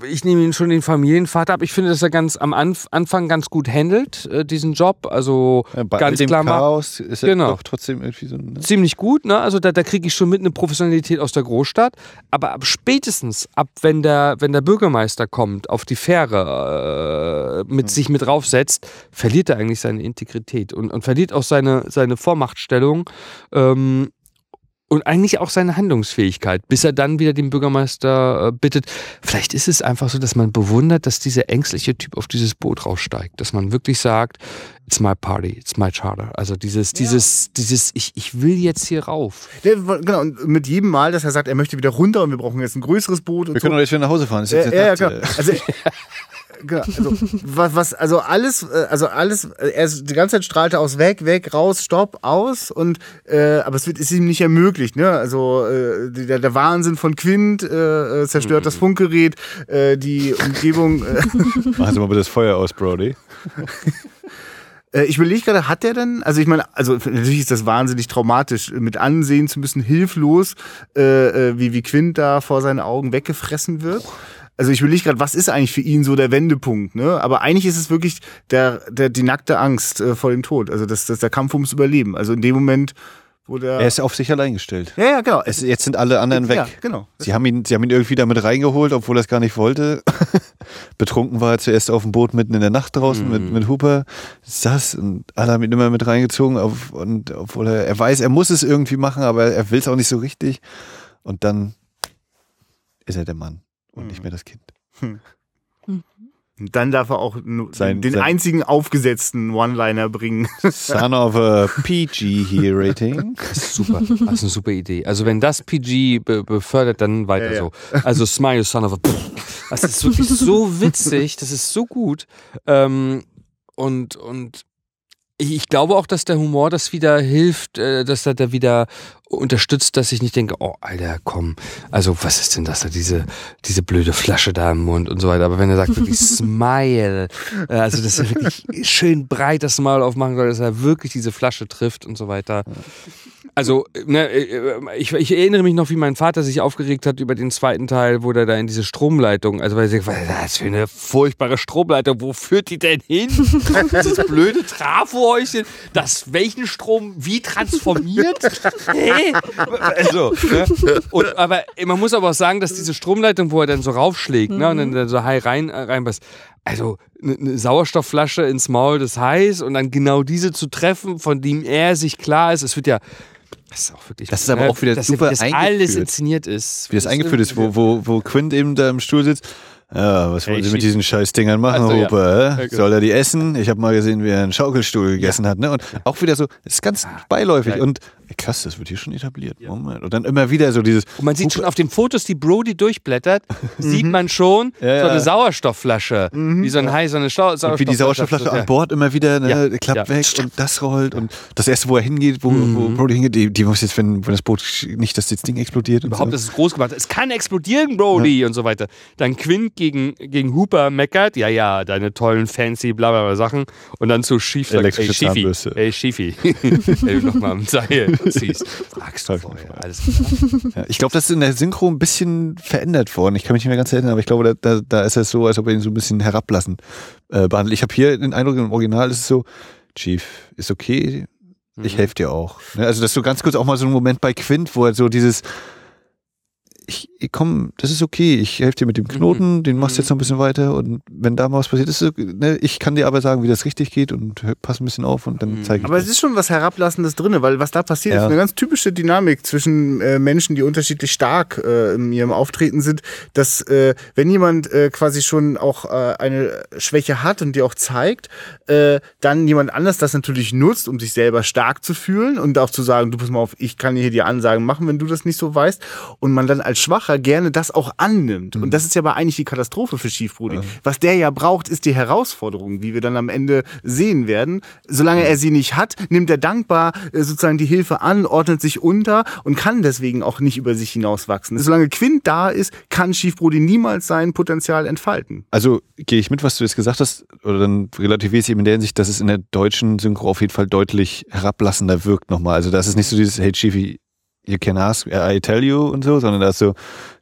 ich nehme ihn schon den Familienvater ab. Ich finde, dass er ganz am Anf Anfang ganz gut handelt, äh, diesen Job. Also Ja, bei ganz dem klar Chaos ist er Genau. doch trotzdem irgendwie so. Ne? ziemlich gut, ne? Also da, da kriege ich schon mit eine Professionalität aus der Großstadt. Aber ab spätestens ab, wenn der, wenn der Bürgermeister kommt, auf die Fähre äh, mit sich mit draufsetzt, verliert er eigentlich seine Integrität und, und verliert auch seine, seine Vormachtstellung. Ähm, und eigentlich auch seine Handlungsfähigkeit, bis er dann wieder den Bürgermeister äh, bittet. Vielleicht ist es einfach so, dass man bewundert, dass dieser ängstliche Typ auf dieses Boot raussteigt, dass man wirklich sagt, it's my party, it's my charter. Also dieses, dieses, dieses, ich, ich will jetzt hier rauf. Der, genau, und mit jedem Mal, dass er sagt, er möchte wieder runter und wir brauchen jetzt ein größeres Boot und Wir so. können doch jetzt wieder nach Hause fahren. Ist Ja, jetzt ja, ja, Nacht, genau. äh. Also, genau, also, was, was, also alles, äh, also alles, äh, er ist, die ganze Zeit strahlte aus, weg, weg, raus, stopp, aus und, äh, aber es wird, ist ihm nicht ermöglicht, ne? Also, äh, der, der Wahnsinn von Quint äh, äh, zerstört das Funkgerät, äh, die Umgebung, äh, Machen Sie mal bitte das Feuer aus, Brody. Ich überlege gerade, hat der denn, also ich meine, also natürlich ist das wahnsinnig traumatisch, mit ansehen zu müssen, hilflos, äh, wie, wie Quint da vor seinen Augen weggefressen wird. Also ich überlege gerade, was ist eigentlich für ihn so der Wendepunkt, ne? Aber eigentlich ist es wirklich der, der, die nackte Angst äh, vor dem Tod. Also das, das der Kampf ums Überleben. Also in dem Moment, wo der. Er ist auf sich allein gestellt. ja, ja, genau. Es, jetzt sind alle anderen weg. Ja, genau. Sie haben ihn, sie haben ihn irgendwie damit reingeholt, obwohl er es gar nicht wollte. Betrunken war er zuerst auf dem Boot mitten in der Nacht draußen mit, mit Hooper. Saß und alle haben ihn immer mit reingezogen, auf, und obwohl er, er weiß, er muss es irgendwie machen, aber er will es auch nicht so richtig. Und dann ist er der Mann und nicht mehr das Kind. Und dann darf er auch nur Sein- den sein- einzigen aufgesetzten One-Liner bringen. Son of a PG hier Rating. Das ist super. Das ist eine super Idee. Also wenn das PG be befördert, dann weiter Ja, ja. so. Also Smile, son of a Pff. Das ist wirklich so witzig, das ist so gut. Ähm, und, und ich, ich glaube auch, dass der Humor das wieder hilft, äh, dass er da wieder unterstützt, dass ich nicht denke, oh, Alter, komm, also was ist denn das da, diese, diese blöde Flasche da im Mund und so weiter. Aber wenn er sagt wirklich Smile, äh, also dass er wirklich schön breit das Maul aufmachen soll, dass er wirklich diese Flasche trifft und so weiter. Also, ne, äh, ich, ich erinnere mich noch, wie mein Vater sich aufgeregt hat über den zweiten Teil, wo der da in diese Stromleitung, also weil er sagt, was ist das für eine furchtbare Stromleitung, wo führt die denn hin? Dieses blöde Trafohäuschen, das welchen Strom wie transformiert? Hä? Also, ne? und, aber man muss aber auch sagen, dass diese Stromleitung, wo er dann so raufschlägt, ne, und dann, dann so high rein, äh, reinpasst, also eine, eine Sauerstoffflasche ins Maul des Hais und dann genau diese zu treffen, von dem er sich klar ist, es wird ja das ist auch wirklich Das ist aber auch wieder dass, super dass alles inszeniert ist. Wie das eingeführt ist, wo, wo, wo Quint eben da im Stuhl sitzt. Ja, was wollen Sie mit diesen Scheißdingern machen, Also, ja. Opa? Ja, genau. Soll er die essen? Ich habe mal gesehen, wie er einen Schaukelstuhl gegessen hat. Ne? Und auch wieder so, es ist ganz beiläufig. Ja. Und Krass, das wird hier schon etabliert. Moment. Und dann immer wieder so dieses. Und man sieht schon auf den Fotos, die Brody durchblättert, sieht man schon Ja, so ja. eine Sauerstoffflasche. Wie so ein Hai, so eine Und Sauerstoffflasche. wie die Sauerstoffflasche an Bord immer wieder ne, Ja, klappt ja. weg und das rollt und das erste, wo er hingeht, wo, Mhm. wo Brody hingeht, die, die muss jetzt, wenn, wenn das Boot nicht, dass das Ding explodiert. Überhaupt so. ist es groß gemacht. Es kann explodieren, Brody und so weiter. Dann Quint gegen, gegen Hooper meckert, ja, ja, deine tollen fancy bla bla bla Sachen. Und dann zu Schief sagt, ey Schiefi, ey Schiefi, nochmal am Seil ziehst. Fragst du vorher. Alles klar. Ja, ich glaube, das ist in der Synchro ein bisschen verändert worden. Ich kann mich nicht mehr ganz erinnern, aber ich glaube, da, da, ist es so, als ob er ihn so ein bisschen herablassend äh, behandelt. Ich habe hier den Eindruck, im Original ist es so, Chief, ist okay, ich Mhm. helfe dir auch. Ne, Also das ist so ganz kurz auch mal so ein Moment bei Quint, wo er so dieses ich, ich komm, das ist okay, ich helfe dir mit dem Knoten, den machst du jetzt noch ein bisschen weiter und wenn da mal was passiert ist, ne, ich kann dir aber sagen, wie das richtig geht und pass ein bisschen auf und dann Mhm. zeige ich Aber dir. es ist schon was Herablassendes drin, weil was da passiert, Ja. ist eine ganz typische Dynamik zwischen äh, Menschen, die unterschiedlich stark äh, in ihrem Auftreten sind, dass äh, wenn jemand äh, quasi schon auch äh, eine Schwäche hat und die auch zeigt, äh, dann jemand anders das natürlich nutzt, um sich selber stark zu fühlen und auch zu sagen, du pass mal auf, ich kann hier die Ansagen machen, wenn du das nicht so weißt und man dann als Schwacher gerne das auch annimmt. Und das ist ja aber eigentlich die Katastrophe für Schiefbrudi. Was der ja braucht, ist die Herausforderung, wie wir dann am Ende sehen werden. Solange er sie nicht hat, nimmt er dankbar äh, sozusagen die Hilfe an, ordnet sich unter und kann deswegen auch nicht über sich hinauswachsen. Solange Quint da ist, kann Schiefbrudi niemals sein Potenzial entfalten. Also gehe ich mit, was du jetzt gesagt hast, oder dann relativiere ich es eben in der Hinsicht, dass es in der deutschen Synchro auf jeden Fall deutlich herablassender wirkt nochmal. Also da ist es nicht so dieses, hey Chief, you can ask, I tell you und so, sondern da ist so,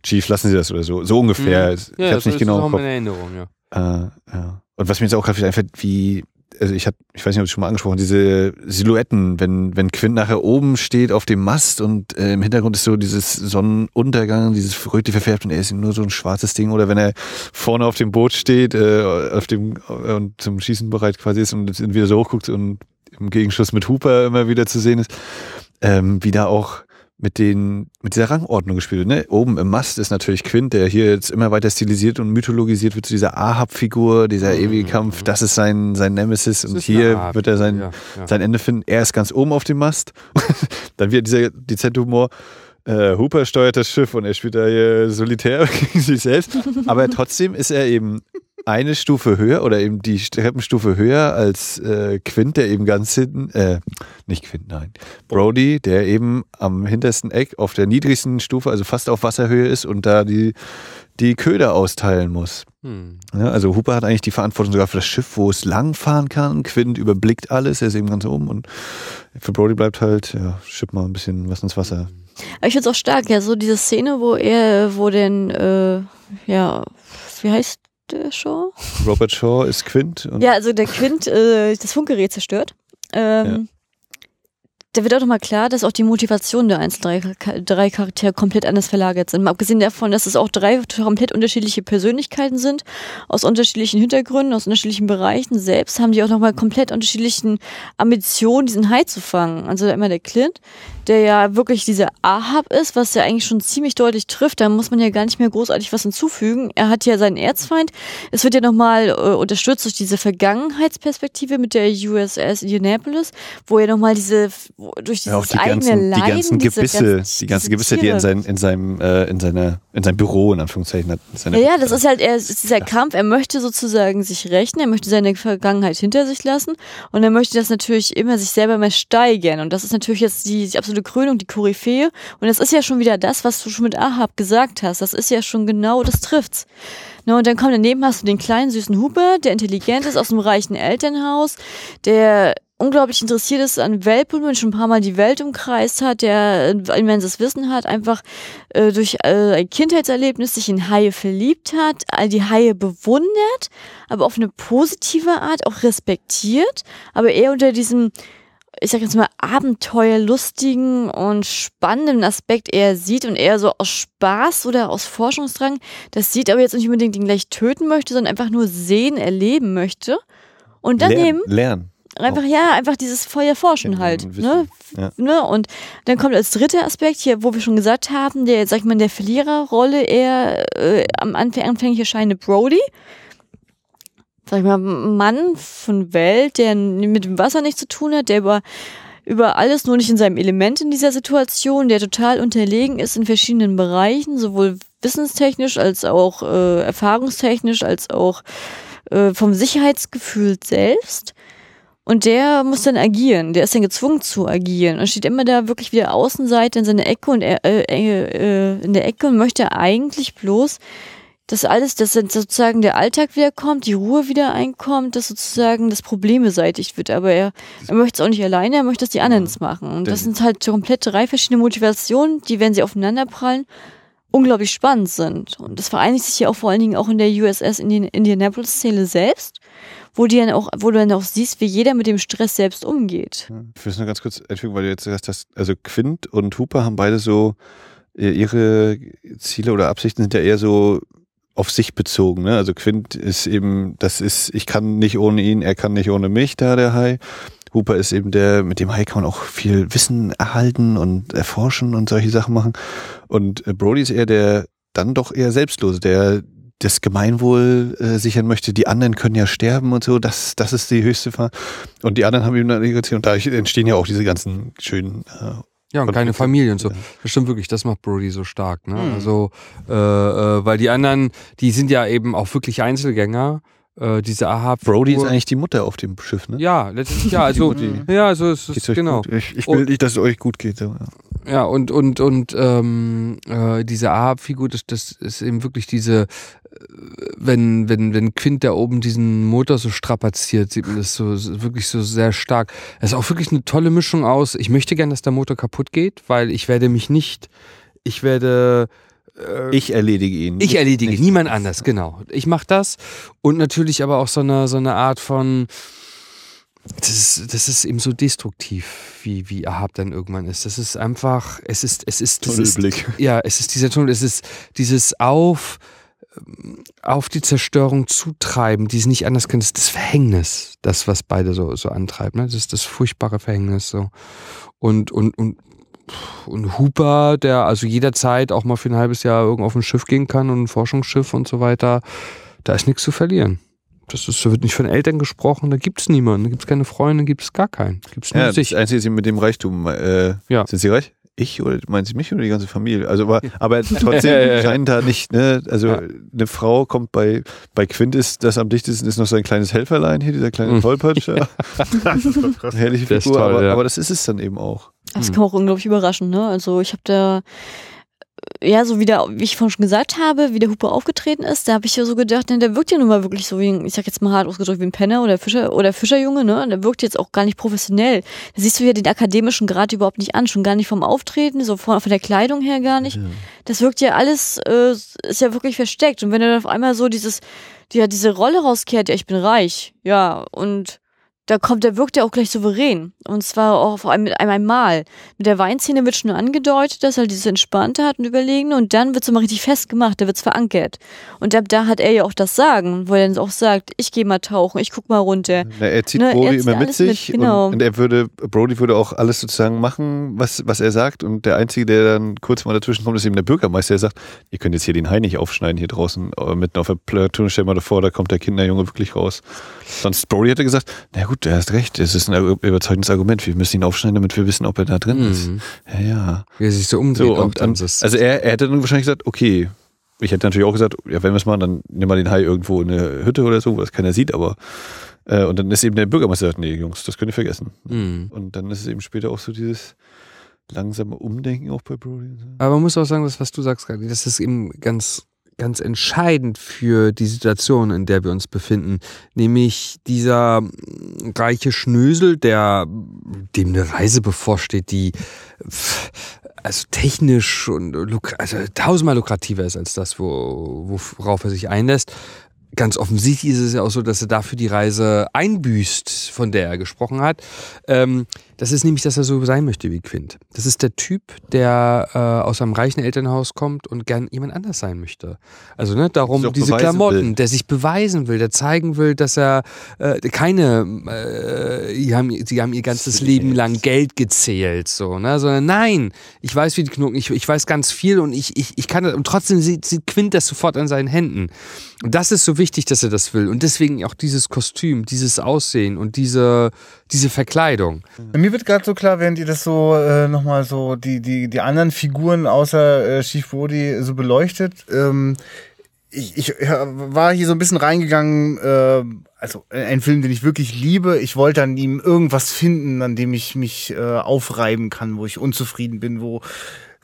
Chief, lassen Sie das oder so. So ungefähr. Ich Ja, hab's so nicht ist genau es auch im Kopf. in Erinnerung, ja. Äh, ja. Und was mir jetzt auch gerade einfällt, wie, also ich hab, ich weiß nicht, ob ich schon mal angesprochen, diese Silhouetten, wenn, wenn Quinn nachher oben steht auf dem Mast und äh, im Hintergrund ist so dieses Sonnenuntergang, dieses rötlich verfärbt und er ist nur so ein schwarzes Ding oder wenn er vorne auf dem Boot steht, äh, auf dem, und zum Schießen bereit quasi ist und wieder so hochguckt und im Gegenschuss mit Hooper immer wieder zu sehen ist, ähm, wie da auch mit den, mit dieser Rangordnung gespielt wird. Ne? Oben im Mast ist natürlich Quint, der hier jetzt immer weiter stilisiert und mythologisiert wird zu dieser Ahab-Figur, dieser ewige Kampf. Das ist sein, sein Nemesis und Mhm. ist eine hier wird er sein, ja, ja. sein Ende finden. Er ist ganz oben auf dem Mast. Dann wieder dieser Dezent-Humor. Äh, Hooper steuert das Schiff und er spielt da hier solitär gegen sich selbst. Aber trotzdem ist er eben eine Stufe höher oder eben die Treppenstufe höher als äh, Quint, der eben ganz hinten, äh, nicht Quint, nein, Brody, der eben am hintersten Eck auf der niedrigsten Stufe, also fast auf Wasserhöhe ist und da die, die Köder austeilen muss. Hm. Ja, also Hooper hat eigentlich die Verantwortung sogar für das Schiff, wo es langfahren kann. Quint überblickt alles, er ist eben ganz oben und für Brody bleibt halt, ja, schipp mal ein bisschen was ins Wasser. Aber ich finde es auch stark, ja, so diese Szene, wo er, wo den, äh, ja, wie heißt Shaw? Robert Shaw ist Quint Ja, also der Quint äh, das Funkgerät zerstört. Ähm, Da wird auch nochmal klar, dass auch die Motivation der einzelnen drei, drei Charaktere komplett anders verlagert sind. Mal abgesehen davon, dass es auch drei komplett unterschiedliche Persönlichkeiten sind, aus unterschiedlichen Hintergründen, aus unterschiedlichen Bereichen. Selbst haben die auch nochmal komplett unterschiedlichen Ambitionen, diesen Hai zu fangen. Also einmal der Clint, der ja wirklich dieser Ahab ist, was ja eigentlich schon ziemlich deutlich trifft. Da muss man ja gar nicht mehr großartig was hinzufügen. Er hat ja seinen Erzfeind. Es wird ja nochmal äh, unterstützt durch diese Vergangenheitsperspektive mit der USS Indianapolis, wo er nochmal diese, wo- durch dieses ja, auch die eigene ganzen, Leiden, die ganzen Gebisse, ganzen- die ganzen Gebisse, die er in, sein, in seinem, äh, in seiner, in seinem Büro in Anführungszeichen hat. Ja, ja, das ist halt, er ist dieser Kampf, er möchte sozusagen sich rächen, er möchte seine Vergangenheit hinter sich lassen und er möchte das natürlich immer sich selber mehr steigern und das ist natürlich jetzt die, die absolute Krönung, die Koryphäe und das ist ja schon wieder das, was du schon mit Ahab gesagt hast, das ist ja schon genau, das trifft's. Ne, und dann kommt daneben hast du den kleinen süßen Huber, der intelligent ist aus einem reichen Elternhaus, der unglaublich interessiert ist an Weltblumen, schon ein paar Mal die Welt umkreist hat, der immenses Wissen hat, einfach äh, durch äh, ein Kindheitserlebnis sich in Haie verliebt hat, all die Haie bewundert, aber auf eine positive Art auch respektiert, aber eher unter diesem ich sag jetzt mal, abenteuerlustigen und spannenden Aspekt eher sieht und eher so aus Spaß oder aus Forschungsdrang das sieht, aber jetzt nicht unbedingt ihn gleich töten möchte, sondern einfach nur sehen, erleben möchte. Und daneben Lernen. lernen. einfach, ja, einfach dieses Feuer forschen halt. und Ne? Ja. Ne? Und dann kommt als dritter Aspekt hier, wo wir schon gesagt haben, der, sag ich mal, in der Verliererrolle eher äh, am Anfang anfänglich erscheinende Brody. Sag ich mal, Mann von Welt, der mit dem Wasser nichts zu tun hat, der über über alles, nur nicht in seinem Element in dieser Situation, der total unterlegen ist in verschiedenen Bereichen, sowohl wissenstechnisch als auch äh, erfahrungstechnisch, als auch äh, vom Sicherheitsgefühl selbst. Und der muss dann agieren, der ist dann gezwungen zu agieren und steht immer da wirklich wieder Außenseite in seiner Ecke und er, äh, äh, in der Ecke und möchte eigentlich bloß, dass alles, dass sozusagen der Alltag wiederkommt, die Ruhe wieder einkommt, dass sozusagen das Problem beseitigt wird. Aber er, er möchte es auch nicht alleine, er möchte, dass die anderen es machen. Und das sind halt komplett drei verschiedene Motivationen, die, wenn sie aufeinanderprallen, unglaublich spannend sind. Und das vereinigt sich ja auch vor allen Dingen auch in der USS in den Indianapolis-Szene selbst, wo, die dann auch, wo du dann auch siehst, wie jeder mit dem Stress selbst umgeht. Ich will es nur ganz kurz einfügen, weil du jetzt gesagt hast, also Quint und Hooper haben beide so, äh, ihre Ziele oder Absichten sind ja eher so auf sich bezogen. Ne? Also Quint ist eben, das ist, ich kann nicht ohne ihn, er kann nicht ohne mich, da der Hai. Hooper ist eben der, mit dem Hai kann man auch viel Wissen erhalten und erforschen und solche Sachen machen. Und äh, Brody ist eher der dann doch eher selbstlose, der das Gemeinwohl äh, sichern möchte. Die anderen können ja sterben und so. Das, das ist die höchste Fahr. Und die anderen haben eben eine Negation. Und dadurch entstehen ja auch diese ganzen schönen äh, ja, und keine Familie und so. Das stimmt wirklich, das macht Brody so stark. Ne? Mhm. Also, äh, äh, weil die anderen, die sind ja eben auch wirklich Einzelgänger. Äh, diese Ahab. Brody ist eigentlich die Mutter auf dem Schiff, ne? Ja, letztlich ja. Also, ja, also es ist genau. Ich, ich, will und, nicht, dass es euch gut geht. So, ja. Ja, und und und ähm, äh, diese Ahab-Figur, das, das ist eben wirklich diese wenn, wenn, wenn Quint da oben diesen Motor so strapaziert, sieht man das so, wirklich so sehr stark. Es ist auch wirklich eine tolle Mischung aus. Ich möchte gern, dass der Motor kaputt geht, weil ich werde mich nicht, ich werde äh, ich erledige ihn. Ich erledige nicht. niemand anders, genau. Ich mache das und natürlich aber auch so eine so eine Art von das ist, das ist eben so destruktiv, wie, wie Ahab dann irgendwann ist. Das ist einfach, es ist, es ist, Tunnelblick. Ist, ja, es ist dieser Tunnel, es ist dieses Auf, auf die Zerstörung zutreiben, die es nicht anders können, das ist das Verhängnis, das, was beide so, so antreibt. Ne? Das ist das furchtbare Verhängnis. So. Und, und, und, und Hooper, der also jederzeit auch mal für ein halbes Jahr irgendwo auf ein Schiff gehen kann und ein Forschungsschiff und so weiter, da ist nichts zu verlieren. Das ist, da wird nicht von Eltern gesprochen, da gibt es niemanden, da gibt es keine Freunde, gibt es gar keinen. Gibt's nur ja, sich. Das Einzige ist mit dem Reichtum. Äh, ja. Sind Sie reich? ich oder meinen Sie mich oder die ganze Familie? Also aber, aber trotzdem ja, ja, ja. scheint da nicht, ne, also eine Frau kommt bei, bei Quint ist das am dichtesten ist noch so ein kleines Helferlein hier, dieser kleine mhm. Tollpatsch. Ja. Herrliche Figur, toll, aber, aber das ist es dann eben auch. Das kann auch unglaublich überraschen, ne? Also ich habe da ja, so wie, der, wie ich vorhin schon gesagt habe, wie der Hupe aufgetreten ist, da habe ich ja so gedacht, denn der wirkt ja nun mal wirklich so wie ein, ich sag jetzt mal hart ausgedrückt, wie ein Penner oder Fischer oder Fischerjunge, ne? Der wirkt jetzt auch gar nicht professionell. Da siehst du ja den akademischen Grad überhaupt nicht an, schon gar nicht vom Auftreten, so von, von der Kleidung her gar nicht. Ja. Das wirkt ja alles, äh, ist ja wirklich versteckt. Und wenn er dann auf einmal so dieses, die, ja, diese Rolle rauskehrt, ja, ich bin reich, ja, und da kommt, da wirkt er auch gleich souverän. Und zwar auch vor allem mit einem Mal. Mit der Weinszene wird schon angedeutet, dass er dieses Entspannte hat und Überlegene und dann wird es immer richtig festgemacht, da wird es verankert. Und ab da hat er ja auch das Sagen, wo er dann auch sagt, ich gehe mal tauchen, ich guck mal runter. Na, er zieht ne, Brody er immer mit sich mit, genau. und, und, er würde, Brody würde auch alles sozusagen machen, was, was er sagt und der Einzige, der dann kurz mal dazwischen kommt, ist eben der Bürgermeister, der sagt, ihr könnt jetzt hier den Hai nicht aufschneiden hier draußen, äh, mitten auf der Platoon, stell mal davor, da kommt der Kinderjunge wirklich raus. Sonst Brody hätte gesagt, na gut, gut, er hast recht. Es ist ein überzeugendes Argument. Wir müssen ihn aufschneiden, damit wir wissen, ob er da drin mhm. ist. Ja, ja. Wie er sich so umdreht. So, und, und, also er, er hätte dann wahrscheinlich gesagt, okay, ich hätte natürlich auch gesagt, ja, wenn wir es machen, dann nehmen wir den Hai irgendwo in eine Hütte oder so, wo das keiner sieht, aber äh, und dann ist eben der Bürgermeister sagt, nee, Jungs, das könnt ihr vergessen. Mhm. Und dann ist es eben später auch so dieses langsame Umdenken auch bei Brody. Aber man muss auch sagen, das, was du sagst, das ist eben ganz ganz entscheidend für die Situation, in der wir uns befinden. Nämlich dieser reiche Schnösel, der dem eine Reise bevorsteht, die also technisch und also tausendmal lukrativer ist als das, wo, worauf er sich einlässt ganz offensichtlich ist es ja auch so, dass er dafür die Reise einbüßt, von der er gesprochen hat. Ähm, das ist nämlich, dass er so sein möchte wie Quint. Das ist der Typ, der äh, aus einem reichen Elternhaus kommt und gern jemand anders sein möchte. Also ne, darum diese Klamotten, will. der sich beweisen will, der zeigen will, dass er äh, keine, äh, die haben, sie haben ihr ganzes Leben lang Geld gezählt, so, ne, sondern nein, ich weiß, wie die Knoten, ich, ich weiß ganz viel und ich, ich, ich kann das, und trotzdem sieht, sieht Quint das sofort an seinen Händen. Und das ist so wichtig, dass er das will. Und deswegen auch dieses Kostüm, dieses Aussehen und diese, diese Verkleidung. Mir wird gerade so klar, während ihr das so äh, nochmal so die, die, die anderen Figuren außer äh, Chief Brody so beleuchtet. Ähm, ich, ich war hier so ein bisschen reingegangen, äh, also ein Film, den ich wirklich liebe. Ich wollte an ihm irgendwas finden, an dem ich mich äh, aufreiben kann, wo ich unzufrieden bin, wo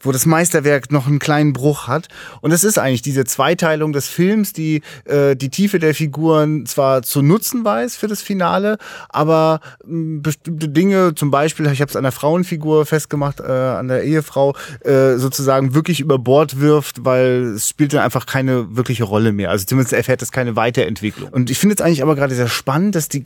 wo das Meisterwerk noch einen kleinen Bruch hat. Und es ist eigentlich diese Zweiteilung des Films, die äh, die Tiefe der Figuren zwar zu nutzen weiß für das Finale, aber äh, bestimmte Dinge, zum Beispiel, ich habe es an der Frauenfigur festgemacht, äh, an der Ehefrau, äh, sozusagen wirklich über Bord wirft, weil es spielt dann einfach keine wirkliche Rolle mehr. Also zumindest erfährt es keine Weiterentwicklung. Und ich finde es eigentlich aber gerade sehr spannend, dass die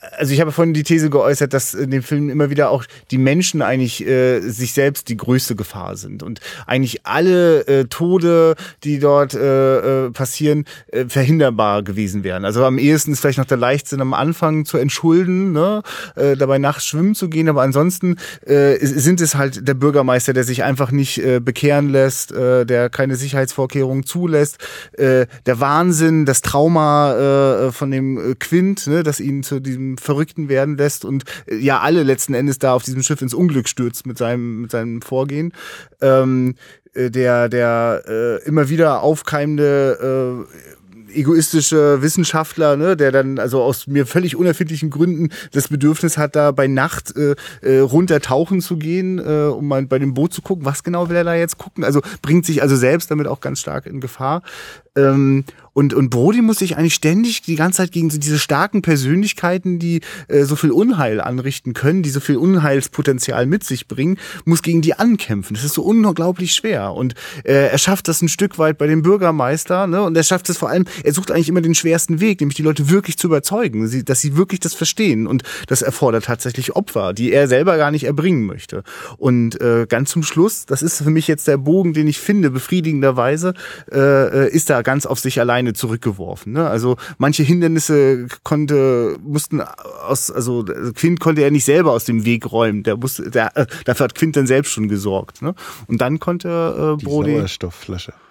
also ich habe vorhin die These geäußert, dass in dem Film immer wieder auch die Menschen eigentlich äh, sich selbst die größte Gefahr sind und eigentlich alle äh, Tode, die dort äh, äh, passieren, äh, verhinderbar gewesen wären. Also am ehesten ist vielleicht noch der Leichtsinn am Anfang zu entschulden, ne? äh, dabei nachts schwimmen zu gehen, aber ansonsten äh, sind es halt der Bürgermeister, der sich einfach nicht äh, bekehren lässt, äh, der keine Sicherheitsvorkehrungen zulässt, äh, der Wahnsinn, das Trauma äh, von dem äh, Quint, ne? das ihn zu diesem Verrückten werden lässt und äh, ja alle letzten Endes da auf diesem Schiff ins Unglück stürzt mit seinem, mit seinem Vorgehen. Ähm, äh, der der äh, immer wieder aufkeimende äh, egoistische Wissenschaftler, ne, der dann also aus mir völlig unerfindlichen Gründen das Bedürfnis hat, da bei Nacht äh, äh, runter tauchen zu gehen, äh, um mal bei dem Boot zu gucken. Was genau will er da jetzt gucken? Also bringt sich also selbst damit auch ganz stark in Gefahr. Ähm, und, und Brody muss sich eigentlich ständig die ganze Zeit gegen so diese starken Persönlichkeiten, die äh, so viel Unheil anrichten können, die so viel Unheilspotenzial mit sich bringen, muss gegen die ankämpfen. Das ist so unglaublich schwer. Und äh, er schafft das ein Stück weit bei dem Bürgermeister. Ne? Und er schafft es vor allem, er sucht eigentlich immer den schwersten Weg, nämlich die Leute wirklich zu überzeugen, sie, dass sie wirklich das verstehen. Und das erfordert tatsächlich Opfer, die er selber gar nicht erbringen möchte. Und äh, ganz zum Schluss, das ist für mich jetzt der Bogen, den ich finde, befriedigenderweise, äh, äh ist da ganz auf sich alleine zurückgeworfen. Ne? Also manche Hindernisse konnte, mussten aus, also Quint konnte er nicht selber aus dem Weg räumen. Der musste, der, äh, dafür hat Quint dann selbst schon gesorgt. Ne? Und dann konnte äh, Brody. Die Sauerstoffflasche.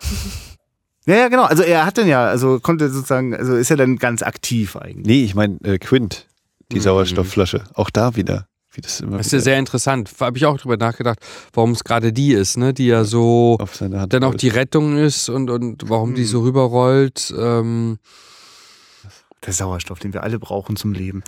Ja, ja, genau. Also er hat dann ja, also konnte sozusagen, also ist er dann ganz aktiv eigentlich. Nee, ich meine äh, Quint, die mhm. Sauerstoffflasche. Auch da wieder wie das immer. Das ist ja sehr interessant. Habe ich auch drüber nachgedacht, warum es gerade die ist, ne? Die ja so dann auch die Rettung ist und, und warum mhm. die so rüberrollt. Ähm, der Sauerstoff, den wir alle brauchen zum Leben.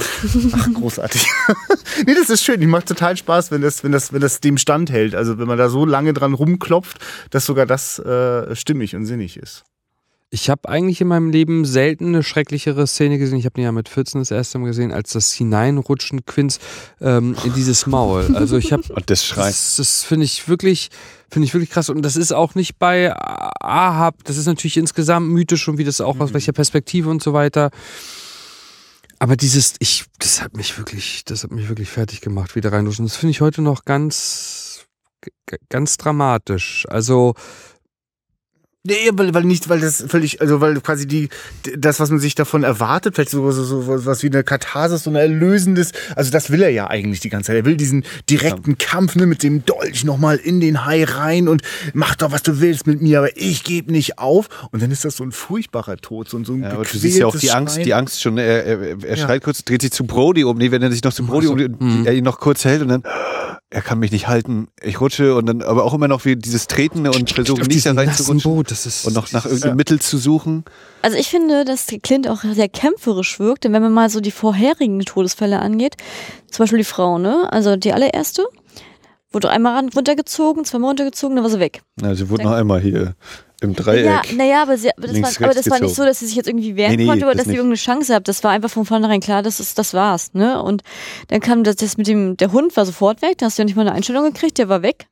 Ach, großartig. nee, das ist schön. Die macht total Spaß, wenn das, wenn das, wenn das dem standhält. Also wenn man da so lange dran rumklopft, dass sogar das äh, stimmig und sinnig ist. Ich habe eigentlich in meinem Leben selten eine schrecklichere Szene gesehen. Ich habe die ja mit 14 das erste Mal gesehen, als das Hineinrutschen Quinns ähm, in dieses Maul. Also ich habe das Schrei. Das, das finde ich wirklich, finde ich wirklich krass. Und das ist auch nicht bei Ahab. Das ist natürlich insgesamt mythisch und wie das auch aus mhm. welcher Perspektive und so weiter. Aber dieses, ich, das hat mich wirklich, das hat mich wirklich fertig gemacht, wieder reinduschen. Das finde ich heute noch ganz, ganz dramatisch. Also Nee, weil, weil nicht, weil das völlig, also weil quasi die, das, was man sich davon erwartet, vielleicht so, so, so was wie eine Katharsis, so ein erlösendes, also das will er ja eigentlich die ganze Zeit. Er will diesen direkten ja. Kampf ne, mit dem Dolch nochmal in den Hai rein und mach doch, was du willst mit mir, aber ich gebe nicht auf. Und dann ist das so ein furchtbarer Tod, so, so ein ja, aber Du siehst ja auch die Angst, Schreien. die Angst schon, er, er, er ja. schreit kurz, dreht sich zu Brody um, nee, wenn er sich noch zu Brody so. um, mhm. er ihn noch kurz hält und dann, er kann mich nicht halten, ich rutsche und dann, aber auch immer noch wie dieses Tretende und versuchen nicht da reinzurutschen und noch nach irgendeinem ja. Mittel zu suchen. Also ich finde, dass Clint auch sehr kämpferisch wirkt, denn wenn man mal so die vorherigen Todesfälle angeht, zum Beispiel die Frau, ne? Also die allererste, wurde einmal runtergezogen, zweimal runtergezogen, dann war sie weg. Ja, sie wurde dann, noch einmal hier im Dreieck. Ja, naja, aber, sie, aber, das, war, aber das war, nicht so, dass sie sich jetzt irgendwie wehren nee, nee, konnte oder das dass sie irgendeine Chance hat. Das war einfach von vornherein klar, das ist, das war's, ne? Und dann kam das, das mit dem, der Hund war sofort weg, da hast du ja nicht mal eine Einstellung gekriegt, der war weg.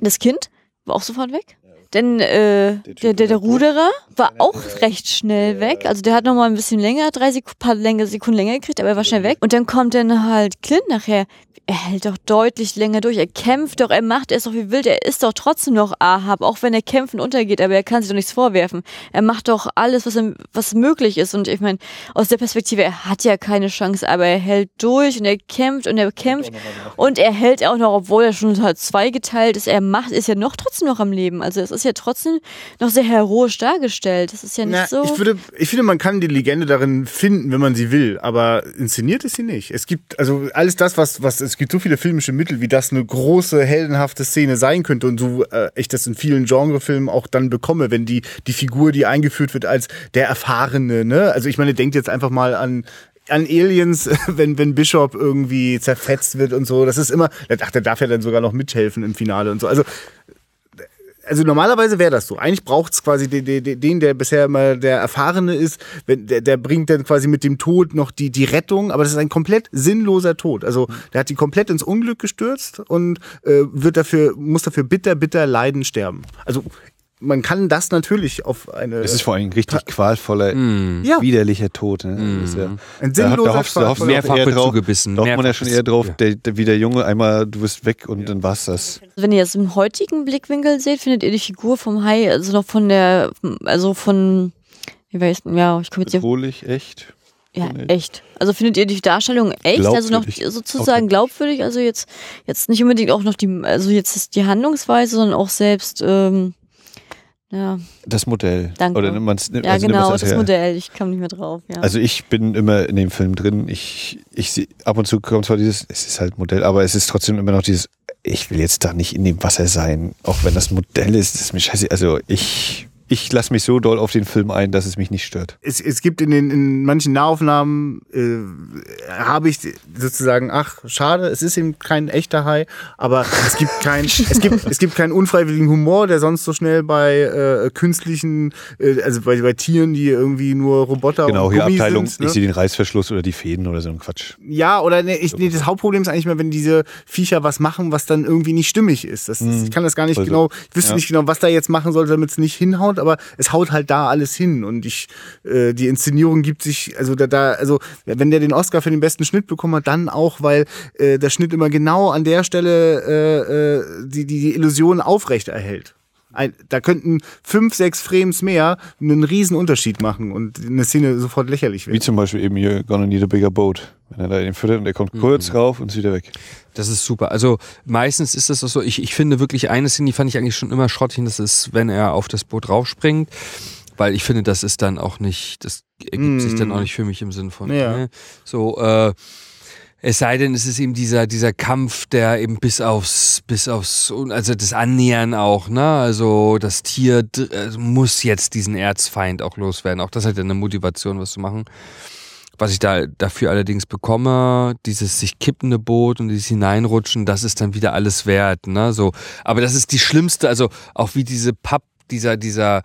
Das Kind war auch sofort weg. Denn äh, der, der, der Ruderer war auch recht schnell weg. Also der hat noch mal ein bisschen länger, drei Sekunden, paar länger, Sekunden länger gekriegt, aber er war schnell weg. Und dann kommt dann halt Clint nachher. Er hält doch deutlich länger durch. Er kämpft doch, er macht, ist doch wie wild. Er ist doch trotzdem noch Ahab, auch wenn er kämpfen untergeht, aber er kann sich doch nichts vorwerfen. Er macht doch alles, was, er, was möglich ist. Und ich meine, aus der Perspektive, er hat ja keine Chance, aber er hält durch und er kämpft und er kämpft. Und er hält auch noch, obwohl er schon halt zweigeteilt ist, er macht, ist ja noch trotzdem noch am Leben. Also es ist ist ja trotzdem noch sehr heroisch dargestellt. Das ist ja nicht Na, so. ich, würde, ich finde, man kann die Legende darin finden, wenn man sie will, aber inszeniert ist sie nicht. Es gibt, also alles das, was, was, es gibt so viele filmische Mittel, wie das eine große, heldenhafte Szene sein könnte und so äh, ich das in vielen Genrefilmen auch dann bekomme, wenn die, die Figur, die eingeführt wird als der Erfahrene, ne? Also ich meine, denkt jetzt einfach mal an an Aliens, wenn, wenn Bishop irgendwie zerfetzt wird und so. Das ist immer, ach, der darf ja dann sogar noch mithelfen im Finale und so. Also also normalerweise wäre das so. Eigentlich braucht es quasi den, den, den, der bisher immer der Erfahrene ist, wenn, der, der bringt dann quasi mit dem Tod noch die, die Rettung, aber das ist ein komplett sinnloser Tod. Also der hat die komplett ins Unglück gestürzt und äh, wird dafür, muss dafür bitter, bitter leiden sterben. Also man kann das natürlich auf eine. Es ist vor allem ein richtig qualvoller, Ja. widerlicher Tod. Ne? Das ist ja, Ein da, sinnloser da hoffst, da hoffst du Mehrfach eher drauf, zugebissen, Da hofft man ja schon eher drauf, ja. der, der, wie der Junge einmal, du bist weg und dann war's das. Wenn ihr jetzt im heutigen Blickwinkel seht, findet ihr die Figur vom Hai, also noch von der, also von, wie weiß, ja, ich komme jetzt hier, Bedrohlich, echt. ja, echt. Also findet ihr die Darstellung echt, also noch sozusagen glaubwürdig, also jetzt, jetzt nicht unbedingt auch noch die, also jetzt ist die Handlungsweise, sondern auch selbst, ähm, ja, Das Modell. Danke. Oder nimmt man's, ja also nimmt genau, das her. Modell, ich komme nicht mehr drauf, ja. Also ich bin immer in dem Film drin. Ich, ich seh- ab und zu kommt zwar dieses, es ist halt Modell, aber es ist trotzdem immer noch dieses, ich will jetzt da nicht in dem Wasser sein, auch wenn das Modell ist, das ist mir scheiße. Also ich, ich lasse mich so doll auf den Film ein, dass es mich nicht stört. es, es gibt in den in manchen Nahaufnahmen äh, habe ich sozusagen ach schade es ist eben kein echter Hai aber es gibt kein es gibt es gibt keinen unfreiwilligen Humor der sonst so schnell bei äh, künstlichen äh, also bei, bei Tieren die irgendwie nur Roboter Genau, und hier Gummi Abteilung, sind, ne? ich sehe den Reißverschluss oder die Fäden oder so ein Quatsch. ja oder nee, ich, nee, das Hauptproblem ist eigentlich mal wenn diese Viecher was machen was dann irgendwie nicht stimmig ist das, das ich kann das gar nicht Also, genau ich wüsste ja. nicht genau was da jetzt machen sollte damit es nicht hinhaut aber es haut halt da alles hin. Und ich äh, die Inszenierung gibt sich also da, da also wenn der den Oscar für den besten Schnitt bekommen hat dann auch weil äh, der Schnitt immer genau an der Stelle äh, äh, die, die die Illusion aufrecht erhält ein, da könnten fünf sechs Frames mehr einen riesen Unterschied machen und eine Szene sofort lächerlich Wie wird zum Beispiel eben hier Gonna Need a Bigger Boat. Wenn er da den füttert und der kommt kurz rauf und ist wieder weg. Das ist super. Also meistens ist das auch so, ich, ich finde wirklich eine Szene, die fand ich eigentlich schon immer schrottig, das ist, wenn er auf das Boot raufspringt. Weil ich finde, das ist dann auch nicht, das ergibt sich dann auch nicht für mich im Sinn von. Ja. Ne? So, äh, es sei denn, es ist eben dieser, dieser Kampf, der eben bis aufs, bis aufs, also das Annähern auch, ne? Also das Tier also muss jetzt diesen Erzfeind auch loswerden. Auch das hat ja eine Motivation, was zu machen. Was ich da dafür allerdings bekomme, dieses sich kippende Boot und dieses Hineinrutschen, das ist dann wieder alles wert, ne? So, aber das ist die schlimmste, also auch wie diese Papp, dieser, dieser,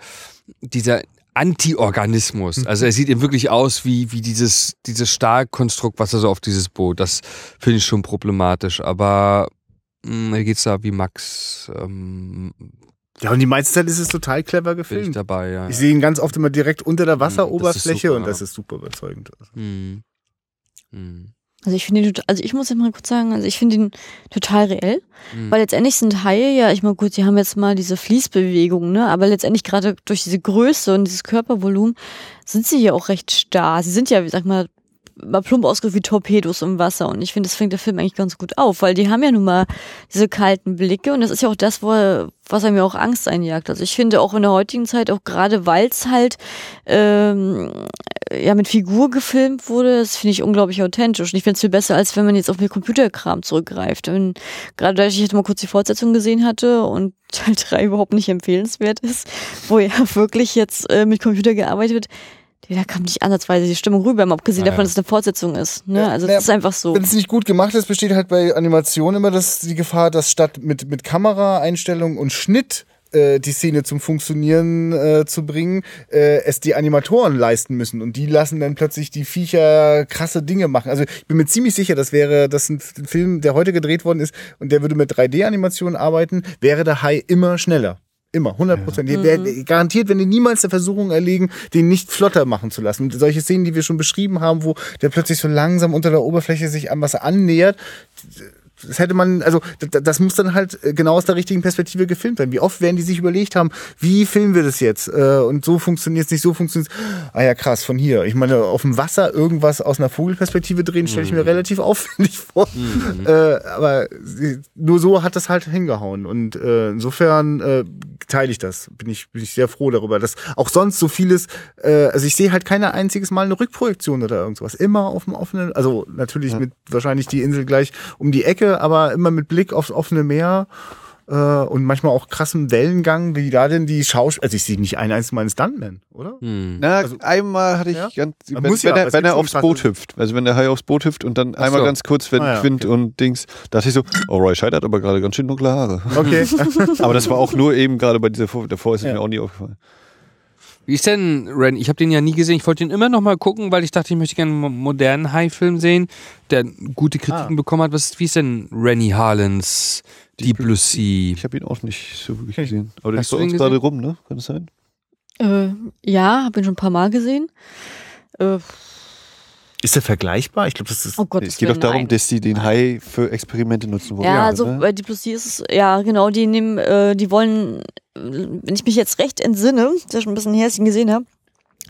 dieser Anti-Organismus. Also er sieht eben wirklich aus wie, wie dieses, dieses Stahlkonstrukt, was er so auf dieses Boot. Das finde ich schon problematisch. Aber mh, da geht's da wie Max ähm, ja und die meiste Zeit ist es total clever bin ich gefilmt dabei, ja. Ich sehe ihn ganz oft immer direkt unter der Wasseroberfläche super, und das ist super überzeugend. Hm. Hm. Also ich finde also ich muss jetzt mal kurz sagen, also ich finde ihn total reell, Mhm. weil letztendlich sind Haie ja, ich meine gut, sie haben jetzt mal diese Fließbewegung, ne, aber letztendlich gerade durch diese Größe und dieses Körpervolumen sind sie ja auch recht starr. Sie sind ja, wie sag mal, mal plump ausgedrückt wie Torpedos im Wasser und ich finde, das fängt der Film eigentlich ganz gut auf, weil die haben ja nun mal diese kalten Blicke und das ist ja auch das, wo er, was er mir auch Angst einjagt. Also ich finde auch in der heutigen Zeit, auch gerade weil es halt ähm, ja mit Figur gefilmt wurde, das finde ich unglaublich authentisch. Und ich finde es viel besser, als wenn man jetzt auf den Computerkram zurückgreift. Und gerade da ich jetzt mal kurz die Fortsetzung gesehen hatte und Teil 3 überhaupt nicht empfehlenswert ist, wo ja wirklich jetzt äh, mit Computer gearbeitet wird, da kam nicht ansatzweise die Stimmung rüber, mal abgesehen Ja, davon, ja. dass es eine Fortsetzung ist. Ne? Also ja, das ist einfach so. Wenn es nicht gut gemacht ist, besteht halt bei Animation immer das, die Gefahr, dass statt mit, mit Kameraeinstellung und Schnitt äh, die Szene zum Funktionieren äh, zu bringen, äh, es die Animatoren leisten müssen und die lassen dann plötzlich die Viecher krasse Dinge machen. Also ich bin mir ziemlich sicher, das wäre das ein Film, der heute gedreht worden ist und der würde mit 3D-Animationen arbeiten, wäre der Hai immer schneller. Immer, 100 Prozent. Mhm. Garantiert, wenn die niemals der Versuchung erlegen, den nicht flotter machen zu lassen. Und solche Szenen, die wir schon beschrieben haben, wo der plötzlich so langsam unter der Oberfläche sich an was annähert, das hätte man, also das, das muss dann halt genau aus der richtigen Perspektive gefilmt werden. Wie oft werden die sich überlegt haben, wie filmen wir das jetzt? Äh, Und so funktioniert es nicht, so funktioniert es. Ah ja, krass, von hier. Ich meine, auf dem Wasser irgendwas aus einer Vogelperspektive drehen, stelle ich mir relativ aufwendig vor. Äh, aber nur so hat das halt hingehauen. Und äh, insofern äh, teile ich das. Bin ich, bin ich sehr froh darüber, dass auch sonst so vieles, äh, also ich sehe halt keine einziges Mal eine Rückprojektion oder irgendwas. Immer auf dem offenen, also natürlich Ja. mit wahrscheinlich die Insel gleich um die Ecke, aber immer mit Blick aufs offene Meer äh, und manchmal auch krassem Wellengang, wie da denn die Schauspieler, also ich sehe nicht einen einzigen Mal einen Stuntman, oder? Hm. Na, Also- einmal hatte ich Ja? ganz, wenn, muss ja, wenn, er, wenn er aufs Boot hüpft, also wenn der Hai aufs Boot hüpft und dann Ach einmal so. ganz kurz, wenn Ah ja, Quint okay. und Dings, da dachte ich so, oh, Roy Scheidt hat aber gerade ganz schön dunkle Haare. Okay. aber das war auch nur eben gerade bei dieser, Vor- davor ist es Ja. mir auch nie aufgefallen. Wie ist denn Ren? Ich habe den ja nie gesehen. Ich wollte den immer noch mal gucken, weil ich dachte, ich möchte gerne einen mo- modernen Hai-Film sehen, der gute Kritiken Ah. bekommen hat. Was, wie ist denn Rennie Harlins Deep Blue Sea? Ich habe ihn auch nicht so wirklich gesehen. Aber der Hast ist bei uns gerade rum, ne? Kann das sein? Äh, ja, habe ihn schon ein paar Mal gesehen. Äh, Ist der vergleichbar? Ich glaube, das ist. oh Gott, es geht doch darum, dass die den Hai für Experimente nutzen wollen. Ja, also ne? bei Diplomatie ist es, ja genau, die nehmen, äh, die wollen, wenn ich mich jetzt recht entsinne, das ist ja schon ein bisschen her, dass ich ihn gesehen habe,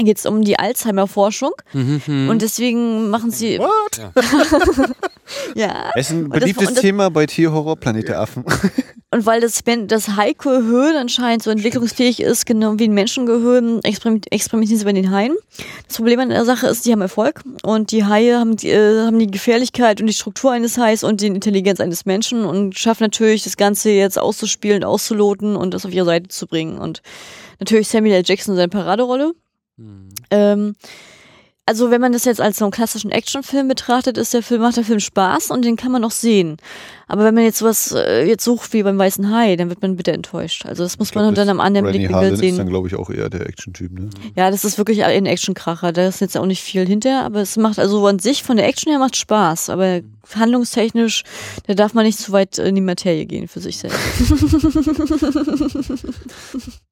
geht es um die Alzheimer-Forschung Mhm, und deswegen machen sie, What? ja, Es ist ein beliebtes das- Thema bei Tierhorror Planet der Affen. und weil das, das Haikgehirn anscheinend so entwicklungsfähig ist, genau wie ein Menschengehirn, experim- experimentieren sie bei den Haien. Das Problem an der Sache ist, die haben Erfolg und die Haie haben die, äh, haben die Gefährlichkeit und die Struktur eines Hais und die Intelligenz eines Menschen und schaffen natürlich das Ganze jetzt auszuspielen, auszuloten und das auf ihre Seite zu bringen. Und natürlich Samuel L. Jackson seine Paraderolle. Mhm. Ähm, also wenn man das jetzt als so einen klassischen Actionfilm betrachtet, ist der Film, macht der Film Spaß und den kann man auch sehen. Aber wenn man jetzt sowas äh, jetzt sucht wie beim Weißen Hai, dann wird man bitter enttäuscht. Also das muss glaub, man dann am anderen Blickwinkel Harlin ist dann, sehen. glaube ich, auch eher der Action-Typ, ne? Ja, das ist wirklich ein Actionkracher. Da ist jetzt auch nicht viel hinter, aber es macht also an sich von der Action her macht Spaß. Aber handlungstechnisch, da darf man nicht zu weit in die Materie gehen für sich selbst.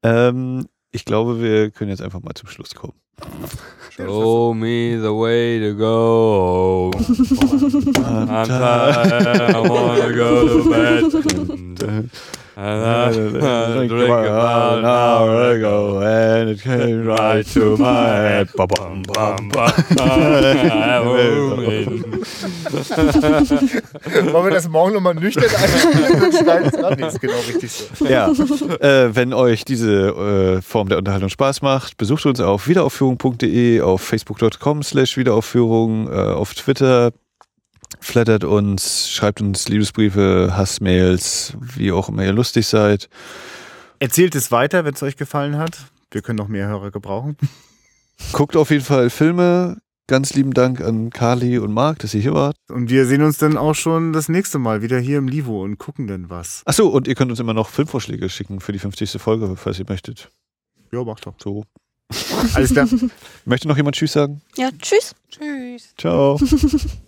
Ähm, ich glaube, wir können jetzt einfach mal zum Schluss kommen. Show me the way to go. I'm tired, I wanna go to bed. Drink about an hour ago and it came right to my head. Wollen wir das morgen nochmal nüchtern einspielen? Nee, ist genau richtig so. Ja, äh, wenn euch diese äh, Form der Unterhaltung Spaß macht, besucht uns auf wiederaufführung.de, auf facebook.com slash wiederaufführung, äh, auf Twitter, flattert uns, schreibt uns Liebesbriefe, Hassmails, wie auch immer ihr lustig seid. Erzählt es weiter, wenn es euch gefallen hat. Wir können noch mehr Hörer gebrauchen. Guckt auf jeden Fall Filme. Ganz lieben Dank an Carly und Marc, dass ihr hier wart. Und wir sehen uns dann auch schon das nächste Mal wieder hier im Livo und gucken dann was. Achso, und ihr könnt uns immer noch Filmvorschläge schicken für die 50. Folge, falls ihr möchtet. Jo, mach doch. So. Alles klar. Möchte noch jemand Tschüss sagen? ja, tschüss. Tschüss. Ciao.